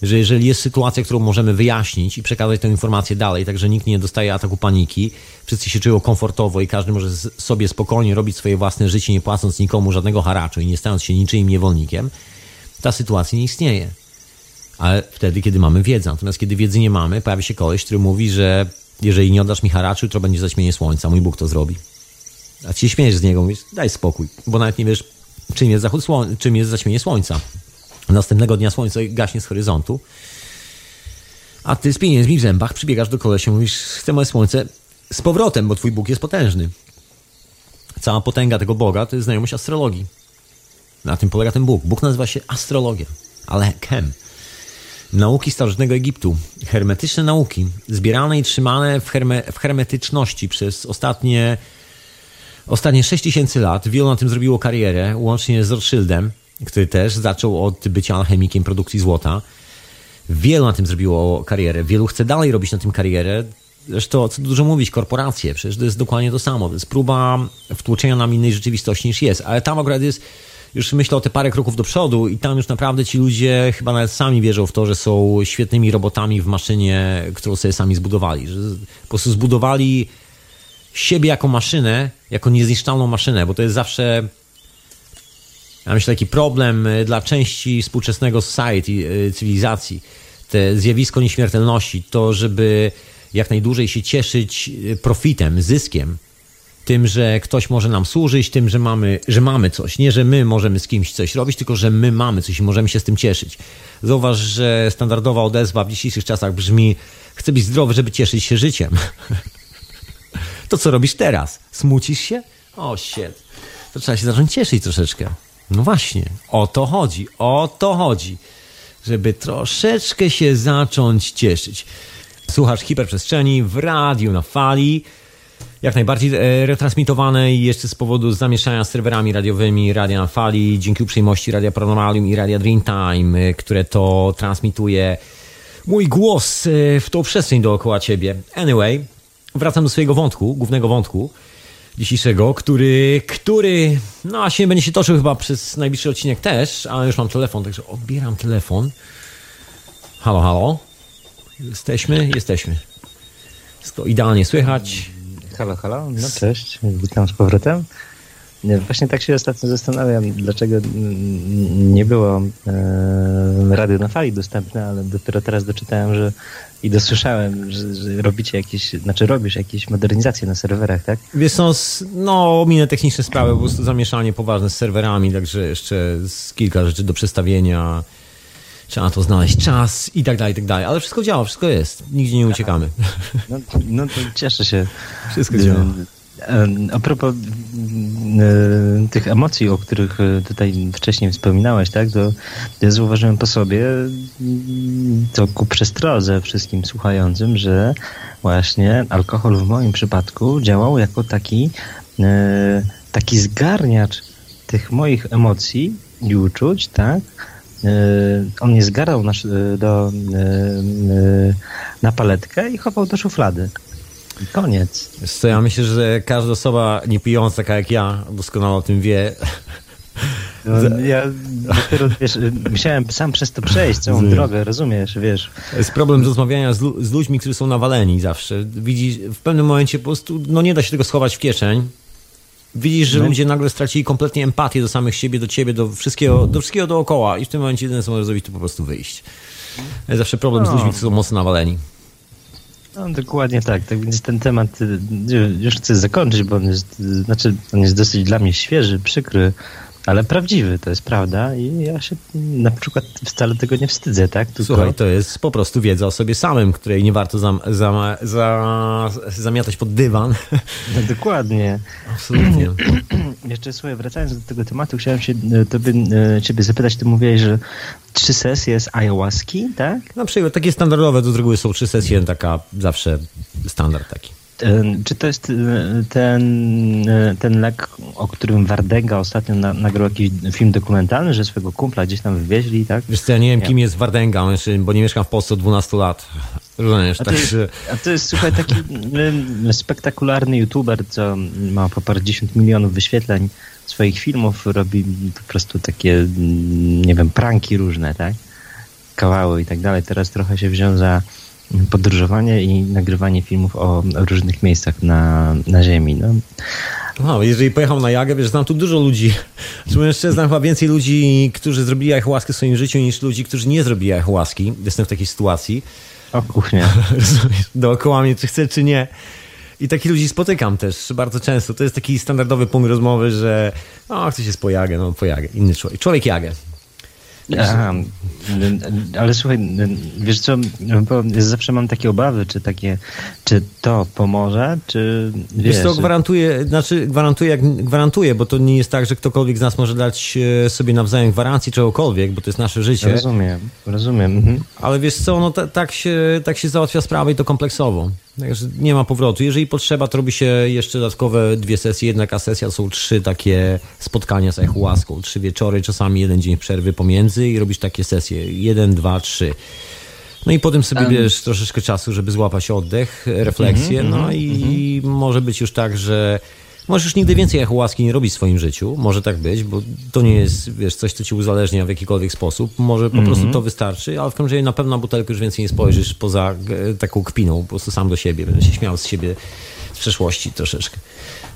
Że jeżeli jest sytuacja, którą możemy wyjaśnić i przekazać tę informację dalej, tak że nikt nie dostaje ataku paniki, wszyscy się czują komfortowo i każdy może sobie spokojnie robić swoje własne życie, nie płacąc nikomu żadnego haraczu i nie stając się niczyim niewolnikiem, ta sytuacja nie istnieje. Ale wtedy, kiedy mamy wiedzę. Natomiast kiedy wiedzy nie mamy, pojawi się koleś, który mówi, że jeżeli nie oddasz mi haraczu, to będzie zaćmienie słońca. Mój Bóg to zrobi. A ci śmiejesz z niego, mówisz, daj spokój, bo nawet nie wiesz, czym jest zachód słońca, czym jest zaćmienie słońca. Następnego dnia słońce gaśnie z horyzontu, a ty z pieniędzmi w zębach przybiegasz do kolesia, mówisz, chcę moje słońce z powrotem, bo twój Bóg jest potężny. Cała potęga tego Boga to jest znajomość astrologii. Na tym polega ten Bóg. Bóg nazywa się astrologia, ale Kem. Nauki starożytnego Egiptu, hermetyczne nauki, zbierane i trzymane w, herme, w hermetyczności przez ostatnie, ostatnie 6 tysięcy lat. Wielu na tym zrobiło karierę, łącznie z Rothschildem, który też zaczął od bycia alchemikiem produkcji złota. Wielu na tym zrobiło karierę, wielu chce dalej robić na tym karierę. Zresztą, co dużo mówić, korporacje, przecież to jest dokładnie to samo. To jest próba wtłoczenia nam innej rzeczywistości niż jest, ale tam akurat jest już myślę o te parę kroków do przodu i tam już naprawdę ci ludzie chyba nawet sami wierzą w to, że są świetnymi robotami w maszynie, którą sobie sami zbudowali. Że po prostu zbudowali siebie jako maszynę, jako niezniszczalną maszynę, bo to jest zawsze ja myślę taki problem dla części współczesnego society, cywilizacji. Te zjawisko nieśmiertelności, to żeby jak najdłużej się cieszyć profitem, zyskiem, tym, że ktoś może nam służyć, tym, że mamy, że mamy coś. Nie, że my możemy z kimś coś robić, tylko że my mamy coś i możemy się z tym cieszyć. Zauważ, że standardowa odezwa w dzisiejszych czasach brzmi: chcę być zdrowy, żeby cieszyć się życiem. To co robisz teraz? Smucisz się? O, shit. To trzeba się zacząć cieszyć troszeczkę. No właśnie, o to chodzi, o to chodzi. Żeby troszeczkę się zacząć cieszyć. Słuchasz hiperprzestrzeni w radiu na fali jak najbardziej e, retransmitowane i jeszcze z powodu zamieszania z serwerami radiowymi Radia na Fali, dzięki uprzejmości Radia Paranormalium i Radia Dreamtime, e, które to transmituje mój głos e, w tą przestrzeń dookoła ciebie. Anyway, wracam do swojego wątku, głównego wątku dzisiejszego, który, który, no a się będzie się toczył chyba przez najbliższy odcinek też, ale już mam telefon, także odbieram telefon. Halo, halo. Jesteśmy? Jesteśmy. Wszystko idealnie słychać. Halo, halo, no cześć, witam z powrotem. Właśnie tak się ostatnio zastanawiam, dlaczego nie było e, radio na fali dostępne, ale dopiero teraz doczytałem, że i dosłyszałem, że, że robicie jakieś, znaczy robisz jakieś modernizacje na serwerach, tak? Wiesz, są, no, minę techniczne sprawy, po prostu zamieszanie poważne z serwerami, także jeszcze z kilka rzeczy do przestawienia. Trzeba to znaleźć czas i tak dalej, i tak dalej. Ale wszystko działa, wszystko jest. Nigdzie nie uciekamy. No, no to cieszę się. Wszystko działa. A propos e, tych emocji, o których e, tutaj wcześniej wspominałeś, tak, to ja zauważyłem po sobie to ku przestrodze wszystkim słuchającym, że właśnie alkohol w moim przypadku działał jako taki, e, taki zgarniacz tych moich emocji i uczuć, tak, on nie zgarał na, do, na paletkę i chował do szuflady. I koniec. Co, ja myślę, że każda osoba nie pijąca taka jak ja doskonale o tym wie. No, ja dopiero, wiesz, musiałem sam przez to przejść, całą drogę, rozumiesz, wiesz. Jest problem z rozmawiania z, z, ludźmi, którzy są nawaleni zawsze. Widzisz, w pewnym momencie po prostu, no nie da się tego schować w kieszeń. Widzisz, że no. ludzie nagle stracili kompletnie empatię do samych siebie, do ciebie, do wszystkiego, do wszystkiego dookoła i w tym momencie jedyne co możesz zrobić, to po prostu wyjść. Jest zawsze problem no. z ludźmi, którzy są mocno nawaleni. No, dokładnie tak. Tak więc ten temat y, już chcę zakończyć, bo on jest, znaczy, on jest dosyć dla mnie świeży, przykry, ale prawdziwy, to jest prawda i ja się na przykład wcale tego nie wstydzę, tak? Tylko... Słuchaj, to jest po prostu wiedza o sobie samym, której nie warto zam, zam, za, zamiatać pod dywan. No, dokładnie. Absolutnie. Jeszcze słuchaj, wracając do tego tematu, chciałem się e, tobie, ciebie zapytać, ty mówiłeś, że trzy sesje z ayahuaski, tak? No przykład takie standardowe, z reguły są trzy sesje, taka zawsze standard taki. Czy to jest e, ten, ten lek, o którym Wardęga ostatnio na, nagrał jakiś film dokumentalny, że swego kumpla gdzieś tam wywieźli, tak? Wiesz co, ja nie wiem, kim jest Wardęga, bo nie mieszkam w Polsce od 12 lat. Rozumiesz, a, to jest, a to jest, słuchaj, taki spektakularny youtuber, co ma po parędziesiąt milionów wyświetleń swoich filmów, robi po prostu takie, nie wiem, pranki różne, tak? Kawały i tak dalej. Teraz trochę się wziął za podróżowanie i nagrywanie filmów o różnych miejscach na, na Ziemi. No. No, jeżeli pojechał na Jagę, wiesz, znam tu dużo ludzi. Jeszcze znam chyba więcej ludzi, którzy zrobili ayahuaskę w swoim życiu, niż ludzi, którzy nie zrobili ayahuaski. Jestem w takiej sytuacji. O kuchnia. Dookoła mnie, czy chcę, czy nie. I takich ludzi spotykam też bardzo często. To jest taki standardowy punkt rozmowy, że o, ktoś jest po Jagę, no po Jagę, inny człowiek. Człowiek Jagę. Aha, ale słuchaj, wiesz co, zawsze mam takie obawy, czy takie, czy to pomoże, czy wiesz... Wiesz co, gwarantuję, znaczy gwarantuję, jak gwarantuję, bo to nie jest tak, że ktokolwiek z nas może dać e, sobie nawzajem gwarancji czegokolwiek, bo to jest nasze życie. Rozumiem, rozumiem. Mhm. Ale wiesz co, no tak, się, tak się załatwia sprawy i to kompleksowo. Także nie ma powrotu. Jeżeli potrzeba, to robi się jeszcze dodatkowe dwie sesje. Jedna sesja są trzy takie spotkania z ayahuaską. Trzy wieczory, czasami jeden dzień przerwy pomiędzy i robisz takie sesje. Jeden, dwa, trzy. No i potem sobie bierzesz troszeczkę czasu, żeby złapać oddech, refleksję. -hmm, no -hmm. i -hmm. może być już tak, że Możesz nigdy więcej ayahuaski nie robić w swoim życiu. Może tak być, bo to nie jest wiesz, coś, co ci uzależnia w jakikolwiek sposób. Może po mm -hmm. prostu to wystarczy, ale w każdym razie na pewno na butelkę już więcej nie spojrzysz poza e, taką kpiną, po prostu sam do siebie. Będę się śmiał z siebie z przeszłości troszeczkę.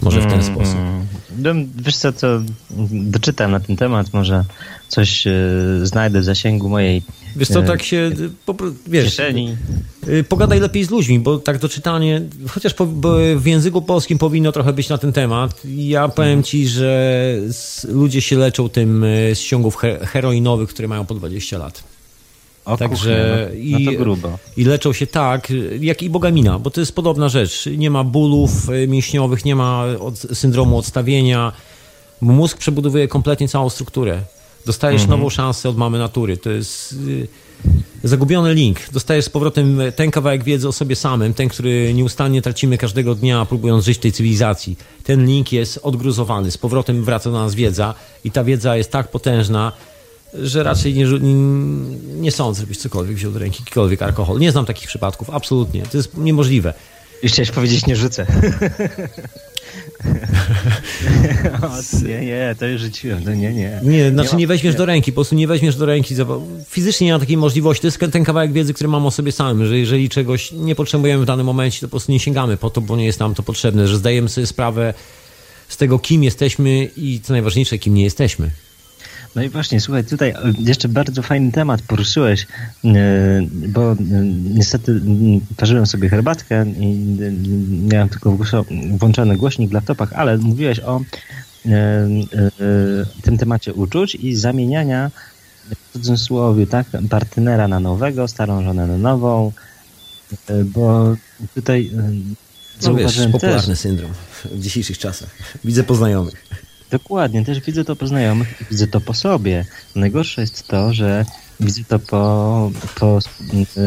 Może w ten mm -hmm. sposób. No, wiesz co, to doczytam na ten temat, może coś e, znajdę w zasięgu mojej Wiesz co, tak się, po, wiesz, kieszeni. Y, pogadaj lepiej z ludźmi, bo tak do czytania, chociaż po, w języku polskim powinno trochę być na ten temat. Ja powiem ci, że ludzie się leczą tym y, z ciągów heroinowych, które mają po 20 lat. O, Także no, no i, grubo. i leczą się tak, jak i bogamina, bo to jest podobna rzecz. Nie ma bólów y, mięśniowych, nie ma od, syndromu odstawienia. Mózg przebudowuje kompletnie całą strukturę. Dostajesz mhm. nową szansę od mamy natury. To jest y, zagubiony link. Dostajesz z powrotem ten kawałek wiedzy o sobie samym, ten, który nieustannie tracimy każdego dnia, próbując żyć w tej cywilizacji. Ten link jest odgruzowany. Z powrotem wraca do nas wiedza i ta wiedza jest tak potężna, że raczej nie, nie, nie sądzę, żebyś cokolwiek wziął do ręki, jakikolwiek alkohol. Nie znam takich przypadków, absolutnie. To jest niemożliwe. I chciałeś powiedzieć, nie rzucę. o, nie, nie, to już rzuciłem, to nie, nie. Nie, znaczy nie, nie weźmiesz nie. do ręki, po prostu nie weźmiesz do ręki. Fizycznie nie ma takiej możliwości. To jest ten kawałek wiedzy, który mam o sobie samym, że jeżeli czegoś nie potrzebujemy w danym momencie, to po prostu nie sięgamy po to, bo nie jest nam to potrzebne, że zdajemy sobie sprawę z tego, kim jesteśmy i co najważniejsze, kim nie jesteśmy. No i właśnie, słuchaj, tutaj jeszcze bardzo fajny temat poruszyłeś, e, bo e, niestety parzyłem sobie herbatkę i miałem tylko włączony głośnik w laptopach, ale mówiłeś o e, tym temacie uczuć i zamieniania w cudzysłowie, tak, partnera na nowego, starą żonę na nową, bo tutaj no wiesz, popularny też, syndrom w dzisiejszych czasach. Widzę poznajomych. Dokładnie, też widzę to po znajomych i widzę to po sobie. Najgorsze jest to, że widzę to po, po,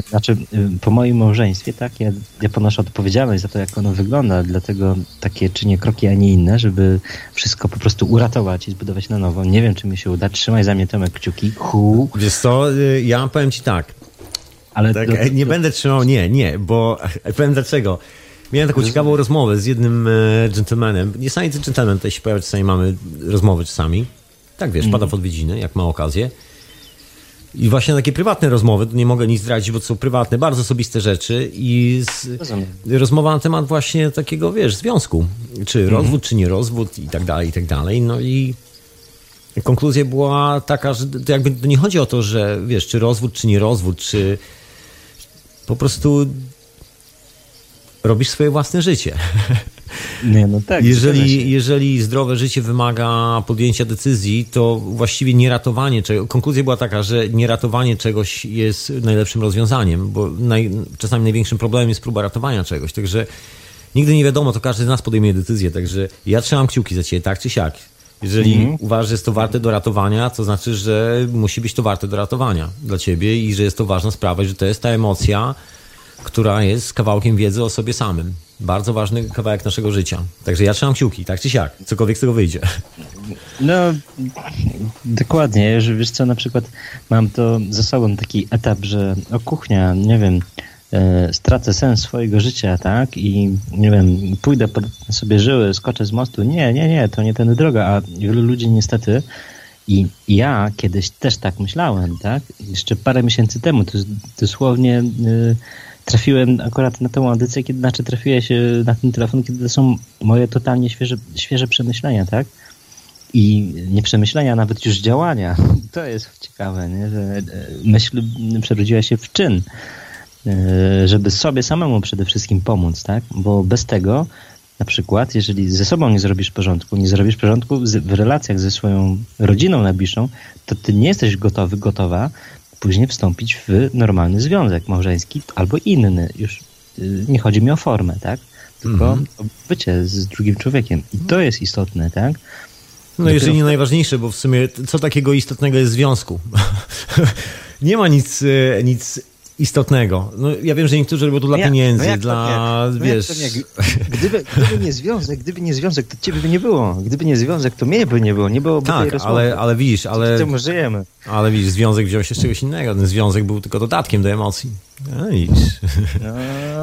znaczy, po moim małżeństwie, tak? Ja, ja ponoszę odpowiedzialność za to, jak ono wygląda, dlatego takie czynię kroki, a nie inne, żeby wszystko po prostu uratować i zbudować na nowo. Nie wiem, czy mi się uda. Trzymaj za mnie Tomek kciuki. Hu. Wiesz co, y, ja powiem ci tak. Ale tak, do, do, nie będę trzymał, nie, nie, bo powiem dlaczego. Miałem taką ciekawą rozmowę z jednym e, gentlemanem. Niesamowity gentleman, tutaj się pojawia, czasami mamy rozmowy czasami. Tak wiesz, pada w odwiedziny, jak ma okazję. I właśnie takie prywatne rozmowy, nie mogę nic zdradzić, bo to są prywatne, bardzo osobiste rzeczy i z, rozmowa na temat właśnie takiego, wiesz, związku. Czy mhm. rozwód, czy nie rozwód i tak dalej, i tak dalej. No i konkluzja była taka, że to jakby to nie chodzi o to, że wiesz, czy rozwód, czy nie rozwód, czy po prostu robisz swoje własne życie. Nie, no tak. Jeżeli, jeżeli zdrowe życie wymaga podjęcia decyzji, to właściwie nie ratowanie czegoś. Konkluzja była taka, że nie ratowanie czegoś jest najlepszym rozwiązaniem, bo naj, czasami największym problemem jest próba ratowania czegoś. Także nigdy nie wiadomo, to każdy z nas podejmie decyzję. Także ja trzymam kciuki za ciebie, tak czy siak. Jeżeli mhm. uważasz, że jest to warte do ratowania, to znaczy, że musi być to warte do ratowania dla ciebie i że jest to ważna sprawa, że to jest ta emocja, która jest kawałkiem wiedzy o sobie samym. Bardzo ważny kawałek naszego życia. Także ja trzymam kciuki, tak czy siak, cokolwiek z tego wyjdzie. No, dokładnie. Wiesz co, na przykład mam to ze sobą taki etap, że o kuchnia, nie wiem, e, stracę sens swojego życia, tak? I nie wiem, pójdę sobie żyły, skoczę z mostu. Nie, nie, nie, to nie tędy droga. A wielu ludzi niestety i ja kiedyś też tak myślałem, tak? Jeszcze parę miesięcy temu, to dosłownie... Yy, trafiłem akurat na tę audycję, kiedy znaczy trafiłeś na ten telefon, kiedy to są moje totalnie świeże, świeże przemyślenia, tak? I nie przemyślenia, nawet już działania. To jest ciekawe, nie? że e, myśl przerodziła się w czyn, e, żeby sobie samemu przede wszystkim pomóc, tak? Bo bez tego na przykład, jeżeli ze sobą nie zrobisz porządku, nie zrobisz porządku w relacjach ze swoją rodziną najbliższą, to ty nie jesteś gotowy, gotowa później wstąpić w normalny związek małżeński albo inny. Już y, nie chodzi mi o formę, tak? Tylko mm. o bycie z drugim człowiekiem. I to jest istotne, tak? No Dopiero... jeżeli nie najważniejsze, bo w sumie co takiego istotnego jest w związku? nie ma nic, y, nic istotnego. No, ja wiem, że niektórzy robią to dla no pieniędzy, no dla, no wiesz... Gdyby, gdyby nie związek, gdyby nie związek, to ciebie by nie było. Gdyby nie związek, to mnie by nie było. Nie byłoby tak, tej ale, ale widzisz, ale... Żyjemy. Ale widzisz, związek wziął się z czegoś innego. Ten związek był tylko dodatkiem do emocji. No widzisz.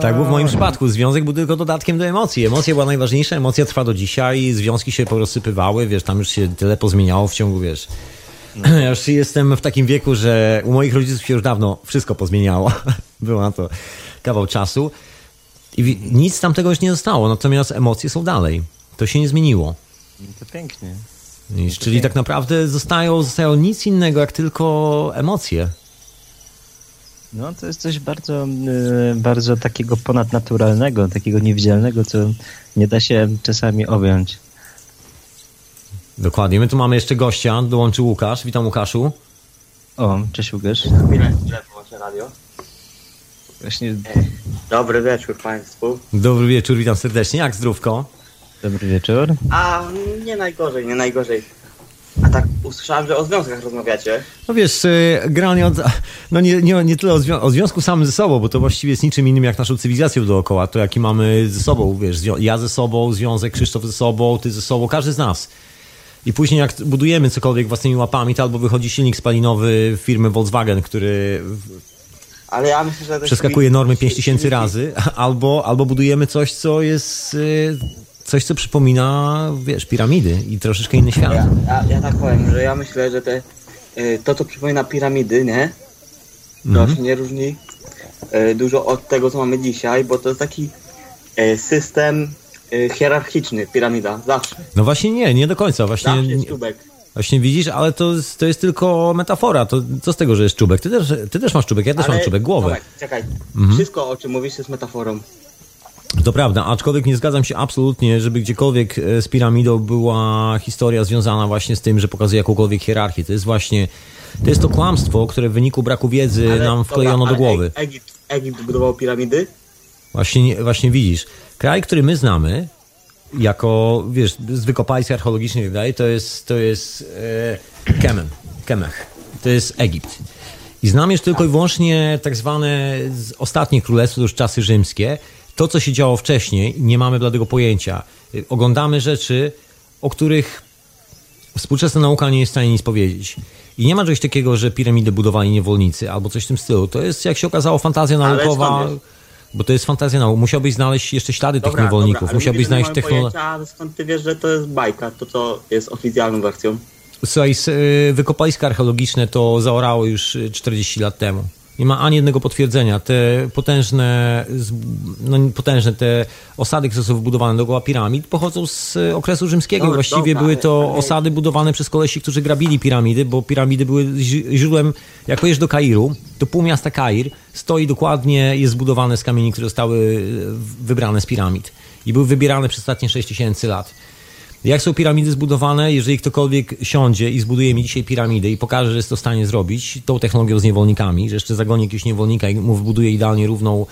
Tak było w moim przypadku. Związek był tylko dodatkiem do emocji. Emocja była najważniejsza, emocja trwa do dzisiaj, związki się porozsypywały, wiesz, tam już się tyle pozmieniało w ciągu, wiesz ja już jestem w takim wieku, że u moich rodziców się już dawno wszystko pozmieniało. Była to kawał czasu. I nic tam tego już nie zostało, natomiast emocje są dalej. To się nie zmieniło. To pięknie. To czyli pięknie. tak naprawdę zostają, zostają nic innego jak tylko emocje. No to jest coś bardzo, y, bardzo takiego ponadnaturalnego, takiego niewidzialnego, co nie da się czasami objąć. Dokładnie. My tu mamy jeszcze gościa, dołączy Łukasz. Witam Łukaszu. O, cześć Łukasz. Chwilę, chwilę, wyłączę radio. Właśnie... Dobry wieczór Państwu. Dobry wieczór, witam serdecznie. Jak zdrówko? Dobry wieczór. A, nie najgorzej, nie najgorzej. A tak usłyszałem, że o związkach rozmawiacie. No wiesz, y, generalnie od, no nie, nie, nie tyle o, zwią o związku samym ze sobą, bo to właściwie jest niczym innym jak naszą cywilizacją dookoła, to jaki mamy ze sobą, wiesz, ja ze sobą, związek Krzysztof ze sobą, ty ze sobą, każdy z nas. I później jak budujemy cokolwiek własnymi łapami, to albo wychodzi silnik spalinowy firmy Volkswagen, który ale ja myślę, że przeskakuje normy 5000 razy, albo, albo budujemy coś, co jest y, coś, co przypomina, wiesz, piramidy i troszeczkę inny świat. Ja, ja, ja tak powiem, że ja myślę, że te, y, to, co przypomina piramidy, nie? To mhm. się nie różni y, dużo od tego, co mamy dzisiaj, bo to jest taki system hierarchiczny, piramida, zawsze. No właśnie nie, nie do końca. Właśnie, zawsze jest czubek. Właśnie widzisz, ale to, to jest tylko metafora. To co z tego, że jest czubek? Ty też, ty też masz czubek, ja też ale, mam czubek, głowę. Tomek, czekaj, mhm. wszystko o czym mówisz jest metaforą. To prawda, aczkolwiek nie zgadzam się absolutnie, żeby gdziekolwiek e, z piramidą była historia związana właśnie z tym, że pokazuje jakąkolwiek hierarchię. To jest właśnie, to jest to kłamstwo, które w wyniku braku wiedzy ale, nam wklejono do głowy. Egipt, Egipt budował piramidy? Właśnie, właśnie widzisz. Kraj, który my znamy, jako, wiesz, z wykopalisk archeologicznych dalej, to jest, to jest e, Kemen, Kemech. To jest Egipt. I znam już tylko i wyłącznie tak zwane z ostatnich królestw, to już czasy rzymskie. To, co się działo wcześniej, nie mamy bladego pojęcia. Oglądamy rzeczy, o których współczesna nauka nie jest w stanie nic powiedzieć. I nie ma czegoś takiego, że piramidy budowali niewolnicy albo coś w tym stylu. To jest, jak się okazało, fantazja naukowa. Bo to jest fantazja nauki. Musiałbyś znaleźć jeszcze ślady dobra, tych niewolników. Dobra, Musiałbyś znaleźć technologię. Skąd ty wiesz, że to jest bajka, to co jest oficjalną wersją? Słuchaj, y, wykopaliska archeologiczne to zaorało już 40 lat temu. Nie ma ani jednego potwierdzenia. Te potężne, no potężne te osady, które są wybudowane dookoła piramid, pochodzą z okresu rzymskiego. Dobra, Właściwie dobra, były to ale... osady budowane przez kolesi, którzy grabili piramidy, bo piramidy były źródłem, jak pojedziesz do Kairu, to pół miasta Kair stoi dokładnie, jest zbudowane z kamieni, które zostały wybrane z piramid i były wybierane przez ostatnie 6 tysięcy lat. Jak są piramidy zbudowane? Jeżeli ktokolwiek siądzie i zbuduje mi dzisiaj piramidę i pokaże, że jest to w stanie zrobić, tą technologią z niewolnikami, że jeszcze zagoni jakiegoś niewolnika i mu wybuduje idealnie równą...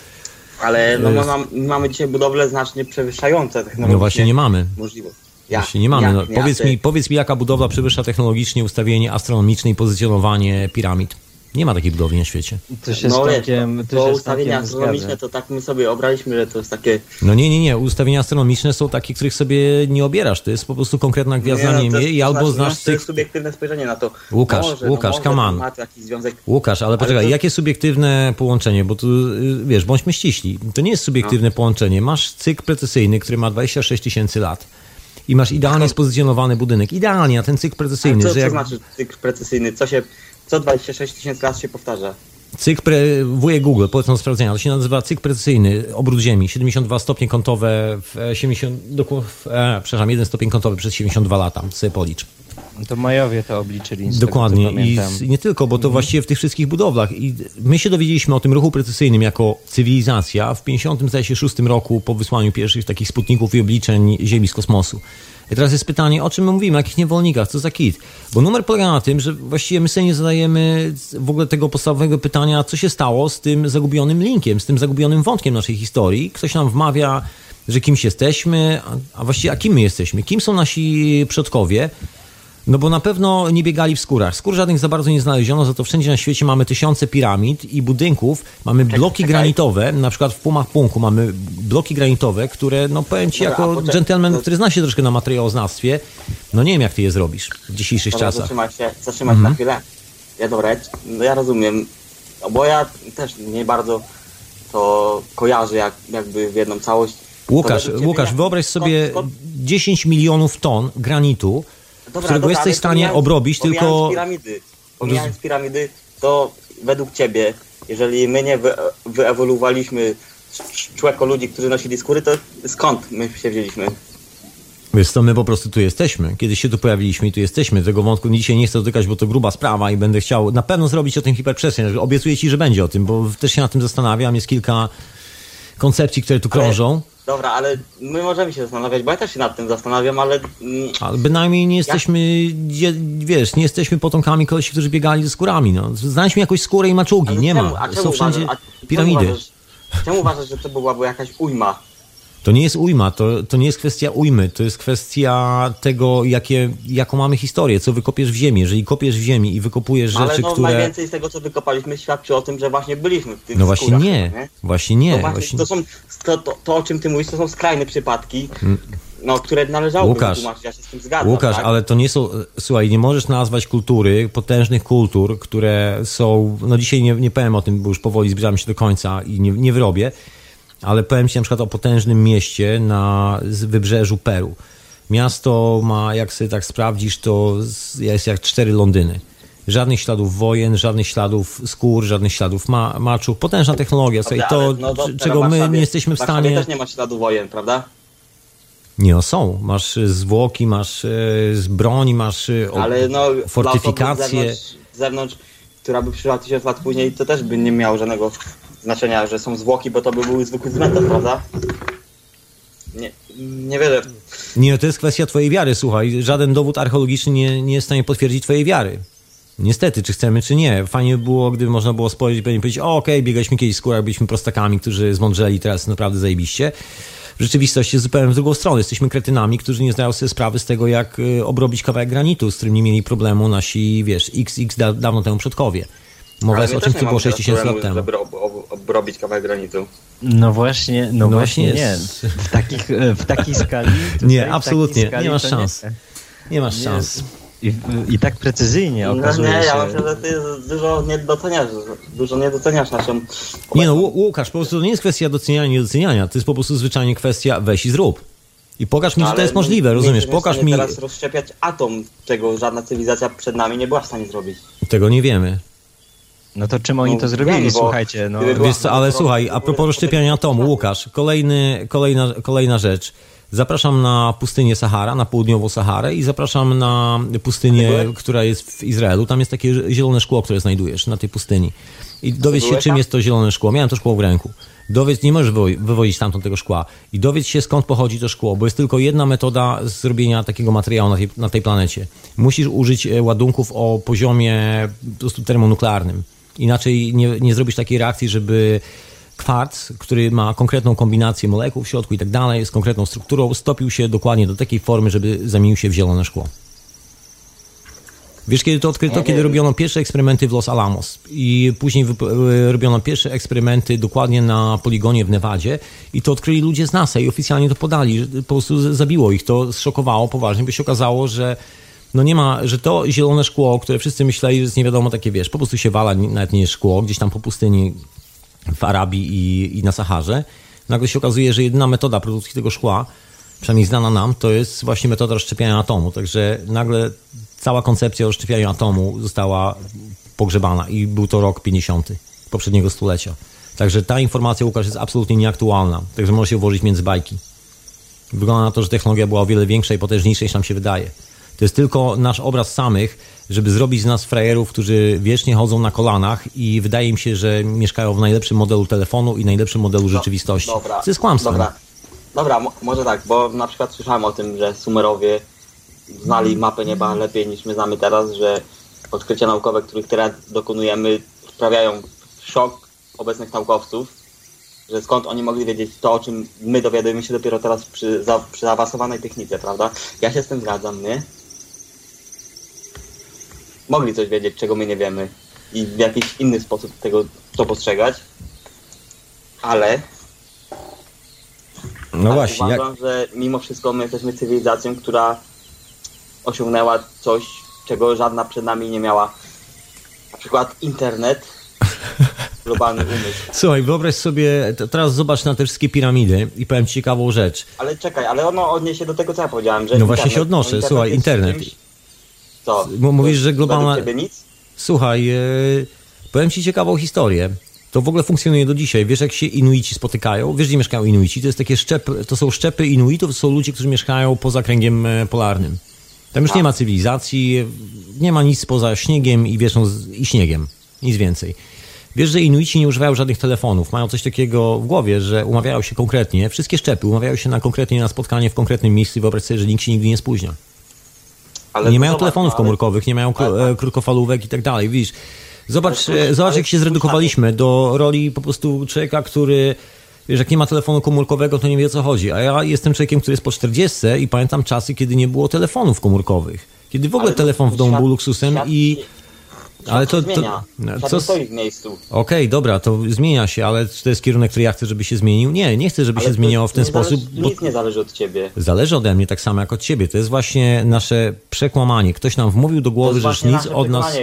Ale no, no, mam, mamy dzisiaj budowle znacznie przewyższające technologicznie. No właśnie nie mamy. Możliwość. Ja, właśnie nie mamy. No, powiedz, mi, powiedz mi, jaka budowla przewyższa technologicznie ustawienie astronomiczne i pozycjonowanie piramid? Nie ma takiej budowy na świecie. To się no, całkiem, to, to ustawienia astronomiczne to tak my sobie obraliśmy, że to jest takie... No nie, nie, nie. Ustawienia astronomiczne są takie, których sobie nie obierasz. To jest po prostu konkretna gwiazda nie, no, niebie i albo znaczy, znasz... To jest subiektywne spojrzenie na to. Łukasz, może, Łukasz, no, come on. Związek... Łukasz, ale poczekaj, to... jakie subiektywne połączenie? Bo tu, y, wiesz, bądźmy ściśli. To nie jest subiektywne no. połączenie. Masz cykl precesyjny, który ma 26 tysięcy lat i masz idealnie spozycjonowany budynek. Idealnie, a ten cykl precesyjny. Ale co, że jak... co znaczy cykl precesyjny? Co się co 26 tysięcy lat się powtarza. Cykl pre, wujek Google, polecam sprawdzenia, to się nazywa cykl precyzyjny, obrót Ziemi, 72 stopnie kątowe w 70, w, e, przepraszam, 1 stopień kątowy przez 72 lata, sobie policz. To Majowie to obliczyli. Dokładnie. I nie tylko, bo to mhm. właściwie w tych wszystkich budowlach. I my się dowiedzieliśmy o tym ruchu precyzyjnym jako cywilizacja w 56 roku po wysłaniu pierwszych takich sputników i obliczeń Ziemi z kosmosu. I teraz jest pytanie, o czym my mówimy, o jakich niewolnikach, co za kit? Bo numer polega na tym, że właściwie my sobie nie zadajemy w ogóle tego podstawowego pytania, co się stało z tym zagubionym linkiem, z tym zagubionym wątkiem naszej historii. Ktoś nam wmawia, że kimś jesteśmy, a właściwie a kim my jesteśmy? Kim są nasi przodkowie? No bo na pewno nie biegali w skórach. Skór żadnych za bardzo nie znaleziono, za to wszędzie na świecie mamy tysiące piramid i budynków. Mamy bloki granitowe, na przykład w Pumach Punku mamy bloki granitowe, które, no powiem ci, Dobra, jako dżentelmen, który zna się troszkę na materiałoznawstwie, no nie wiem, jak ty je zrobisz w dzisiejszych Dobra, czasach. Zatrzymać się, zatrzymać mhm. na chwilę. Ja dobra, no ja rozumiem, no bo ja też nie bardzo to kojarzę jak, jakby w jedną całość. Łukasz, Łukasz, wyobraź sobie skąd, skąd? 10 milionów ton granitu, Dobra, którego dobra, jesteś w stanie obrobić, tylko... Piramidy, pomijając piramidy, to według ciebie, jeżeli my nie wy, wyewoluowaliśmy człeko ludzi, którzy nosili skóry, to skąd my się wzięliśmy? Wiesz to my po prostu tu jesteśmy. Kiedyś się tu pojawiliśmy i tu jesteśmy. Tego wątku dzisiaj nie chcę dotykać, bo to gruba sprawa i będę chciał na pewno zrobić o tym hiperprzestrzeń. Obiecuję ci, że będzie o tym, bo też się nad tym zastanawiam. Jest kilka koncepcji, które tu krążą. Ale Dobra, ale my możemy się zastanawiać, bo ja też się nad tym zastanawiam, ale... Ale bynajmniej nie jesteśmy, wiesz, nie jesteśmy potomkami kogoś, którzy biegali ze skórami, no. Znajdźmy jakąś skórę i maczugi, ale nie czemu, ma. Są wszędzie uważasz, piramidy. Czemu uważasz, czemu uważasz, że to byłaby jakaś ujma? To nie jest ujma, to, to nie jest kwestia ujmy, to jest kwestia tego, jakie, jaką mamy historię, co wykopiesz w ziemi. Jeżeli kopiesz w ziemi i wykopujesz rzeczy, Ale no, które... najwięcej z tego, co wykopaliśmy, świadczy o tym, że właśnie byliśmy w tych No właśnie skórach, nie, nie, właśnie nie. To, właśnie, właśnie... To, są, to, to, to, o czym ty mówisz, to są skrajne przypadki, mm. no, które należałoby Łukasz, wytłumaczyć, ja się z tym zgadzam. Łukasz, tak? ale to nie są... Słuchaj, nie możesz nazwać kultury, potężnych kultur, które są... No dzisiaj nie, nie powiem o tym, bo już powoli zbliżamy się do końca i nie, nie wyrobię, ale powiem Ci na przykład o potężnym mieście na wybrzeżu Peru. Miasto ma, jak sobie tak sprawdzisz, to jest jak cztery Londyny. Żadnych śladów wojen, żadnych śladów skór, żadnych śladów ma maczuch. Potężna technologia. Dobrze, to, no, czego my nie jesteśmy w stanie... też nie ma śladów wojen, prawda? Nie, no są. Masz zwłoki, masz z broni, masz ale no, fortyfikacje. Z zewnątrz, z zewnątrz, która by przyszła tysiąc lat później, to też by nie miało żadnego znaczenia, że są zwłoki, bo to by był zwykły cmentarz, prawda? Nie, nie. Nie, no to jest kwestia twojej wiary, słuchaj. Żaden dowód archeologiczny nie, nie jest w stanie potwierdzić twojej wiary. Niestety, czy chcemy, czy nie. Fajnie by było, gdyby można było spojrzeć i powiedzieć, okej, okay, biegaliśmy kiedyś w skórach, byliśmy prostakami, którzy zmądrzeli, teraz naprawdę zajebiście w rzeczywistości jest zupełnie w drugą stronę. Jesteśmy kretynami, którzy nie zdają sobie sprawy z tego, jak y, obrobić kawałek granitu, z którym nie mieli problemu nasi, wiesz, XX dawno temu przodkowie. Mowa jest o czymś, co było 6000 lat temu. Żeby ob, ob, obrobić kawałek granitu. No właśnie, no, no właśnie, nie. W, takich, e, w takiej skali... Nie, absolutnie, skali nie masz szans. Nie, nie masz nie. szans. I, I, tak precyzyjnie okazuje no nie, się... ja myślę, że ty dużo nie doceniasz, dużo nie doceniasz naszą... Nie no, Łukasz, po prostu to nie jest kwestia doceniania, nie doceniania, to jest po prostu zwyczajnie kwestia weź i zrób. I pokaż mi, że to jest możliwe, rozumiesz? Pokaż mi... teraz rozszczepiać atom, czego żadna cywilizacja przed nami nie była w stanie zrobić. Tego nie wiemy. No to czym oni no, to zrobili, wiem, słuchajcie. No. Wiesz co, ale słuchaj, a propos rozszczepiania atomu, Łukasz, kolejny, kolejna, kolejna rzecz. Zapraszam na pustynię Sahara, na południową Saharę i zapraszam na pustynię, która jest w Izraelu. Tam jest takie zielone szkło, które znajdujesz na tej pustyni. I dowiedz się, czym jest to zielone szkło. Miałem to szkło w ręku. Dowiedz, nie możesz wywozić stamtąd tego szkła. I dowiedz się, skąd pochodzi to szkło, bo jest tylko jedna metoda zrobienia takiego materiału na tej, na tej planecie. Musisz użyć e, ładunków o poziomie po prostu termonuklearnym. Inaczej nie, nie zrobisz takiej reakcji, żeby kwarc, który ma konkretną kombinację molekuł w środku i tak dalej, z konkretną strukturą, stopił się dokładnie do takiej formy, żeby zamienił się w zielone szkło. Wiesz, kiedy to odkryto? Kiedy robiono pierwsze eksperymenty w Los Alamos i później e, robiono pierwsze eksperymenty dokładnie na poligonie w Nevadzie i to odkryli ludzie z NASA i oficjalnie to podali. Po prostu zabiło ich to, zszokowało poważnie, bo się okazało, że no nie ma, że to zielone szkło, które wszyscy myśleli, że jest nie wiadomo takie, wiesz, po prostu się wala, nawet nie jest szkło, gdzieś tam po pustyni w Arabii i, i na Saharze. Nagle się okazuje, że jedyna metoda produkcji tego szkła, przynajmniej znana nam, to jest właśnie metoda rozszczepiania atomu. Także nagle cała koncepcja rozszczepiania atomu została pogrzebana i był to rok 50. poprzedniego stulecia. Także ta informacja, Łukasz, jest absolutnie nieaktualna. Także może się włożyć między bajki. Wygląda na to, że technologia była o wiele większa i potężniejsza niż nam się wydaje. To jest tylko nasz obraz samych, żeby zrobić z nas frajerów, którzy wiecznie chodzą na kolanach i wydaje im się, że mieszkają w najlepszym modelu telefonu i najlepszym modelu rzeczywistości. Dobra. To jest kłamstwem. Dobra, dobra mo- może tak, bo na przykład słyszałem o tym, że Sumerowie znali mapę nieba lepiej niż my znamy teraz, że odkrycia naukowe, których teraz dokonujemy, wprawiają w szok obecnych naukowców, że skąd oni mogli wiedzieć to, o czym my dowiadujemy się dopiero teraz przy, za, przy zaawansowanej technice, prawda? Ja się z tym zgadzam, nie? Mogli coś wiedzieć, czego my nie wiemy i w jakiś inny sposób tego to postrzegać, ale No ale właśnie, jak, uważam, że mimo wszystko my jesteśmy cywilizacją, która osiągnęła coś, czego żadna przed nami nie miała. Na przykład internet, globalny umysł. Słuchaj, wyobraź sobie, teraz zobacz na te wszystkie piramidy i powiem ci ciekawą rzecz. Ale czekaj, ale ono odniesie do tego, co ja powiedziałem, że No właśnie się odnoszę. internet Słuchaj, internet. czymś- Co? Bo mówisz, że globalna-? Słuchaj, e, powiem ci ciekawą historię. To w ogóle funkcjonuje do dzisiaj. Wiesz, jak się Inuici spotykają? Wiesz, gdzie mieszkają Inuici? To jest takie szczepy, to są szczepy Inuitów, to są ludzie, którzy mieszkają poza kręgiem e, polarnym. Tam już nie ma cywilizacji, nie ma nic poza śniegiem i wieszą z- i śniegiem. Nic więcej. Wiesz, że Inuici nie używają żadnych telefonów. Mają coś takiego w głowie, że umawiają się konkretnie, wszystkie szczepy umawiają się na konkretnie na spotkanie w konkretnym miejscu i wyobraź sobie, że nikt się nigdy nie spóźnia. Ale nie mają telefonów komórkowych, nie mają tak. krótkofalówek i tak dalej, widzisz. Zobacz, e, zobacz jak się zredukowaliśmy do roli po prostu człowieka, który, wiesz, jak nie ma telefonu komórkowego, to nie wie o co chodzi. A ja jestem człowiekiem, który jest po 40 i pamiętam czasy, kiedy nie było telefonów komórkowych. Kiedy w ogóle telefon w domu był luksusem i... Ale to- to- zmienia. Świat co stoi w miejscu. Okej, dobra, to zmienia się, ale czy to jest kierunek, który ja chcę, żeby się zmienił? Nie, nie chcę, żeby Ale się zmieniało w ten sposób, Zależy, bo Nic nie zależy od ciebie. zależy ode mnie tak samo jak od ciebie. To jest właśnie nasze przekłamanie. Ktoś nam wmówił do głowy, że nic od nas,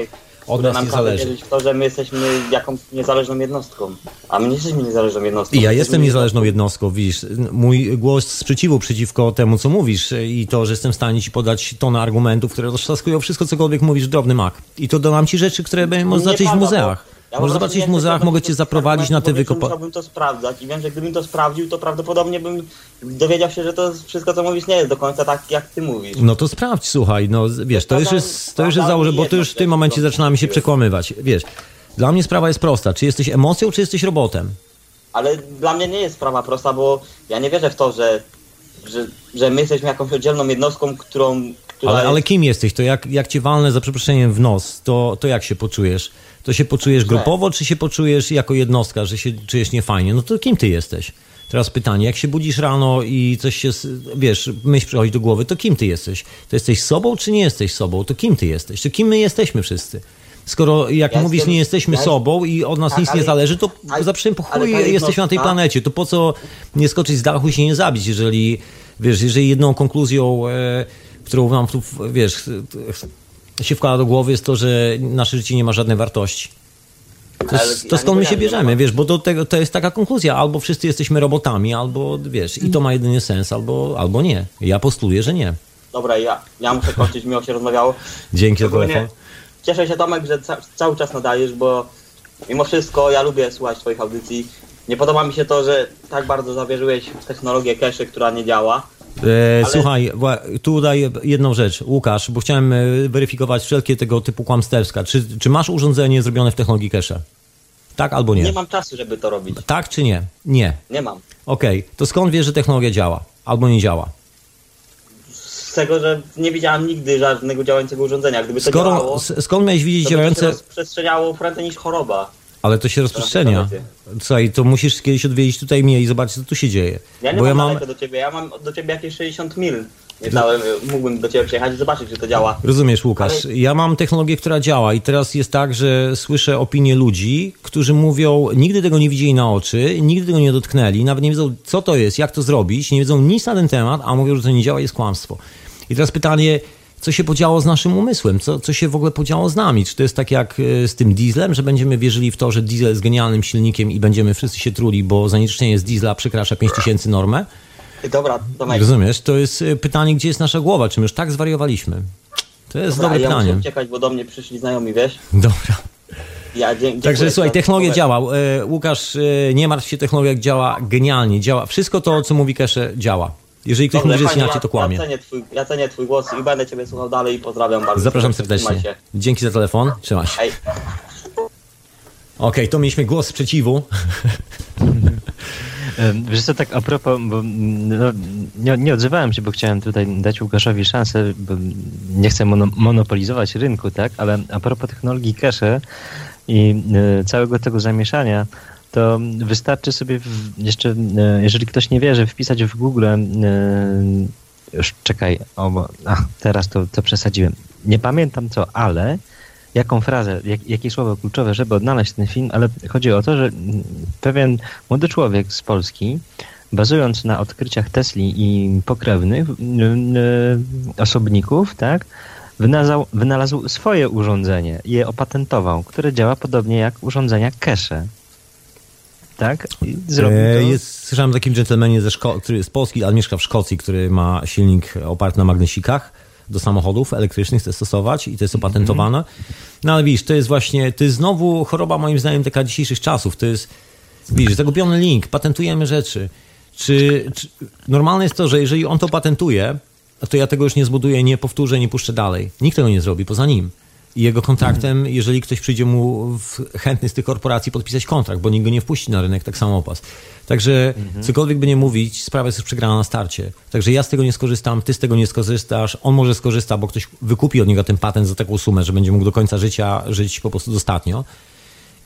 od nas nie zależy. to, że my jesteśmy jakąś niezależną jednostką. A my nie jesteśmy niezależną jednostką. I ja jestem niezależną jednostką, widzisz. Mój głos sprzeciwu przeciwko temu, co mówisz i to, że jestem w stanie ci podać tonę argumentów, które roztrzaskują wszystko, cokolwiek mówisz, drobny mak. I to dodam ci rzeczy, które Nie zobaczyć w muzeach. Ja prostu zobaczyć w muzeach, mogę cię zaprowadzić na te wykopy. Musiałbym to sprawdzać i wiem, że gdybym to sprawdził, to prawdopodobnie bym dowiedział się, że to wszystko, co mówisz, nie jest do końca tak, jak ty mówisz. No to sprawdź, słuchaj, no wiesz, to już Sprawdzam- jest, to już jest założenie, bo to już w tym momencie to zaczynamy się przekłamywać. Wiesz, dla mnie sprawa jest prosta. Czy jesteś emocją, czy jesteś robotem? Ale dla mnie nie jest sprawa prosta, bo ja nie wierzę w to, że, że, że my jesteśmy jakąś oddzielną jednostką, którą... Ale, ale jest... kim jesteś? To jak, jak cię walnę za przeproszeniem w nos, to, to jak się poczujesz? To się poczujesz Źle. grupowo, czy się poczujesz jako jednostka, że się czujesz niefajnie? No to kim ty jesteś? Teraz pytanie, jak się budzisz rano i coś się, wiesz, myśl przychodzi do głowy, to kim ty jesteś? To jesteś sobą, czy nie jesteś sobą? To kim ty jesteś? To kim my jesteśmy wszyscy? Skoro, jak Ja mówisz, jestem- nie jesteśmy ja- sobą i od nas Tak, nic nie ale- zależy, to ale- za po chuj jesteśmy na tej planecie. To po co nie skoczyć z dachu i się nie zabić, jeżeli, wiesz, jeżeli jedną konkluzją, e, którą nam tu, wiesz, się wkłada do głowy jest to, że nasze życie nie ma żadnej wartości. To, jest- to skąd my się że bierzemy, wiesz, bo do tego, to jest taka konkluzja, albo wszyscy jesteśmy robotami, albo, wiesz, i to ma jedyny sens, albo, albo nie. Ja postuluję, że nie. Dobra, ja, ja muszę kończyć, miło się rozmawiało. Dzięki za telefon. Cieszę się Tomek, że ca cały czas nadajesz, bo mimo wszystko ja lubię słuchać twoich audycji. Nie podoba mi się to, że tak bardzo zawierzyłeś w technologię cache, która nie działa. E, Słuchaj, wła- tu daję jedną rzecz, Łukasz, bo chciałem e, weryfikować wszelkie tego typu kłamsterska. Czy, czy masz urządzenie zrobione w technologii cache? Tak albo nie? Nie mam czasu, żeby to robić. Tak czy nie? Nie. Nie mam. Okej, to skąd wiesz, że technologia działa? Albo nie działa? Z tego, że nie widziałem nigdy żadnego działającego urządzenia. Gdyby to Skoro, działało, s- skąd miałeś widzieć to by to działające... rozprzestrzeniało prędzej niż choroba. Ale to się rozprzestrzenia. Słuchaj, to musisz kiedyś odwiedzić tutaj mnie i zobaczyć, co tu się dzieje. Ja nie Bo mam, ja mam... do ciebie, ja mam do ciebie jakieś 60 mil. Niecałe, mógłbym do ciebie przyjechać i zobaczyć, czy to działa. Rozumiesz, Łukasz, ja mam technologię, która działa i teraz jest tak, że słyszę opinie ludzi, którzy mówią, nigdy tego nie widzieli na oczy, nigdy tego nie dotknęli, nawet nie wiedzą, co to jest, jak to zrobić, nie wiedzą nic na ten temat, a mówią, że to nie działa, jest kłamstwo. I teraz pytanie, co się podziało z naszym umysłem? Co, co się w ogóle podziało z nami? Czy to jest tak jak e, z tym dieslem, że będziemy wierzyli w to, że diesel jest genialnym silnikiem i będziemy wszyscy się truli, bo zanieczyszczenie z diesla przekracza 5000 normę? Dobra, Tomek. Rozumiesz? To jest e, pytanie, gdzie jest nasza głowa? Czy my już tak zwariowaliśmy? To jest Dobra, dobre ja pytanie. muszę uciekać, bo do mnie przyszli znajomi, wiesz? Dobra. Ja, dziękuję Także słuchaj, technologia działa. E, Łukasz, nie martw się, technologia działa genialnie. Działa. Wszystko to, co mówi Kesze, działa. Jeżeli ktoś Dobrze, mówi, że inaczej, to kłamie. Ja cenię, twój, ja cenię twój głos i będę ciebie słuchał dalej i pozdrawiam bardzo. Zapraszam serdecznie. się. Dzięki za telefon. Trzymaj się. Hej. Okej, to mieliśmy głos sprzeciwu. Wiesz co, tak a propos, bo mm, no, nie, nie odzywałem się, bo chciałem tutaj dać Łukaszowi szansę, bo nie chcę mono, monopolizować rynku, tak? Ale a propos technologii cache i e, całego tego zamieszania, to wystarczy sobie w, jeszcze, e, jeżeli ktoś nie wierzy, wpisać w Google, e, już czekaj, o, bo, a, teraz to, to przesadziłem. Nie pamiętam co, ale jaką frazę, jak, jakie słowo kluczowe, żeby odnaleźć ten film, ale chodzi o to, że pewien młody człowiek z Polski, bazując na odkryciach Tesli i pokrewnych osobników, tak, wynalazł, wynalazł swoje urządzenie je opatentował, które działa podobnie jak urządzenia cache. Tak? I zrobił to. E, Jest, słyszałem o takim dżentelmenie ze Szko- który z Polski, ale mieszka w Szkocji, który ma silnik oparty na magnesikach do samochodów elektrycznych chce stosować i to jest opatentowane. No ale widzisz, to jest właśnie, to jest znowu choroba moim zdaniem taka dzisiejszych czasów. To jest, widzisz, zagubiony link, patentujemy rzeczy. Czy, czy normalne jest to, że jeżeli on to patentuje, to ja tego już nie zbuduję, nie powtórzę, nie puszczę dalej. Nikt tego nie zrobi poza nim. I jego kontraktem, jeżeli ktoś przyjdzie mu chętny z tych korporacji podpisać kontrakt, bo nikt go nie wpuści na rynek, tak samo pas. Także cokolwiek by nie mówić, sprawa jest już przegrana na starcie. Także ja z tego nie skorzystam, ty z tego nie skorzystasz, on może skorzysta, bo ktoś wykupi od niego ten patent za taką sumę, że będzie mógł do końca życia żyć po prostu dostatnio.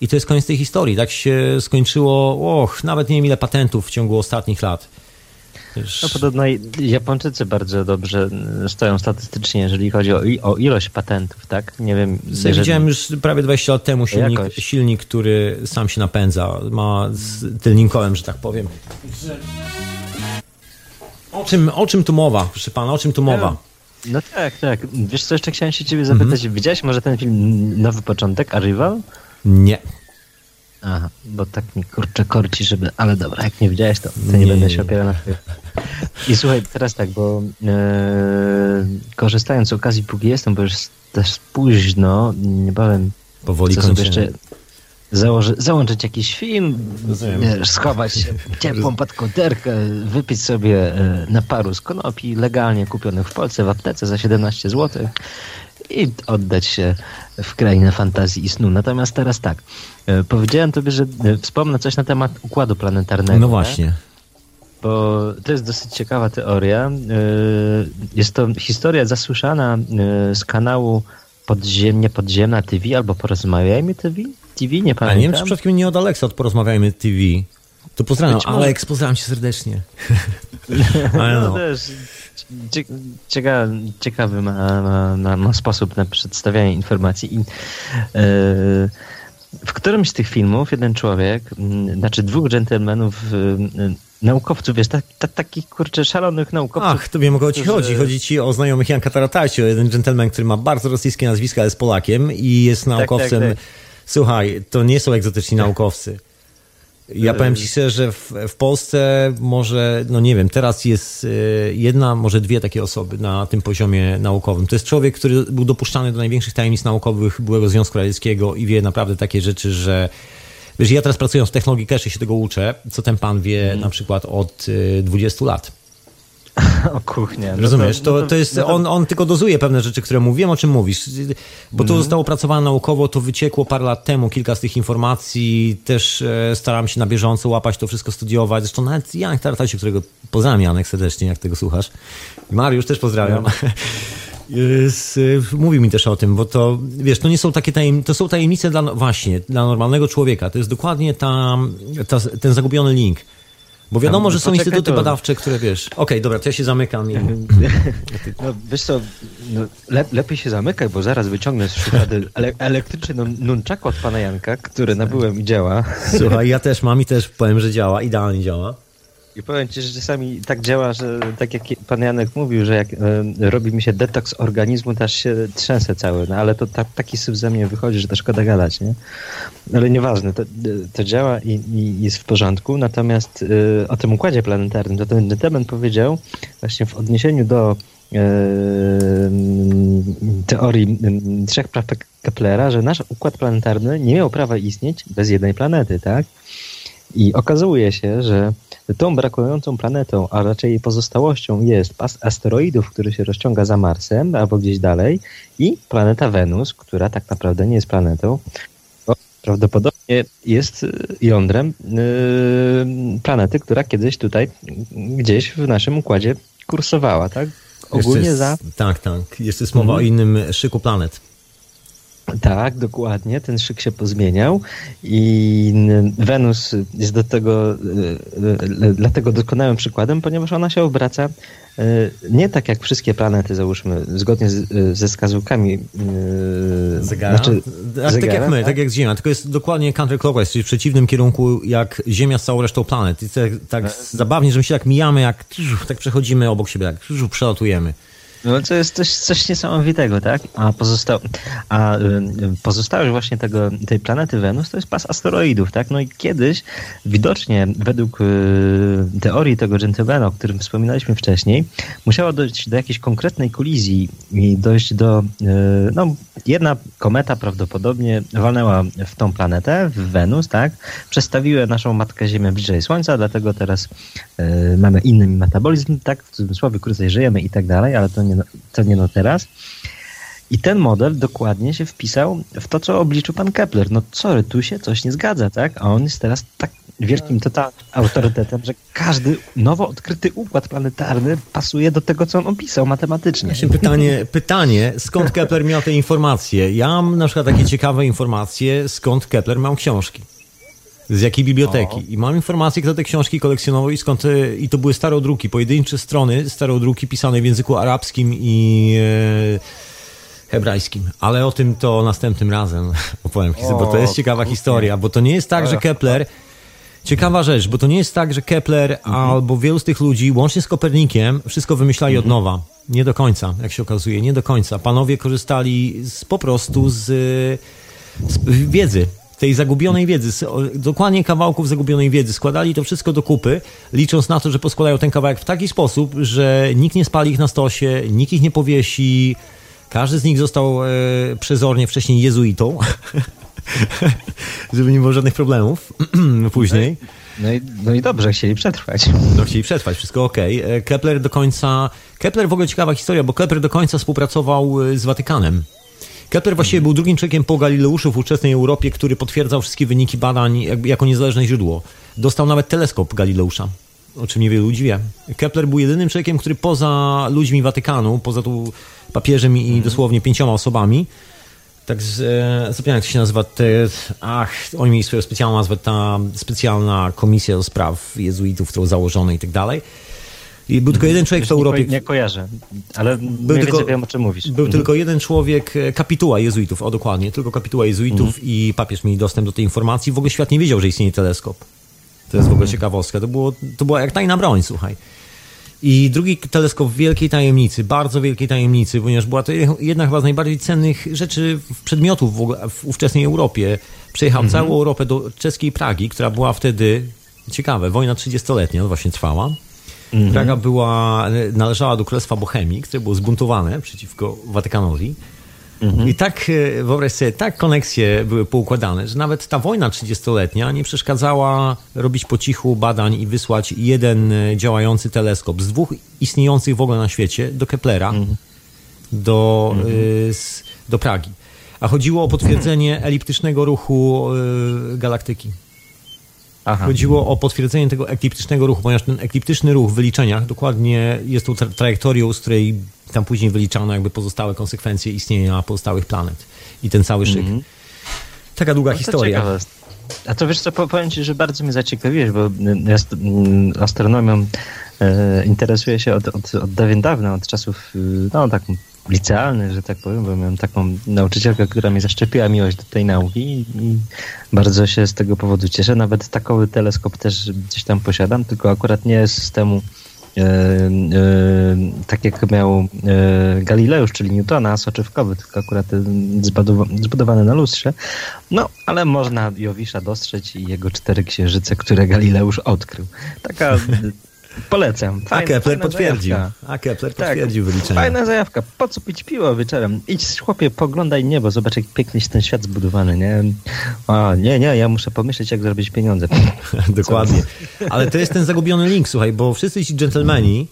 I to jest koniec tej historii. Tak się skończyło, och, nawet nie wiem ile patentów w ciągu ostatnich lat. Wiesz, No podobno i- Japończycy bardzo dobrze stoją statystycznie, jeżeli chodzi o, o ilość patentów, tak? Nie wiem, jeżeli- widziałem już prawie 20 lat temu silnik, silnik, który sam się napędza, ma z tylnym kołem, że tak powiem. O czym, o czym tu mowa, proszę pana, o czym tu mowa? No tak, tak. Wiesz co, jeszcze chciałem się ciebie zapytać, Mhm. widziałeś może ten film Nowy Początek, Arrival? Nie. Aha, bo tak mi kurczę korci, żeby... Ale dobra, jak nie widziałeś, to, to nie, Nie, będę się opierał na twoim. I słuchaj, teraz tak, bo e, korzystając z okazji, póki jestem, bo już też późno, niebawem Powoli kończymy. jeszcze założy, załączyć jakiś film, wiesz, schować się ciepłą pod wypić sobie e, na paru z konopi legalnie kupionych w Polsce w aptece za 17 zł i oddać się w krainę fantazji i snu. Natomiast teraz tak, e, powiedziałem tobie, że e, wspomnę coś na temat układu planetarnego. No nie? właśnie. Bo to jest dosyć ciekawa teoria. Yy, Jest to historia zasłyszana z kanału Podziemnie Podziemna TV albo Porozmawiajmy TV? TV? Nie A nie wiem, pamiętam. czy przypadkiem nie od Alexa od Porozmawiajmy TV. To pozdrawiam, Być może. Alex, pozdrawiam cię serdecznie. Ale No, no. też cie- cieka, ciekawy ma, ma, ma, sposób na przedstawianie informacji. I, yy, w którymś z tych filmów jeden człowiek, znaczy dwóch dżentelmenów, yy, naukowców, wiesz, tak, tak, takich kurczę szalonych naukowców, Ach, to wiem o kogo ci którzy- chodzi. Chodzi ci o znajomych Janka Tarataccio, jeden gentleman, który ma bardzo rosyjskie nazwisko, ale jest Polakiem i jest naukowcem. tak, tak. Słuchaj, to nie są egzotyczni naukowcy. Ja powiem ci szczerze, że w, w Polsce może, no nie wiem, teraz jest y, jedna, może dwie takie osoby na tym poziomie naukowym. To jest człowiek, który był dopuszczany do największych tajemnic naukowych byłego Związku Radzieckiego i wie naprawdę takie rzeczy, że wiesz, ja teraz pracując w technologii cache się tego uczę, co ten pan wie na przykład od y, 20 lat. o kuchnia. No Rozumiesz? To, no to jest, no to- on, on tylko dozuje pewne rzeczy, które mu wiem, o czym mówisz. Bo to zostało opracowane naukowo, to wyciekło parę lat temu, kilka z tych informacji. Też e, staram się na bieżąco łapać to wszystko, studiować. Zresztą nawet Janek Tartasiu, którego pozdrawiam, Janek, serdecznie, jak tego słuchasz. Mariusz też pozdrawiam. Z, mówił mi też o tym, bo to, wiesz, to nie są takie tajemnice, to są tajemnice dla, właśnie, dla normalnego człowieka. To jest dokładnie ta, ta, ten zagubiony link. Bo wiadomo, że są poczekaj, instytuty to- badawcze, które wiesz. Okej, dobra, to ja się zamykam. I... No wiesz co, no, le, lepiej się zamykaj, bo zaraz wyciągnę z szuflady ele, elektryczny nun- nunchaku od pana Janka, który nabyłem i działa. Słuchaj, ja też mam i też powiem, że działa, idealnie działa. I powiem ci, że czasami tak działa, że tak jak pan Janek mówił, że jak e, robi mi się detoks organizmu, to aż się trzęsę cały, no ale to ta, taki syf ze mnie wychodzi, że to szkoda gadać, nie? Ale nieważne, to, to działa i, i jest w porządku, natomiast e, o tym układzie planetarnym, to ten gentleman powiedział właśnie w odniesieniu do e, teorii m, trzech praw Keplera, że nasz układ planetarny nie miał prawa istnieć bez jednej planety, tak? I okazuje się, że tą brakującą planetą, a raczej jej pozostałością jest pas asteroidów, który się rozciąga za Marsem albo gdzieś dalej i planeta Wenus, która tak naprawdę nie jest planetą, prawdopodobnie jest jądrem yy, planety, która kiedyś tutaj gdzieś w naszym układzie kursowała, tak? Ogólnie jest, za... Tak, tak. Jest jest mowa mhm. o innym szyku planet. Tak, dokładnie. Ten szyk się pozmieniał i Wenus jest do tego e, e, dlatego doskonałym przykładem, ponieważ ona się obraca nie tak jak wszystkie planety, załóżmy, zgodnie z, ze wskazówkami zegara. Znaczy, tak, zegara, tak jak my, tak? tak? jak Ziemia, tylko jest dokładnie counterclockwise, czyli w przeciwnym kierunku jak Ziemia z całą resztą planet. I tak, tak zabawnie, że my się tak mijamy, jak tak przechodzimy obok siebie, jak przelatujemy. No to jest coś, coś niesamowitego, tak? A, pozostał, a y, pozostałość właśnie tego, tej planety Wenus to jest pas asteroidów, tak? No i kiedyś widocznie według y, teorii tego Gentlemana, o którym wspominaliśmy wcześniej, musiało dojść do jakiejś konkretnej kolizji i dojść do, y, no jedna kometa prawdopodobnie walnęła w tą planetę, w Wenus, tak? Przestawiły naszą Matkę Ziemię bliżej Słońca, dlatego teraz mamy inny metabolizm, tak? W cudzysłowie krócej żyjemy i tak dalej, ale to nie to nie no teraz. I ten model dokładnie się wpisał w to, co obliczył pan Kepler. No co, tu się coś nie zgadza, tak? A on jest teraz tak wielkim total autorytetem, że każdy nowo odkryty układ planetarny pasuje do tego, co on opisał matematycznie. Właśnie pytanie, pytanie, skąd Kepler miał te informacje? Ja mam na przykład takie ciekawe informacje, skąd Kepler miał książki. Z jakiej biblioteki. O. I mam informację, kto te książki kolekcjonował i skąd. E, I to były starodruki, pojedyncze strony, starodruki pisane w języku arabskim i e, hebrajskim. Ale o tym to następnym razem opowiem, o, bo to jest ciekawa historia, bo to nie jest tak, że Kepler. Ciekawa rzecz, bo to nie jest tak, że Kepler mhm. albo wielu z tych ludzi, łącznie z Kopernikiem, wszystko wymyślali mhm. od nowa. Nie do końca, jak się okazuje, nie do końca. Panowie korzystali z, po prostu z, z wiedzy tej zagubionej wiedzy, dokładnie kawałków zagubionej wiedzy. Składali to wszystko do kupy, licząc na to, że poskładają ten kawałek w taki sposób, że nikt nie spali ich na stosie, nikt ich nie powiesi. Każdy z nich został e, przezornie wcześniej jezuitą, żeby nie było żadnych problemów później. No i, no i dobrze, chcieli przetrwać. No chcieli przetrwać, wszystko ok. E, Kepler do końca... Kepler w ogóle ciekawa historia, bo Kepler do końca współpracował e, z Watykanem. Kepler właściwie był drugim człowiekiem po Galileuszu w ówczesnej Europie, który potwierdzał wszystkie wyniki badań jako niezależne źródło. Dostał nawet teleskop Galileusza, o czym niewielu ludzi wie. Kepler był jedynym człowiekiem, który poza ludźmi Watykanu, poza tu papieżem i dosłownie pięcioma osobami, tak z, e, zapomniałem jak to się nazywa, te, ach, oni mieli swoją specjalną nazwę, ta specjalna komisja do spraw jezuitów, którą założono i tak dalej. I był tylko jeden człowiek w Europie. Nie, kojarzę, ale był tylko, wiem o czym mówisz. Był mhm. tylko jeden człowiek, e, kapituła jezuitów, o dokładnie, tylko kapituła jezuitów mhm. i papież mieli dostęp do tej informacji. W ogóle świat nie wiedział, że istnieje teleskop. To jest w ogóle mhm. ciekawostka. To, było, to była jak tajna broń, słuchaj. I drugi teleskop w wielkiej tajemnicy, bardzo wielkiej tajemnicy, ponieważ była to jedna chyba z najbardziej cennych rzeczy, przedmiotów w, ogóle, w ówczesnej Europie. Przejechał mhm. całą Europę do czeskiej Pragi, która była wtedy, ciekawe, wojna 30-letnia właśnie trwała. Mhm. Praga była, należała do Królestwa Bohemii, które było zbuntowane przeciwko Watykanowi. Mhm. I tak, e, wyobraź sobie, tak koneksje były poukładane, że nawet ta wojna 30-letnia nie przeszkadzała robić po cichu badań i wysłać jeden e, działający teleskop z dwóch istniejących w ogóle na świecie do Keplera, mhm. do, mhm. Y, do Pragi. A chodziło o potwierdzenie eliptycznego ruchu y, galaktyki. Aha. Chodziło o potwierdzenie tego ekliptycznego ruchu, ponieważ ten ekliptyczny ruch w wyliczeniach dokładnie jest tą tra trajektorią, z której tam później wyliczano jakby pozostałe konsekwencje istnienia pozostałych planet i ten cały szyk. Mm -hmm. Taka długa no historia. Ciekawe. A to wiesz co, powiem Ci, że bardzo mnie zaciekawiłeś, bo ja mm, astronomią e, interesuję się od, od, od dawien dawna, od czasów, no tak licealny, że tak powiem, bo miałem taką nauczycielkę, która mi zaszczepiła miłość do tej nauki i, i bardzo się z tego powodu cieszę. Nawet takowy teleskop też gdzieś tam posiadam, tylko akurat nie z systemu e, e, tak jak miał e, Galileusz, czyli Newtona, soczewkowy, tylko akurat zbudowany na lustrze. No, ale można Jowisza dostrzec i jego cztery księżyce, które Galileusz odkrył. Taka Polecam. Fajna, A Kepler potwierdził. Zajawka. A Kepler tak, potwierdził wyliczenia. Fajna zajawka. Po co pić piwo wieczorem? Idź chłopie, poglądaj niebo, zobacz jak pięknie jest ten świat zbudowany, nie? O, nie, nie, ja muszę pomyśleć jak zrobić pieniądze. Dokładnie. Ale to jest ten zagubiony link, słuchaj, bo wszyscy ci dżentelmeni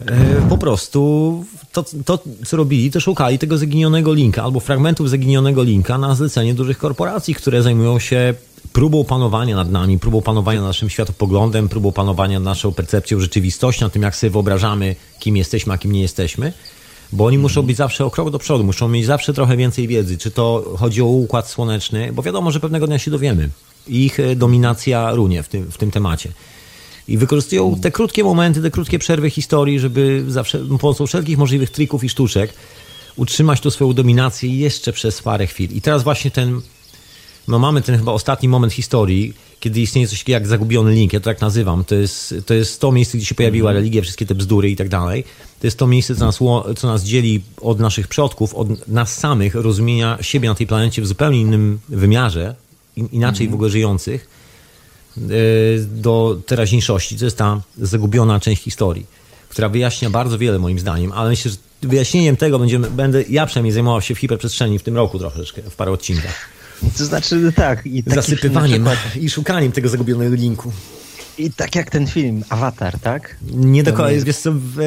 e, po prostu to, to, co robili, to szukali tego zaginionego linka albo fragmentów zaginionego linka na zlecenie dużych korporacji, które zajmują się próbą panowania nad nami, próbą panowania nad naszym światopoglądem, próbą panowania nad naszą percepcją rzeczywistości, nad tym, jak sobie wyobrażamy, kim jesteśmy, a kim nie jesteśmy. Bo oni muszą być zawsze o krok do przodu, muszą mieć zawsze trochę więcej wiedzy. Czy to chodzi o układ słoneczny, bo wiadomo, że pewnego dnia się dowiemy. Ich e, dominacja runie w tym, w tym temacie. I wykorzystują te krótkie momenty, te krótkie przerwy historii, żeby zawsze pomocą wszelkich możliwych trików i sztuczek utrzymać tu swoją dominację jeszcze przez parę chwil. I teraz właśnie ten no mamy ten chyba ostatni moment historii, kiedy istnieje coś jak zagubiony link, ja to tak nazywam. To jest, to jest to miejsce, gdzie się pojawiła mhm. religia, wszystkie te bzdury i tak dalej. To jest to miejsce, co nas, co nas dzieli od naszych przodków, od nas samych, rozumienia siebie na tej planecie w zupełnie innym wymiarze, inaczej mhm. w ogóle żyjących, e, do teraźniejszości. To jest ta zagubiona część historii, która wyjaśnia bardzo wiele moim zdaniem, ale myślę, że wyjaśnieniem tego będziemy, będę ja przynajmniej zajmował się w hiperprzestrzeni w tym roku troszeczkę, w parę odcinkach. To znaczy, tak. I Zasypywaniem i szukaniem tego zagubionego linku. I tak jak ten film, Avatar, tak? Nie do końca, jest... wiesz co... W...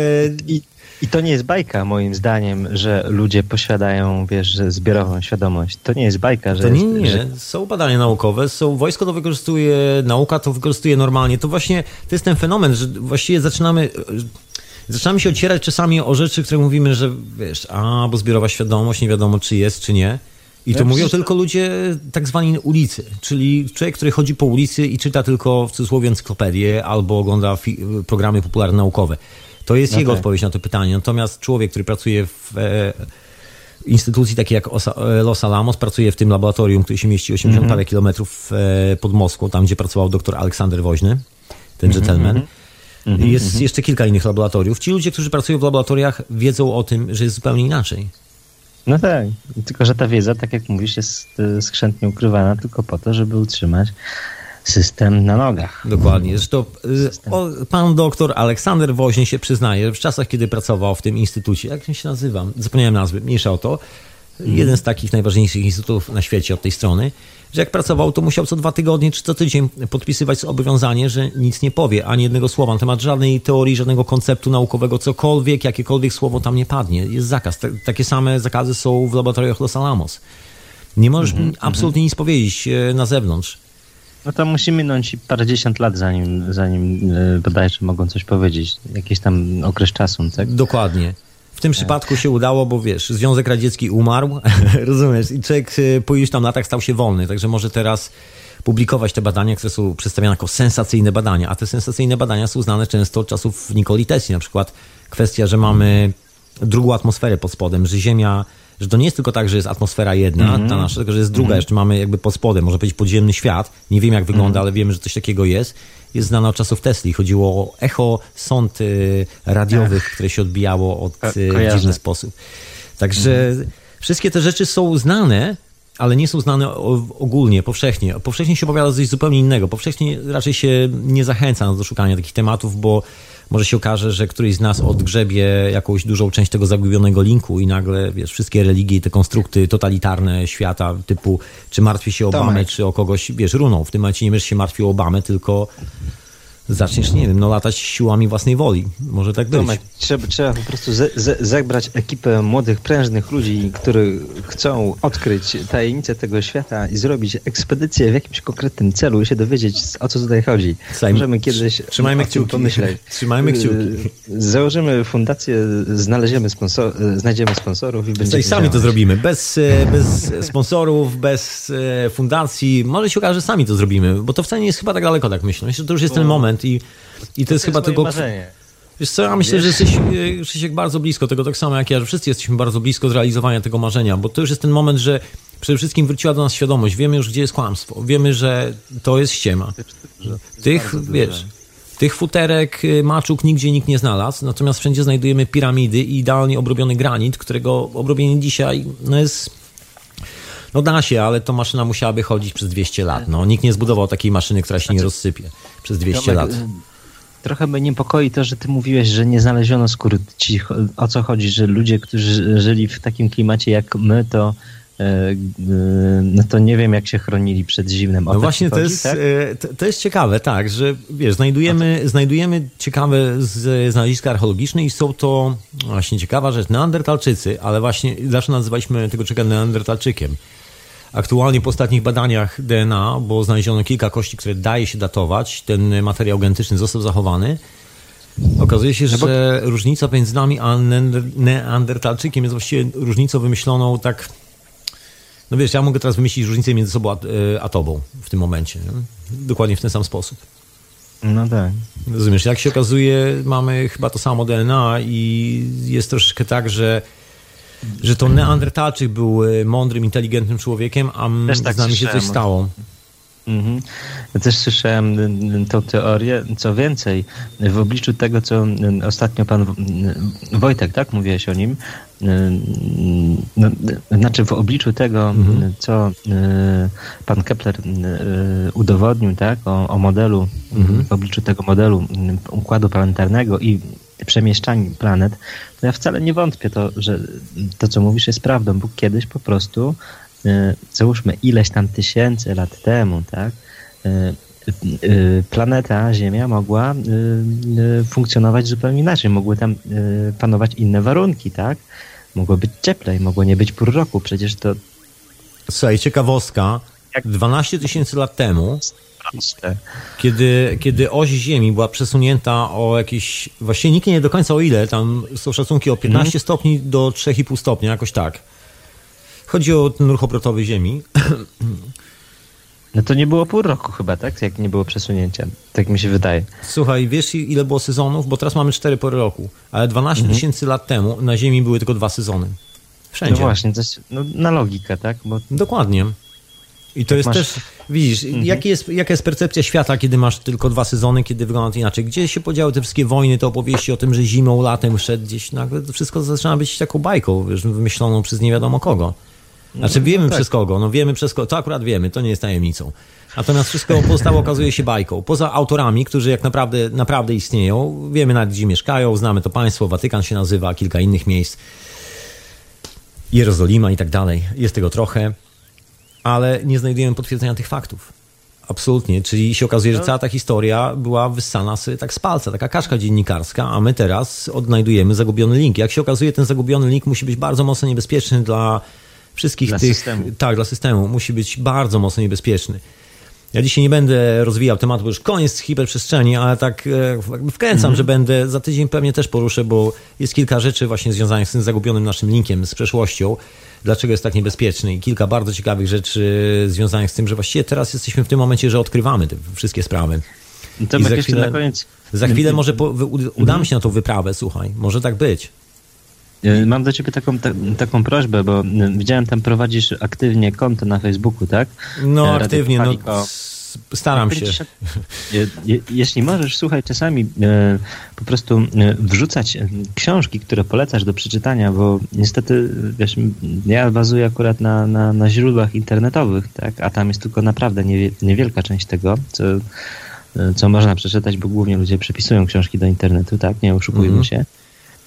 I, I to nie jest bajka, moim zdaniem, że ludzie posiadają, wiesz, zbiorową świadomość. To nie jest bajka, że... To nie, nie. Że... Są badania naukowe, są, wojsko to wykorzystuje, nauka to wykorzystuje normalnie. To właśnie, to jest ten fenomen, że właściwie zaczynamy... Zaczynamy się ocierać czasami o rzeczy, które mówimy, że wiesz, a, bo zbiorowa świadomość, nie wiadomo czy jest, czy nie. I to mówią tylko ludzie tak zwani ulicy, czyli człowiek, który chodzi po ulicy i czyta tylko w cudzysłowie encyklopedię albo ogląda programy popularne naukowe. To jest okay. jego odpowiedź na to pytanie. Natomiast człowiek, który pracuje w e, instytucji takiej jak Osa, e, Los Alamos, pracuje w tym laboratorium, które się mieści 80 mm -hmm. parę kilometrów e, pod Moskwą, tam gdzie pracował dr Aleksander Woźny, ten mm -hmm. gentleman. Mm -hmm. Jest mhm. jeszcze kilka innych laboratoriów. Ci ludzie, którzy pracują w laboratoriach, wiedzą o tym, że jest zupełnie inaczej. No tak, tylko że ta wiedza, tak jak mówisz, jest e, skrzętnie ukrywana tylko po to, żeby utrzymać system na nogach. Dokładnie. Zresztą e, o, pan doktor Aleksander Woźnie się przyznaje, że w czasach, kiedy pracował w tym instytucie, jak się nazywa? Zapomniałem nazwy, mniejsza o to, jeden z takich najważniejszych instytutów na świecie od tej strony, że jak pracował, to musiał co dwa tygodnie czy co tydzień podpisywać zobowiązanie, że nic nie powie, ani jednego słowa na temat żadnej teorii, żadnego konceptu naukowego, cokolwiek, jakiekolwiek słowo tam nie padnie. Jest zakaz. takie same zakazy są w laboratoriach Los Alamos. Nie możesz mm -hmm, absolutnie nic powiedzieć e, na zewnątrz. No to musi minąć parędziesiąt lat, zanim, zanim e, bodajże mogą coś powiedzieć. Jakiś tam okres czasu, tak? Dokładnie. W tym przypadku się udało, bo wiesz, Związek Radziecki umarł, rozumiesz, i człowiek y, po iluś tam latach stał się wolny, także może teraz publikować te badania, które są przedstawiane jako sensacyjne badania, a te sensacyjne badania są znane często od czasów Nikoli Tesli, na przykład kwestia, że mamy drugą atmosferę pod spodem, że Ziemia że to nie jest tylko tak, że jest atmosfera jedna, mm -hmm. ta nasza, tylko że jest druga, mm -hmm. jeszcze mamy jakby pod spodem, może powiedzieć podziemny świat. Nie wiem jak wygląda, mm -hmm. ale wiemy, że coś takiego jest. Jest znana od czasów Tesli. Chodziło o echo sąd y, radiowych, Ach. które się odbijało od, y, w dziwny sposób. Także mhm. wszystkie te rzeczy są znane, ale nie są znane ogólnie, powszechnie. Powszechnie się opowiada coś zupełnie innego. Powszechnie raczej się nie zachęca do szukania takich tematów, bo może się okaże, że któryś z nas odgrzebie jakąś dużą część tego zagubionego linku i nagle, wiesz, wszystkie religie i te konstrukty totalitarne świata, typu czy martwi się o Obamę, czy o kogoś, wiesz, runą. W tym momencie nie będziesz się martwił o Obamę, tylko zaczniesz, nie wiem, no latać siłami własnej woli. Może tak być. Tomek, trzeba, trzeba po prostu ze, ze, zebrać ekipę młodych, prężnych ludzi, którzy chcą odkryć tajemnicę tego świata i zrobić ekspedycję w jakimś konkretnym celu i się dowiedzieć, o co tutaj chodzi. Saj, Możemy kiedyś trzymajmy kciuki. pomyśleć. Trzymajmy kciuki. Założymy fundację, znaleziemy sponsor, znajdziemy sponsorów i będziemy... sami działać. to zrobimy. Bez, e, bez sponsorów, bez e, fundacji. Może się okaże, że sami to zrobimy, bo to wcale nie jest chyba tak daleko, tak myślę. Myślę, że to już jest ten moment, moment i, i to, to jest chyba tylko... Marzenie. Wiesz co, ja myślę, że jesteś e, Krzysiek bardzo blisko tego, tak samo jak ja, że wszyscy jesteśmy bardzo blisko zrealizowania tego marzenia, bo to już jest ten moment, że przede wszystkim wróciła do nas świadomość. Wiemy już, gdzie jest kłamstwo. Wiemy, że to jest ściema. Tych, wiesz, tych futerek, y, maczuk nigdzie nikt nie znalazł, natomiast wszędzie znajdujemy piramidy i idealnie obrobiony granit, którego obrobienie dzisiaj no jest no da się, ale to maszyna musiałaby chodzić przez 200 lat. No, nikt nie zbudował takiej maszyny, która się nie rozsypie przez 200 lat. trochę mnie niepokoi to, że ty mówiłeś, że nie znaleziono skór. Ci, o co chodzi, że ludzie, którzy żyli w takim klimacie jak my, to e, e, no to nie wiem, jak się chronili przed zimnem. O no właśnie, to, chodzi, jest, tak? to, to, jest ciekawe, tak, że wiesz, znajdujemy, znajdujemy ciekawe znaleziska archeologiczne i są to właśnie ciekawa rzecz, neandertalczycy, ale właśnie zawsze nazywaliśmy tego czeka neandertalczykiem. Aktualnie po ostatnich badaniach DNA, bo znaleziono kilka kości, które daje się datować, ten materiał genetyczny został zachowany. Okazuje się, no że różnica między nami a Neandertalczykiem jest właściwie różnicą wymyśloną tak. No wiesz, ja mogę teraz wymyślić różnicę między sobą a, a tobą w tym momencie. Nie? Dokładnie w ten sam sposób. No tak. Rozumiesz, jak się okazuje, mamy chyba to samo DNA i jest troszeczkę tak, że że to Neandertalczyk był e, mądrym, inteligentnym człowiekiem, a tak z nami się coś stało. Mhm. Ja też słyszałem tą teorię. Co więcej, w obliczu tego, co ostatnio pan Wojtek, tak? Mówiłeś o nim. No, znaczy, w obliczu tego, mhm. co pan Kepler udowodnił, tak? O, o modelu, mhm. w obliczu tego modelu układu planetarnego i przemieszczaniu planet, to ja wcale nie wątpię to, że to, co mówisz, jest prawdą, bo kiedyś po prostu, e, załóżmy ileś tam tysięcy lat temu, tak, e, e, planeta Ziemia mogła funkcjonować zupełnie inaczej. Mogły tam panować inne warunki, tak? Mogło być cieplej, mogło nie być pór roku. Przecież to. Słuchaj, ciekawostka. 12 tysięcy lat temu kiedy, kiedy oś Ziemi była przesunięta o jakieś, właściwie nikt nie do końca o ile, tam są szacunki o 15 mhm. stopni do 3,5 stopnia, jakoś tak. Chodzi o ten ruch obrotowy Ziemi. No to nie było pół roku chyba, tak? Jak nie było przesunięcia. Tak mi się wydaje. Słuchaj, wiesz ile było sezonów? Bo teraz mamy 4 pory roku, ale 12 mhm. tysięcy lat temu na Ziemi były tylko dwa sezony. Wszędzie. No właśnie, no, na logikę, tak? Bo... Dokładnie. I to jest masz... też, widzisz, mhm. jest, jaka jest percepcja świata, kiedy masz tylko dwa sezony, kiedy wygląda to inaczej? Gdzie się podziały te wszystkie wojny, te opowieści o tym, że zimą, latem szedł gdzieś, nagle to wszystko zaczyna być taką bajką, wiesz, wymyśloną przez nie wiadomo kogo. Znaczy wiemy no, tak. przez kogo, no wiemy przez kogo, to akurat wiemy, to nie jest tajemnicą. Natomiast wszystko pozostało okazuje się bajką. Poza autorami, którzy jak naprawdę, naprawdę istnieją, wiemy nawet gdzie mieszkają, znamy to państwo, Watykan się nazywa, kilka innych miejsc, Jerozolima i tak dalej. Jest tego trochę ale nie znajdujemy potwierdzenia tych faktów. Absolutnie, czyli się okazuje, że no. cała ta historia była wyssana z, tak z palca, taka kaszka dziennikarska, a my teraz odnajdujemy zagubiony link. Jak się okazuje, ten zagubiony link musi być bardzo mocno niebezpieczny dla wszystkich dla tych... Systemu. Tak, dla systemu. Musi być bardzo mocno niebezpieczny. Ja dzisiaj nie będę rozwijał tematu, bo już koniec hiperprzestrzeni, ale tak e, wkręcam, mm -hmm. że będę za tydzień pewnie też poruszę, bo jest kilka rzeczy właśnie związanych z tym zagubionym naszym linkiem, z przeszłością dlaczego jest tak niebezpieczny i kilka bardzo ciekawych rzeczy związanych z tym, że właściwie teraz jesteśmy w tym momencie, że odkrywamy te wszystkie sprawy. I za chwilę, na koniec... za chwilę może po, udamy mhm. się na tą wyprawę, słuchaj, może tak być. E, mam do ciebie taką, ta, taką prośbę, bo widziałem tam prowadzisz aktywnie konto na Facebooku, tak? No, e, aktywnie, no staram się. Jeśli możesz, słuchaj, czasami e, po prostu e, wrzucać e, książki, które polecasz do przeczytania, bo niestety, wiesz, ja bazuję akurat na, na, na źródłach internetowych, tak, a tam jest tylko naprawdę niewielka część tego, co, co można przeczytać, bo głównie ludzie przepisują książki do internetu, tak, nie oszukujmy -hmm. się.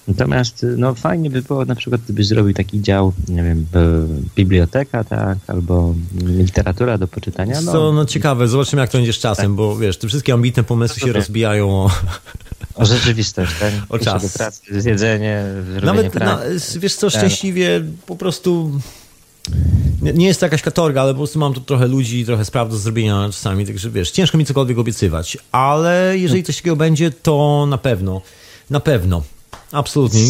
Natomiast no, fajnie by było na przykład, gdybyś zrobił taki dział, nie wiem, biblioteka, tak, albo literatura do poczytania. No, Co, no ciekawe, zobaczymy jak to będzie z czasem, tak. bo wiesz, te wszystkie ambitne pomysły no się rozbijają o... O rzeczywistość, tak? O czas. Pracy, zjedzenie, Nawet, na, wiesz co, tak. szczęśliwie po prostu... Nie jest to jakaś katorga, ale po prostu mam tu trochę ludzi i trochę spraw do zrobienia czasami, także wiesz, ciężko mi cokolwiek obiecywać, ale jeżeli coś takiego będzie, to na pewno, na pewno. Absolutnie.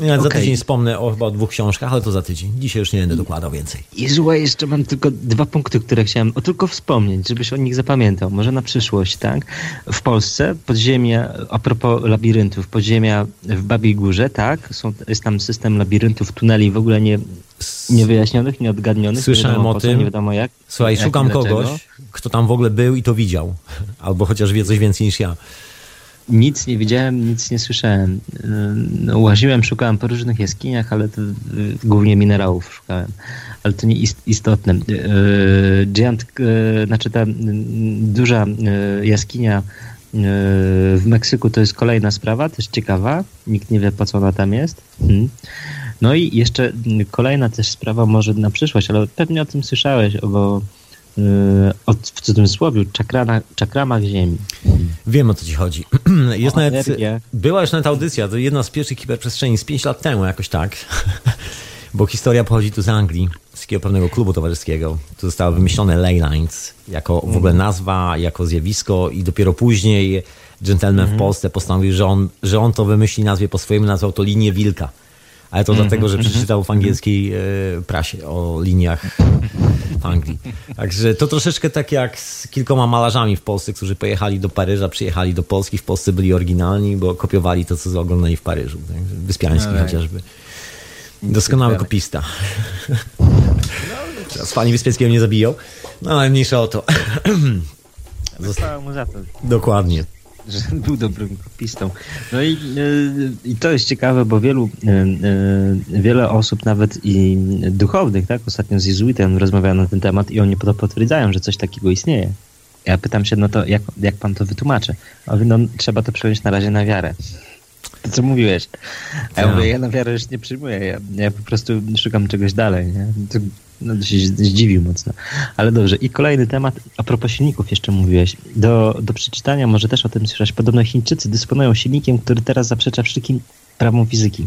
Ja okay. za tydzień wspomnę o chyba o dwóch książkach, ale to za tydzień. Dzisiaj już nie będę dokładał więcej. I słuchaj, jeszcze mam tylko dwa punkty, które chciałem o, tylko wspomnieć, żebyś o nich zapamiętał. Może na przyszłość, tak? W Polsce podziemia, a propos labiryntów, podziemia w Babiej Górze, tak? Są, jest tam system labiryntów, tuneli w ogóle nie, niewyjaśnionych, nieodgadnionych. Słyszałem nie o tym. nie wiadomo jak. Słuchaj, jak szukam kogoś, kto tam w ogóle był i to widział. Albo chociaż wie coś więcej niż ja. Nic nie widziałem, nic nie słyszałem. No, łaziłem, szukałem po różnych jaskiniach, ale to, głównie minerałów szukałem. Ale to nie ist, istotne. E, Giant, e, znaczy ta duża jaskinia w Meksyku to jest kolejna sprawa, też ciekawa. Nikt nie wie, po co ona tam jest. Hmm. No i jeszcze kolejna też sprawa może na przyszłość, ale pewnie o tym słyszałeś, bo o, w cudzysłowie, czakrana, czakramach ziemi. Wiem o co ci chodzi. Jest nawet, była już nawet audycja, to jedna z pierwszych hiperprzestrzeni z 5 lat temu, jakoś tak. Bo historia pochodzi tu z Anglii, z takiego pewnego klubu towarzyskiego. Tu zostały wymyślone ley lines jako w ogóle nazwa, jako zjawisko i dopiero później gentleman w mhm. Polsce postanowił, że on, że on to wymyśli nazwie po swojemu, nazwał to linię wilka. Ale to mm -hmm, dlatego, że przeczytał w angielskiej e, prasie o liniach w Anglii. Także to troszeczkę tak jak z kilkoma malarzami w Polsce, którzy pojechali do Paryża, przyjechali do Polski. W Polsce byli oryginalni, bo kopiowali to, co oglądali w Paryżu. Także Wyspiański no, chociażby. Doskonały kopista. Teraz fani Wyspiańskiego nie zabiją, no ale mniejsza o to. Zostało mu za to. Dokładnie że był dobrym kopistą. No i, e, i to jest ciekawe, bo wielu, e, e, wiele osób, nawet i duchownych, tak, ostatnio z jezuitem rozmawiałem na ten temat i oni potwierdzają, że coś takiego istnieje. Ja pytam się, no to jak, jak pan to wytłumaczy? A no trzeba to przejąć na razie na wiarę. To co mówiłeś. A ja mówię, ja na wiarę już nie przyjmuję, ja, ja po prostu szukam czegoś dalej, nie? To no, się zdziwił mocno. Ale dobrze. I kolejny temat, a propos silników jeszcze mówiłeś. Do, do przeczytania, może też o tym słyszałeś. Podobno Chińczycy dysponują silnikiem, który teraz zaprzecza wszystkim prawom fizyki.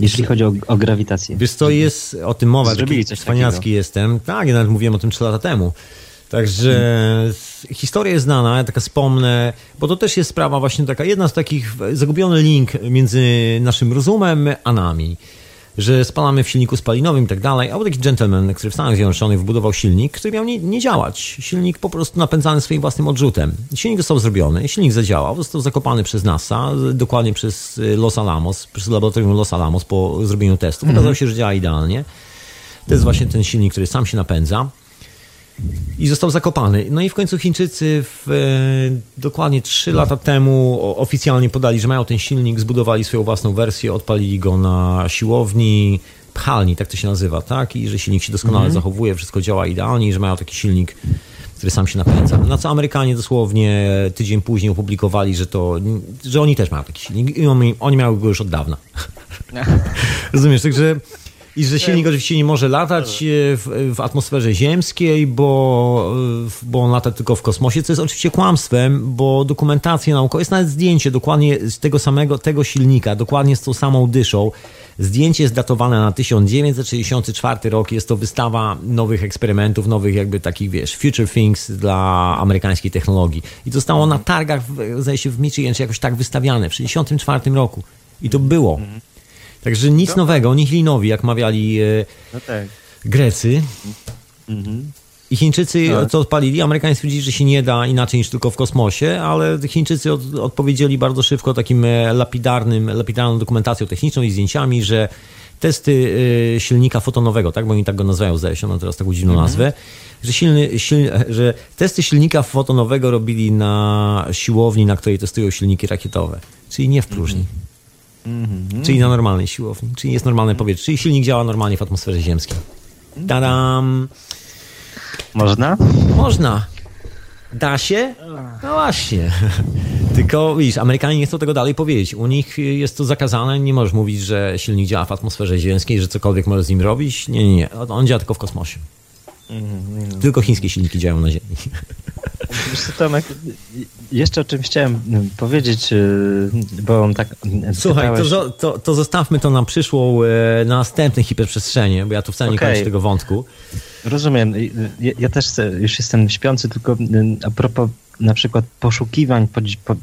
Jeśli chodzi o, o grawitację. Wiesz, to jest o tym mowa. Zrobili coś Cwaniacki jestem. Tak, ja nawet mówiłem o tym 3 lata temu. Także hmm. historia jest znana, ja taka wspomnę, bo to też jest sprawa właśnie taka, jedna z takich, zagubiony link między naszym rozumem a nami że spalamy w silniku spalinowym i tak dalej, a był taki gentleman, który w Stanach Zjednoczonych wbudował silnik, który miał nie, nie, działać. Silnik po prostu napędzany swoim własnym odrzutem. Silnik został zrobiony, silnik zadziałał, został zakopany przez NASA, dokładnie przez y, Los Alamos, przez laboratorium Los Alamos po zrobieniu testów. Okazało mhm. się, że działa idealnie. To jest właśnie ten silnik, który sam się napędza i został zakopany. No i w końcu Chińczycy w, e, dokładnie 3 lata temu oficjalnie podali, że mają ten silnik, zbudowali swoją własną wersję, odpalili go na siłowni, pchalni, tak to się nazywa, tak? I że silnik się doskonale mhm. zachowuje, wszystko działa idealnie i że mają taki silnik, który sam się napędza. Na co Amerykanie dosłownie tydzień później opublikowali, że to, że oni też mają taki silnik i oni, oni miały go już od dawna. Rozumiesz, także i że silnik oczywiście nie może latać e, w, w, atmosferze ziemskiej, bo, e, bo on lata tylko w kosmosie, co jest oczywiście kłamstwem, bo dokumentacja naukowa, jest nawet zdjęcie dokładnie z tego samego, tego silnika, dokładnie z tą samą dyszą. Zdjęcie jest datowane na 1964 rok, jest to wystawa nowych eksperymentów, nowych jakby takich, wiesz, future things dla amerykańskiej technologii. I zostało na targach, zdaje się, w Michigan, czy jakoś tak wystawiane w 1964 roku. I to było. Także nic no. nowego, nihilinowi, jak mawiali e, no tak. Grecy. Mhm. I Chińczycy no. co odpalili, Amerykanie stwierdzili, że się nie da inaczej niż tylko w kosmosie, ale Chińczycy od, odpowiedzieli bardzo szybko takim e, lapidarnym, lapidarną dokumentacją techniczną i zdjęciami, że testy y, silnika fotonowego, tak, bo oni tak go nazywają, zdaje się, no teraz taką dziwną mhm. nazwę, że, silny, silny, że testy silnika fotonowego robili na siłowni, na której testują silniki rakietowe, czyli nie w próżni. Mhm. Mm-hmm. Czyli na normalnej siłowni, czyli jest normalne powietrze, czyli silnik działa normalnie w atmosferze ziemskiej. Tadam! Można? Można. Da się? No właśnie. Tylko widzisz, Amerykanie nie chcą tego dalej powiedzieć. U nich jest to zakazane. Nie możesz mówić, że silnik działa w atmosferze ziemskiej, że cokolwiek możesz z nim robić. Nie, nie, nie. On działa tylko w kosmosie. Mm-hmm. Tylko chińskie silniki działają na Ziemi. Wiesz co, Tomek, jeszcze o czymś chciałem powiedzieć, y, bo on tak... Słuchaj, to, to, to, zostawmy to na przyszłą, y, na następne hiperprzestrzenie, bo ja tu wcale nie okay. kończę tego wątku. Rozumiem. Ja, ja, też już jestem śpiący, tylko a propos na przykład poszukiwań pod, pod,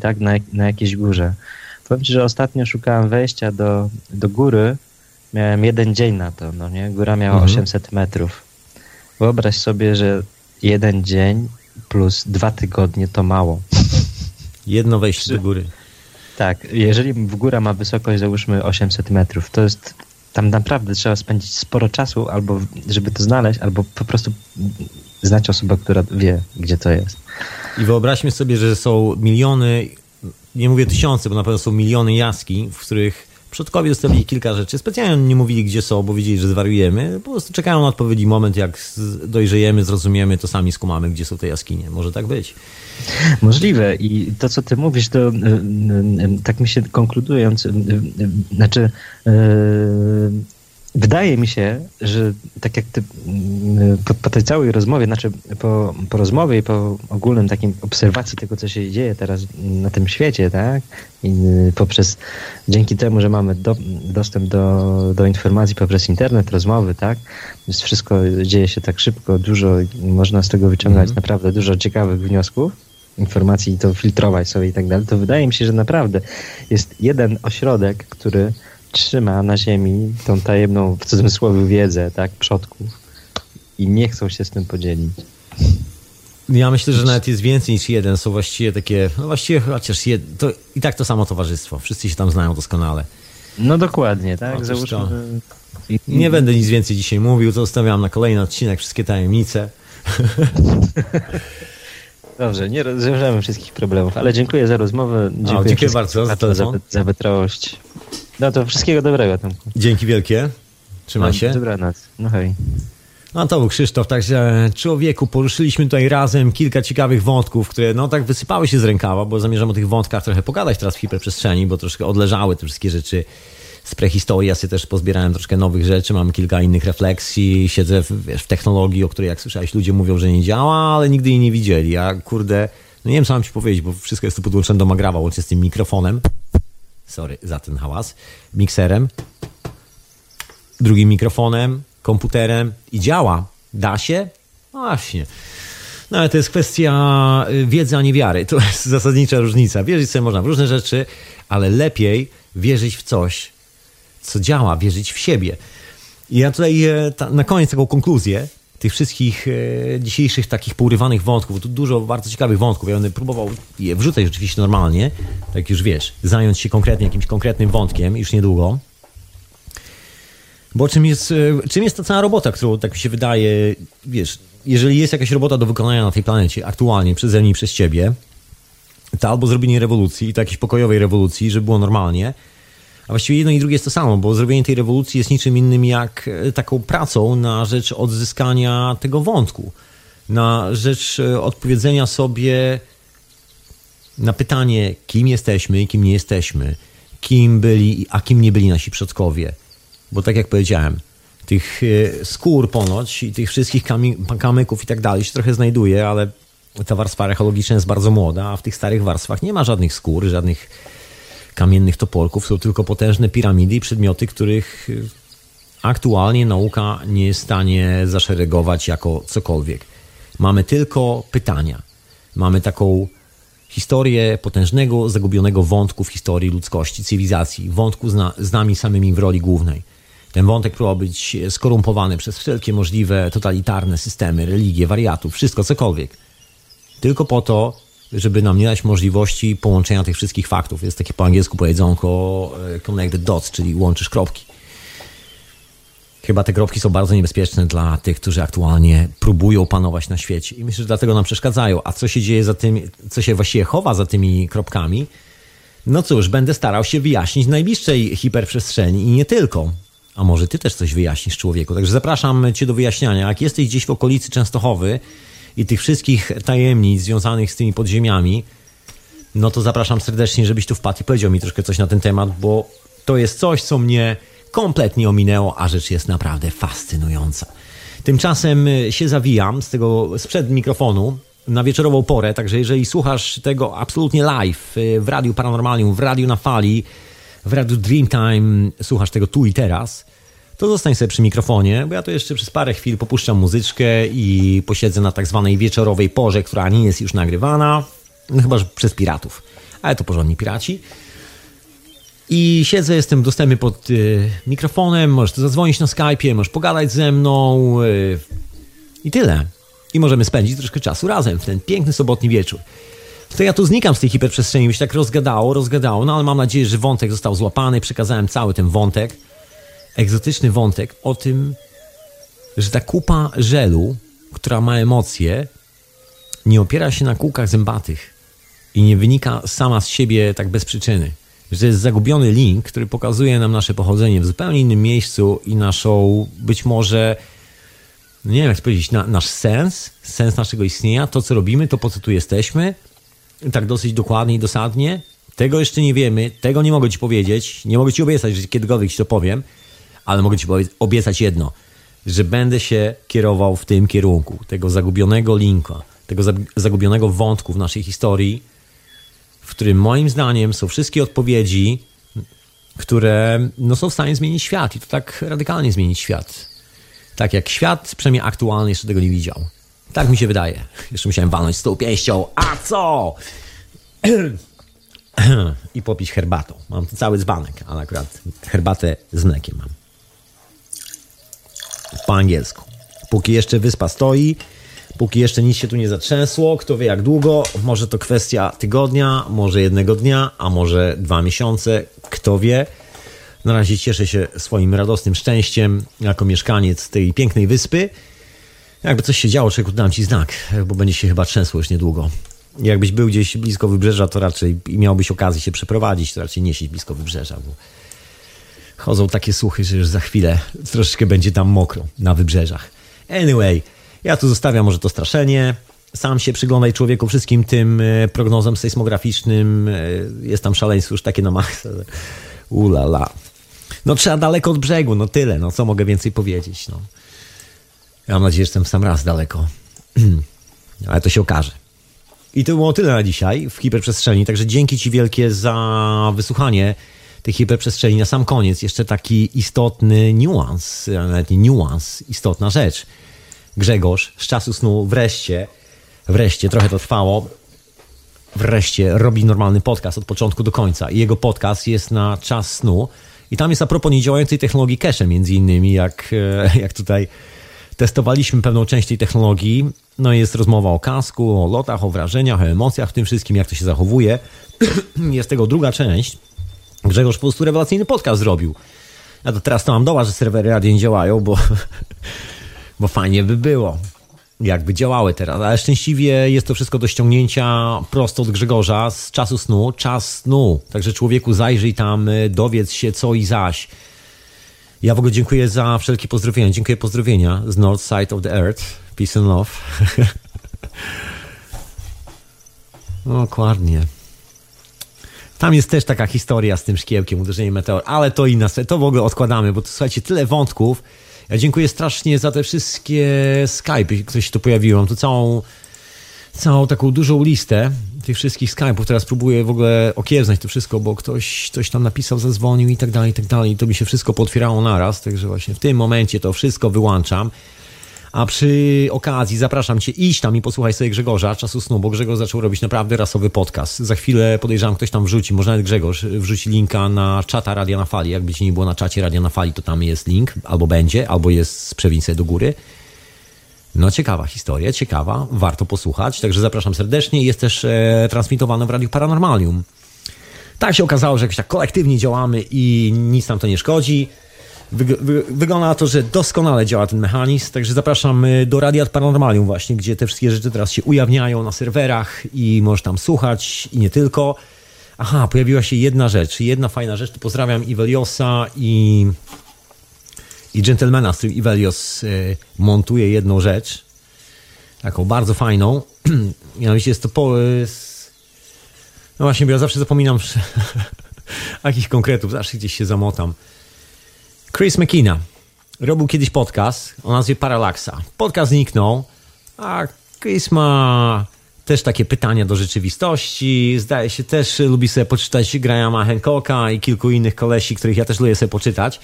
tak, na, na jakiejś górze. Powiem ci, że ostatnio szukałem wejścia do, do góry, miałem jeden dzień na to, no nie? Góra miała mhm. 800 metrów. Wyobraź sobie, że jeden dzień plus dwa tygodnie to mało. Jedno wejście do góry. Tak, jeżeli w góra ma wysokość załóżmy 800 metrów, to jest tam naprawdę trzeba spędzić sporo czasu, albo żeby to znaleźć, albo po prostu znać osobę, która wie, gdzie to jest. I wyobraźmy sobie, że są miliony, nie mówię tysiące, bo na pewno są miliony jaskiń, w których Przodkowie zostawili kilka rzeczy. Specjalnie nie mówili, gdzie są, bo wiedzieli, że zwariujemy. Po prostu czekają na odpowiedni moment, jak dojrzejemy, zrozumiemy, to sami skumamy, gdzie są te jaskinie. Może tak być. Możliwe. I to, co ty mówisz, to y, y, y, tak mi się konkludując, znaczy Wydaje mi się, że tak jak ty mm, po, po, tej całej rozmowie, znaczy po, po rozmowie i po ogólnym takim obserwacji tego, co się dzieje teraz na tym świecie, tak? I y, poprzez, dzięki temu, że mamy do, dostęp do, do informacji poprzez internet, rozmowy, tak? Więc wszystko dzieje się tak szybko, dużo, można z tego wyciągać mm. naprawdę dużo ciekawych wniosków informacji i to filtrować sobie i tak dalej, to wydaje mi się, że naprawdę jest jeden ośrodek, który trzyma na ziemi tą tajemną, w cudzysłowie, wiedzę, tak, przodków i nie chcą się z tym podzielić. Ja myślę, że nawet jest więcej niż jeden. Są właściwie takie, no właściwie chociaż jed, to i tak to samo towarzystwo. Wszyscy się tam znają doskonale. No dokładnie, tak? No, Załóżmy, to... Nie będę nic więcej dzisiaj mówił, zostawiam na kolejny odcinek wszystkie tajemnice. Dobrze, nie rozwiążemy wszystkich problemów, ale dziękuję za rozmowę. Dziękuję, o, dziękuję bardzo za, za, za wytrwałość. No to wszystkiego dobrego tam. Dzięki wielkie. Trzymaj no, się. Dobranoc. No hej. No to był Krzysztof, także człowieku, poruszyliśmy tutaj razem kilka ciekawych wątków, które no tak wysypały się z rękawa, bo zamierzam o tych wątkach trochę pogadać teraz w hiperprzestrzeni, bo troszkę odleżały te wszystkie rzeczy z prehistorii. Ja sobie też pozbierałem troszkę nowych rzeczy, mam kilka innych refleksji, siedzę w, wiesz, w technologii, o której jak słyszałeś ludzie mówią, że nie działa, ale nigdy jej nie widzieli. Ja kurde, no nie wiem co mam ci powiedzieć, bo wszystko jest tu podłączone do Magrawa, łącznie z tym mikrofonem sorry za ten hałas, mikserem, drugim mikrofonem, komputerem i działa. Da się? No właśnie. No ale to jest kwestia y, wiedzy, a nie wiary. To jest zasadnicza różnica. Wierzyć sobie można w różne rzeczy, ale lepiej wierzyć w coś, co działa, wierzyć w siebie. I ja tutaj e, na koniec taką konkluzję tych wszystkich e, dzisiejszych takich pourywanych wątków, tu dużo bardzo ciekawych wątków, ja będę próbował je wrzucać rzeczywiście normalnie, tak już wiesz, zająć się konkretnie jakimś konkretnym wątkiem już niedługo. Bo czym jest, e, czym jest ta cała robota, którą tak mi się wydaje, wiesz, jeżeli jest jakaś robota do wykonania na tej planecie aktualnie przeze mnie i przez ciebie, to albo zrobienie rewolucji, to jakiejś pokojowej rewolucji, żeby było normalnie, a właściwie jedno i drugie jest to samo, bo zrobienie tej rewolucji jest niczym innym jak e, taką pracą na rzecz odzyskania tego wątku, na rzecz e, odpowiedzenia sobie na pytanie, kim jesteśmy i kim nie jesteśmy, kim byli, a kim nie byli nasi przodkowie. Bo tak jak powiedziałem, tych e, skór ponoć i tych wszystkich kamyków i tak dalej się trochę znajduje, ale ta warstwa archeologiczna jest bardzo młoda, a w tych starych warstwach nie ma żadnych skór, żadnych kamiennych topolków są tylko potężne piramidy i przedmioty, których y, aktualnie nauka nie jest w stanie zaszeregować jako cokolwiek. Mamy tylko pytania. Mamy taką historię potężnego, zagubionego wątku w historii ludzkości, cywilizacji, wątku z, na, z nami samymi w roli głównej. Ten wątek próbował być skorumpowany przez wszelkie możliwe totalitarne systemy, religie, wariatów, wszystko, cokolwiek. Tylko po to, żeby nam nie dać możliwości połączenia tych wszystkich faktów. Jest takie po angielsku powiedzonko e, connect the dots, czyli łączysz kropki. Chyba te kropki są bardzo niebezpieczne dla tych, którzy aktualnie próbują panować na świecie. I myślę, że dlatego nam przeszkadzają. A co się dzieje za tym, co się właściwie chowa za tymi kropkami? No cóż, będę starał się wyjaśnić w najbliższej hiperprzestrzeni i nie tylko. A może ty też coś wyjaśnisz człowieku. Także zapraszam cię do wyjaśniania. Jak jesteś gdzieś w okolicy Częstochowy, i tych wszystkich tajemnic związanych z tymi podziemiami, no to zapraszam serdecznie, żebyś tu wpadł i powiedział mi troszkę coś na ten temat, bo to jest coś, co mnie kompletnie ominęło, a rzecz jest naprawdę fascynująca. Tymczasem y, się zawijam z tego sprzed mikrofonu na wieczorową porę, także jeżeli słuchasz tego absolutnie live y, w Radiu Paranormalium, w Radiu na Fali, w Radiu Dreamtime, słuchasz tego tu i teraz, to zostań sobie przy mikrofonie, bo ja to jeszcze przez parę chwil popuszczam muzyczkę i posiedzę na tak zwanej wieczorowej porze, która nie jest już nagrywana, no chyba że przez piratów, ale to porządni piraci. I siedzę, jestem dostępny pod y, mikrofonem, możesz zadzwonić na Skype'ie, możesz pogadać ze mną y, i tyle. I możemy spędzić troszkę czasu razem w ten piękny sobotni wieczór. To ja tu znikam z tej hiperprzestrzeni, bo się tak rozgadało, rozgadało, no ale mam nadzieję, że wątek został złapany, przekazałem cały ten wątek egzotyczny wątek o tym, że ta kupa żelu, która ma emocje, nie opiera się na kółkach zębatych i nie wynika sama z siebie tak bez przyczyny. że jest zagubiony link, który pokazuje nam nasze pochodzenie w zupełnie innym miejscu i naszą być może, nie wiem jak to powiedzieć, na, nasz sens, sens naszego istnienia, to co robimy, to po co tu jesteśmy, tak dosyć dokładnie i dosadnie. Tego jeszcze nie wiemy, tego nie mogę ci powiedzieć, nie mogę ci obiecać, że kiedykolwiek ci to powiem, ale mogę ci obiecać jedno, że będę się kierował w tym kierunku, tego zagubionego linka, tego zagubionego wątku w naszej historii, w którym moim zdaniem są wszystkie odpowiedzi, które no, są w stanie zmienić świat i to tak radykalnie zmienić świat. Tak jak świat, przynajmniej aktualny, jeszcze tego nie widział. Tak mi się wydaje. Jeszcze musiałem walnąć z tą pięścią. A co? I popić herbatą. Mam tu cały dzbanek, ale akurat herbatę z mlekiem mam. Po angielsku. Póki jeszcze wyspa stoi, Póki jeszcze nic się tu nie zatrzęsło, kto wie jak długo, może to kwestia tygodnia, może jednego dnia, a może dwa miesiące, kto wie. Na razie cieszę się swoim radosnym szczęściem jako mieszkaniec tej pięknej wyspy. Jakby coś się działo, człowieku, dam ci znak, bo będzie się chyba trzęsło już niedługo. Jakbyś był gdzieś blisko wybrzeża, to raczej i miałbyś okazję się przeprowadzić, to raczej nie siedź blisko wybrzeża, bo chodzą takie słuchy, że już za chwilę troszeczkę będzie tam mokro na wybrzeżach. Anyway, ja tu zostawiam może to straszenie. Sam się przyglądaj człowieku wszystkim tym e, prognozom sejsmograficznym. E, jest tam szaleństwo już takie na maksa. Ulala. No trzeba daleko od brzegu, no tyle. No co mogę więcej powiedzieć? No. Ja mam nadzieję, że jestem sam raz daleko. Ale to się okaże. I to było tyle na dzisiaj w hiperprzestrzeni. Także dzięki Ci wielkie za wysłuchanie tej hiperprzestrzeni. Na sam koniec jeszcze taki istotny niuans, nawet nie niuans, istotna rzecz. Grzegorz z czasu snu wreszcie, wreszcie, trochę to trwało, wreszcie robi normalny podcast od początku do końca. I jego podcast jest na czas snu. I tam jest a propos niedziałającej technologii cache, między innymi, jak, e, jak tutaj testowaliśmy pewną część tej technologii. No jest rozmowa o kasku, o lotach, o wrażeniach, o emocjach, w tym wszystkim, jak to się zachowuje. jest tego druga część. Grzegorz po prostu rewelacyjny podcast zrobił. Ja to teraz to mam doła, że serwery radia nie działają, bo bo fajnie by było, jakby działały teraz. Ale szczęśliwie jest to wszystko do ściągnięcia prosto od Grzegorza z czasu snu, czas snu. Także człowieku zajrzyj tam, y, dowiedz się co i zaś. Ja w ogóle dziękuję za wszelkie pozdrowienia. Dziękuję pozdrowienia z North Side of the Earth. Peace and love. dokładnie. Tam jest też taka historia z tym szkiełkiem, uderzeniem meteor, ale to inna, to w ogóle odkładamy, bo to słuchajcie, tyle wątków. Ja dziękuję strasznie za te wszystkie Skype, które się tu pojawiły. Mam tu całą, całą taką dużą listę tych wszystkich Skype'ów. Teraz próbuję w ogóle okiełznać to wszystko, bo ktoś coś tam napisał, zadzwonił i tak dalej, i tak dalej. I to mi się wszystko potwierało naraz, także właśnie w tym momencie to wszystko wyłączam. A przy okazji zapraszam Cię, iść tam i posłuchaj sobie Grzegorza, czasu snu, bo Grzegorz zaczął robić naprawdę rasowy podcast. Za chwilę podejrzewam, ktoś tam wrzuci, może nawet Grzegorz wrzuci linka na czata Radia na Fali. Jakby Ci nie było na czacie Radia na Fali, to tam jest link, albo będzie, albo jest z do góry. No ciekawa historia, ciekawa, warto posłuchać, także zapraszam serdecznie. Jest też e, transmitowane w Radiu Paranormalium. Tak się okazało, że jakoś tak kolektywnie działamy i nic nam to nie szkodzi. Wygląda na to, że doskonale działa ten mechanizm, także zapraszam do Radia Paranormalium właśnie, gdzie te wszystkie rzeczy teraz się ujawniają na serwerach i możesz tam słuchać i nie tylko. Aha, pojawiła się jedna rzecz, jedna fajna rzecz, to pozdrawiam Iveliosa i, i Gentlemana, z którym Ivelios y, montuje jedną rzecz, taką bardzo fajną, mianowicie jest to po... No właśnie, bo ja zawsze zapominam jakich konkretów, zawsze gdzieś się zamotam. Chris McKenna robił kiedyś podcast o nazwie Paralaksa. Podcast zniknął, a Chris ma też takie pytania do rzeczywistości. Zdaje się też, lubi sobie poczytać Grahama Hancocka i kilku innych kolesi, których ja też lubię sobie poczytać.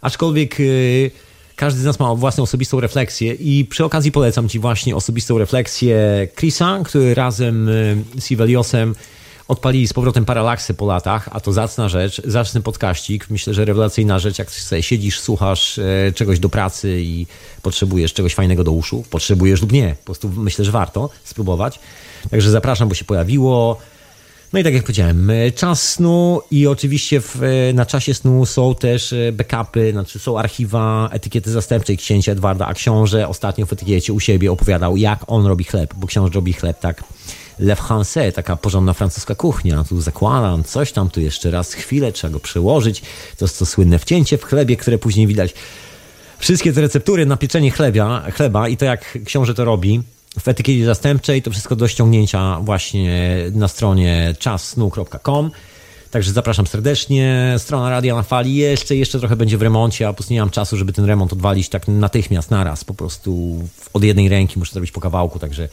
Aczkolwiek yy, każdy z nas ma własną osobistą refleksję i przy okazji polecam Ci właśnie osobistą refleksję Chrisa, który razem yy, z Iveliosem odpalili z powrotem paralaksy po latach, a to zacna rzecz, zacny podkaścik, myślę, że rewelacyjna rzecz, jak sobie siedzisz, słuchasz e, czegoś do pracy i potrzebujesz czegoś fajnego do uszu, potrzebujesz lub nie, po prostu myślę, że warto spróbować. Także zapraszam, bo się pojawiło. No i tak jak powiedziałem, e, czas snu i oczywiście w, e, na czasie snu są też backupy, znaczy są archiwa etykiety zastępczej księcia Edwarda, a książę ostatnio w etykiecie u siebie opowiadał, jak on robi chleb, bo książę robi chleb tak Le Français, taka porządna francuska kuchnia. Tu zakładam coś tam, tu jeszcze raz chwilę, trzeba go przełożyć. To jest to słynne wcięcie w chlebie, które później widać. Wszystkie te receptury na pieczenie chlebia, chleba i to jak książę to robi w etykiecie zastępczej, to wszystko do ściągnięcia właśnie na stronie czassnu.com. Także zapraszam serdecznie. Strona Radia na Fali jeszcze, jeszcze trochę będzie w remoncie, a po prostu nie mam czasu, żeby ten remont odwalić tak natychmiast, naraz. Po prostu od jednej ręki muszę zrobić po kawałku, także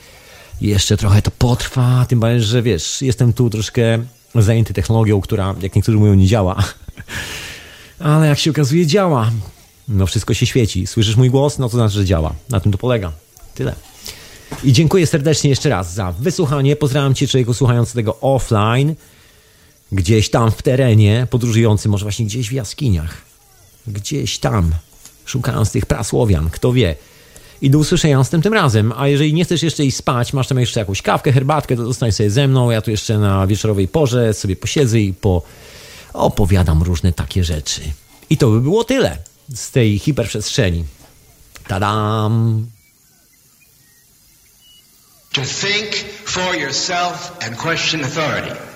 jeszcze trochę to potrwa. Tym bardziej, że wiesz, jestem tu troszkę zajęty technologią, która, jak niektórzy mówią, nie działa. Ale jak się okazuje, działa. No wszystko się świeci. Słyszysz mój głos? No to znaczy, że działa. Na tym to polega. Tyle. I dziękuję serdecznie jeszcze raz za wysłuchanie. Pozdrawiam Cię, człowieku słuchający tego offline gdzieś tam w terenie, podróżujący, może właśnie gdzieś w jaskiniach, gdzieś tam, szukając tych prasłowian, kto wie. I do usłyszenia następnym razem. A jeżeli nie chcesz jeszcze iść spać, masz tam jeszcze jakąś kawkę, herbatkę, to zostań sobie ze mną. Ja tu jeszcze na wieczorowej porze sobie posiedzę i po opowiadam różne takie rzeczy. I to by było tyle z tej hiperprzestrzeni. Tadam! To think for yourself and question authority.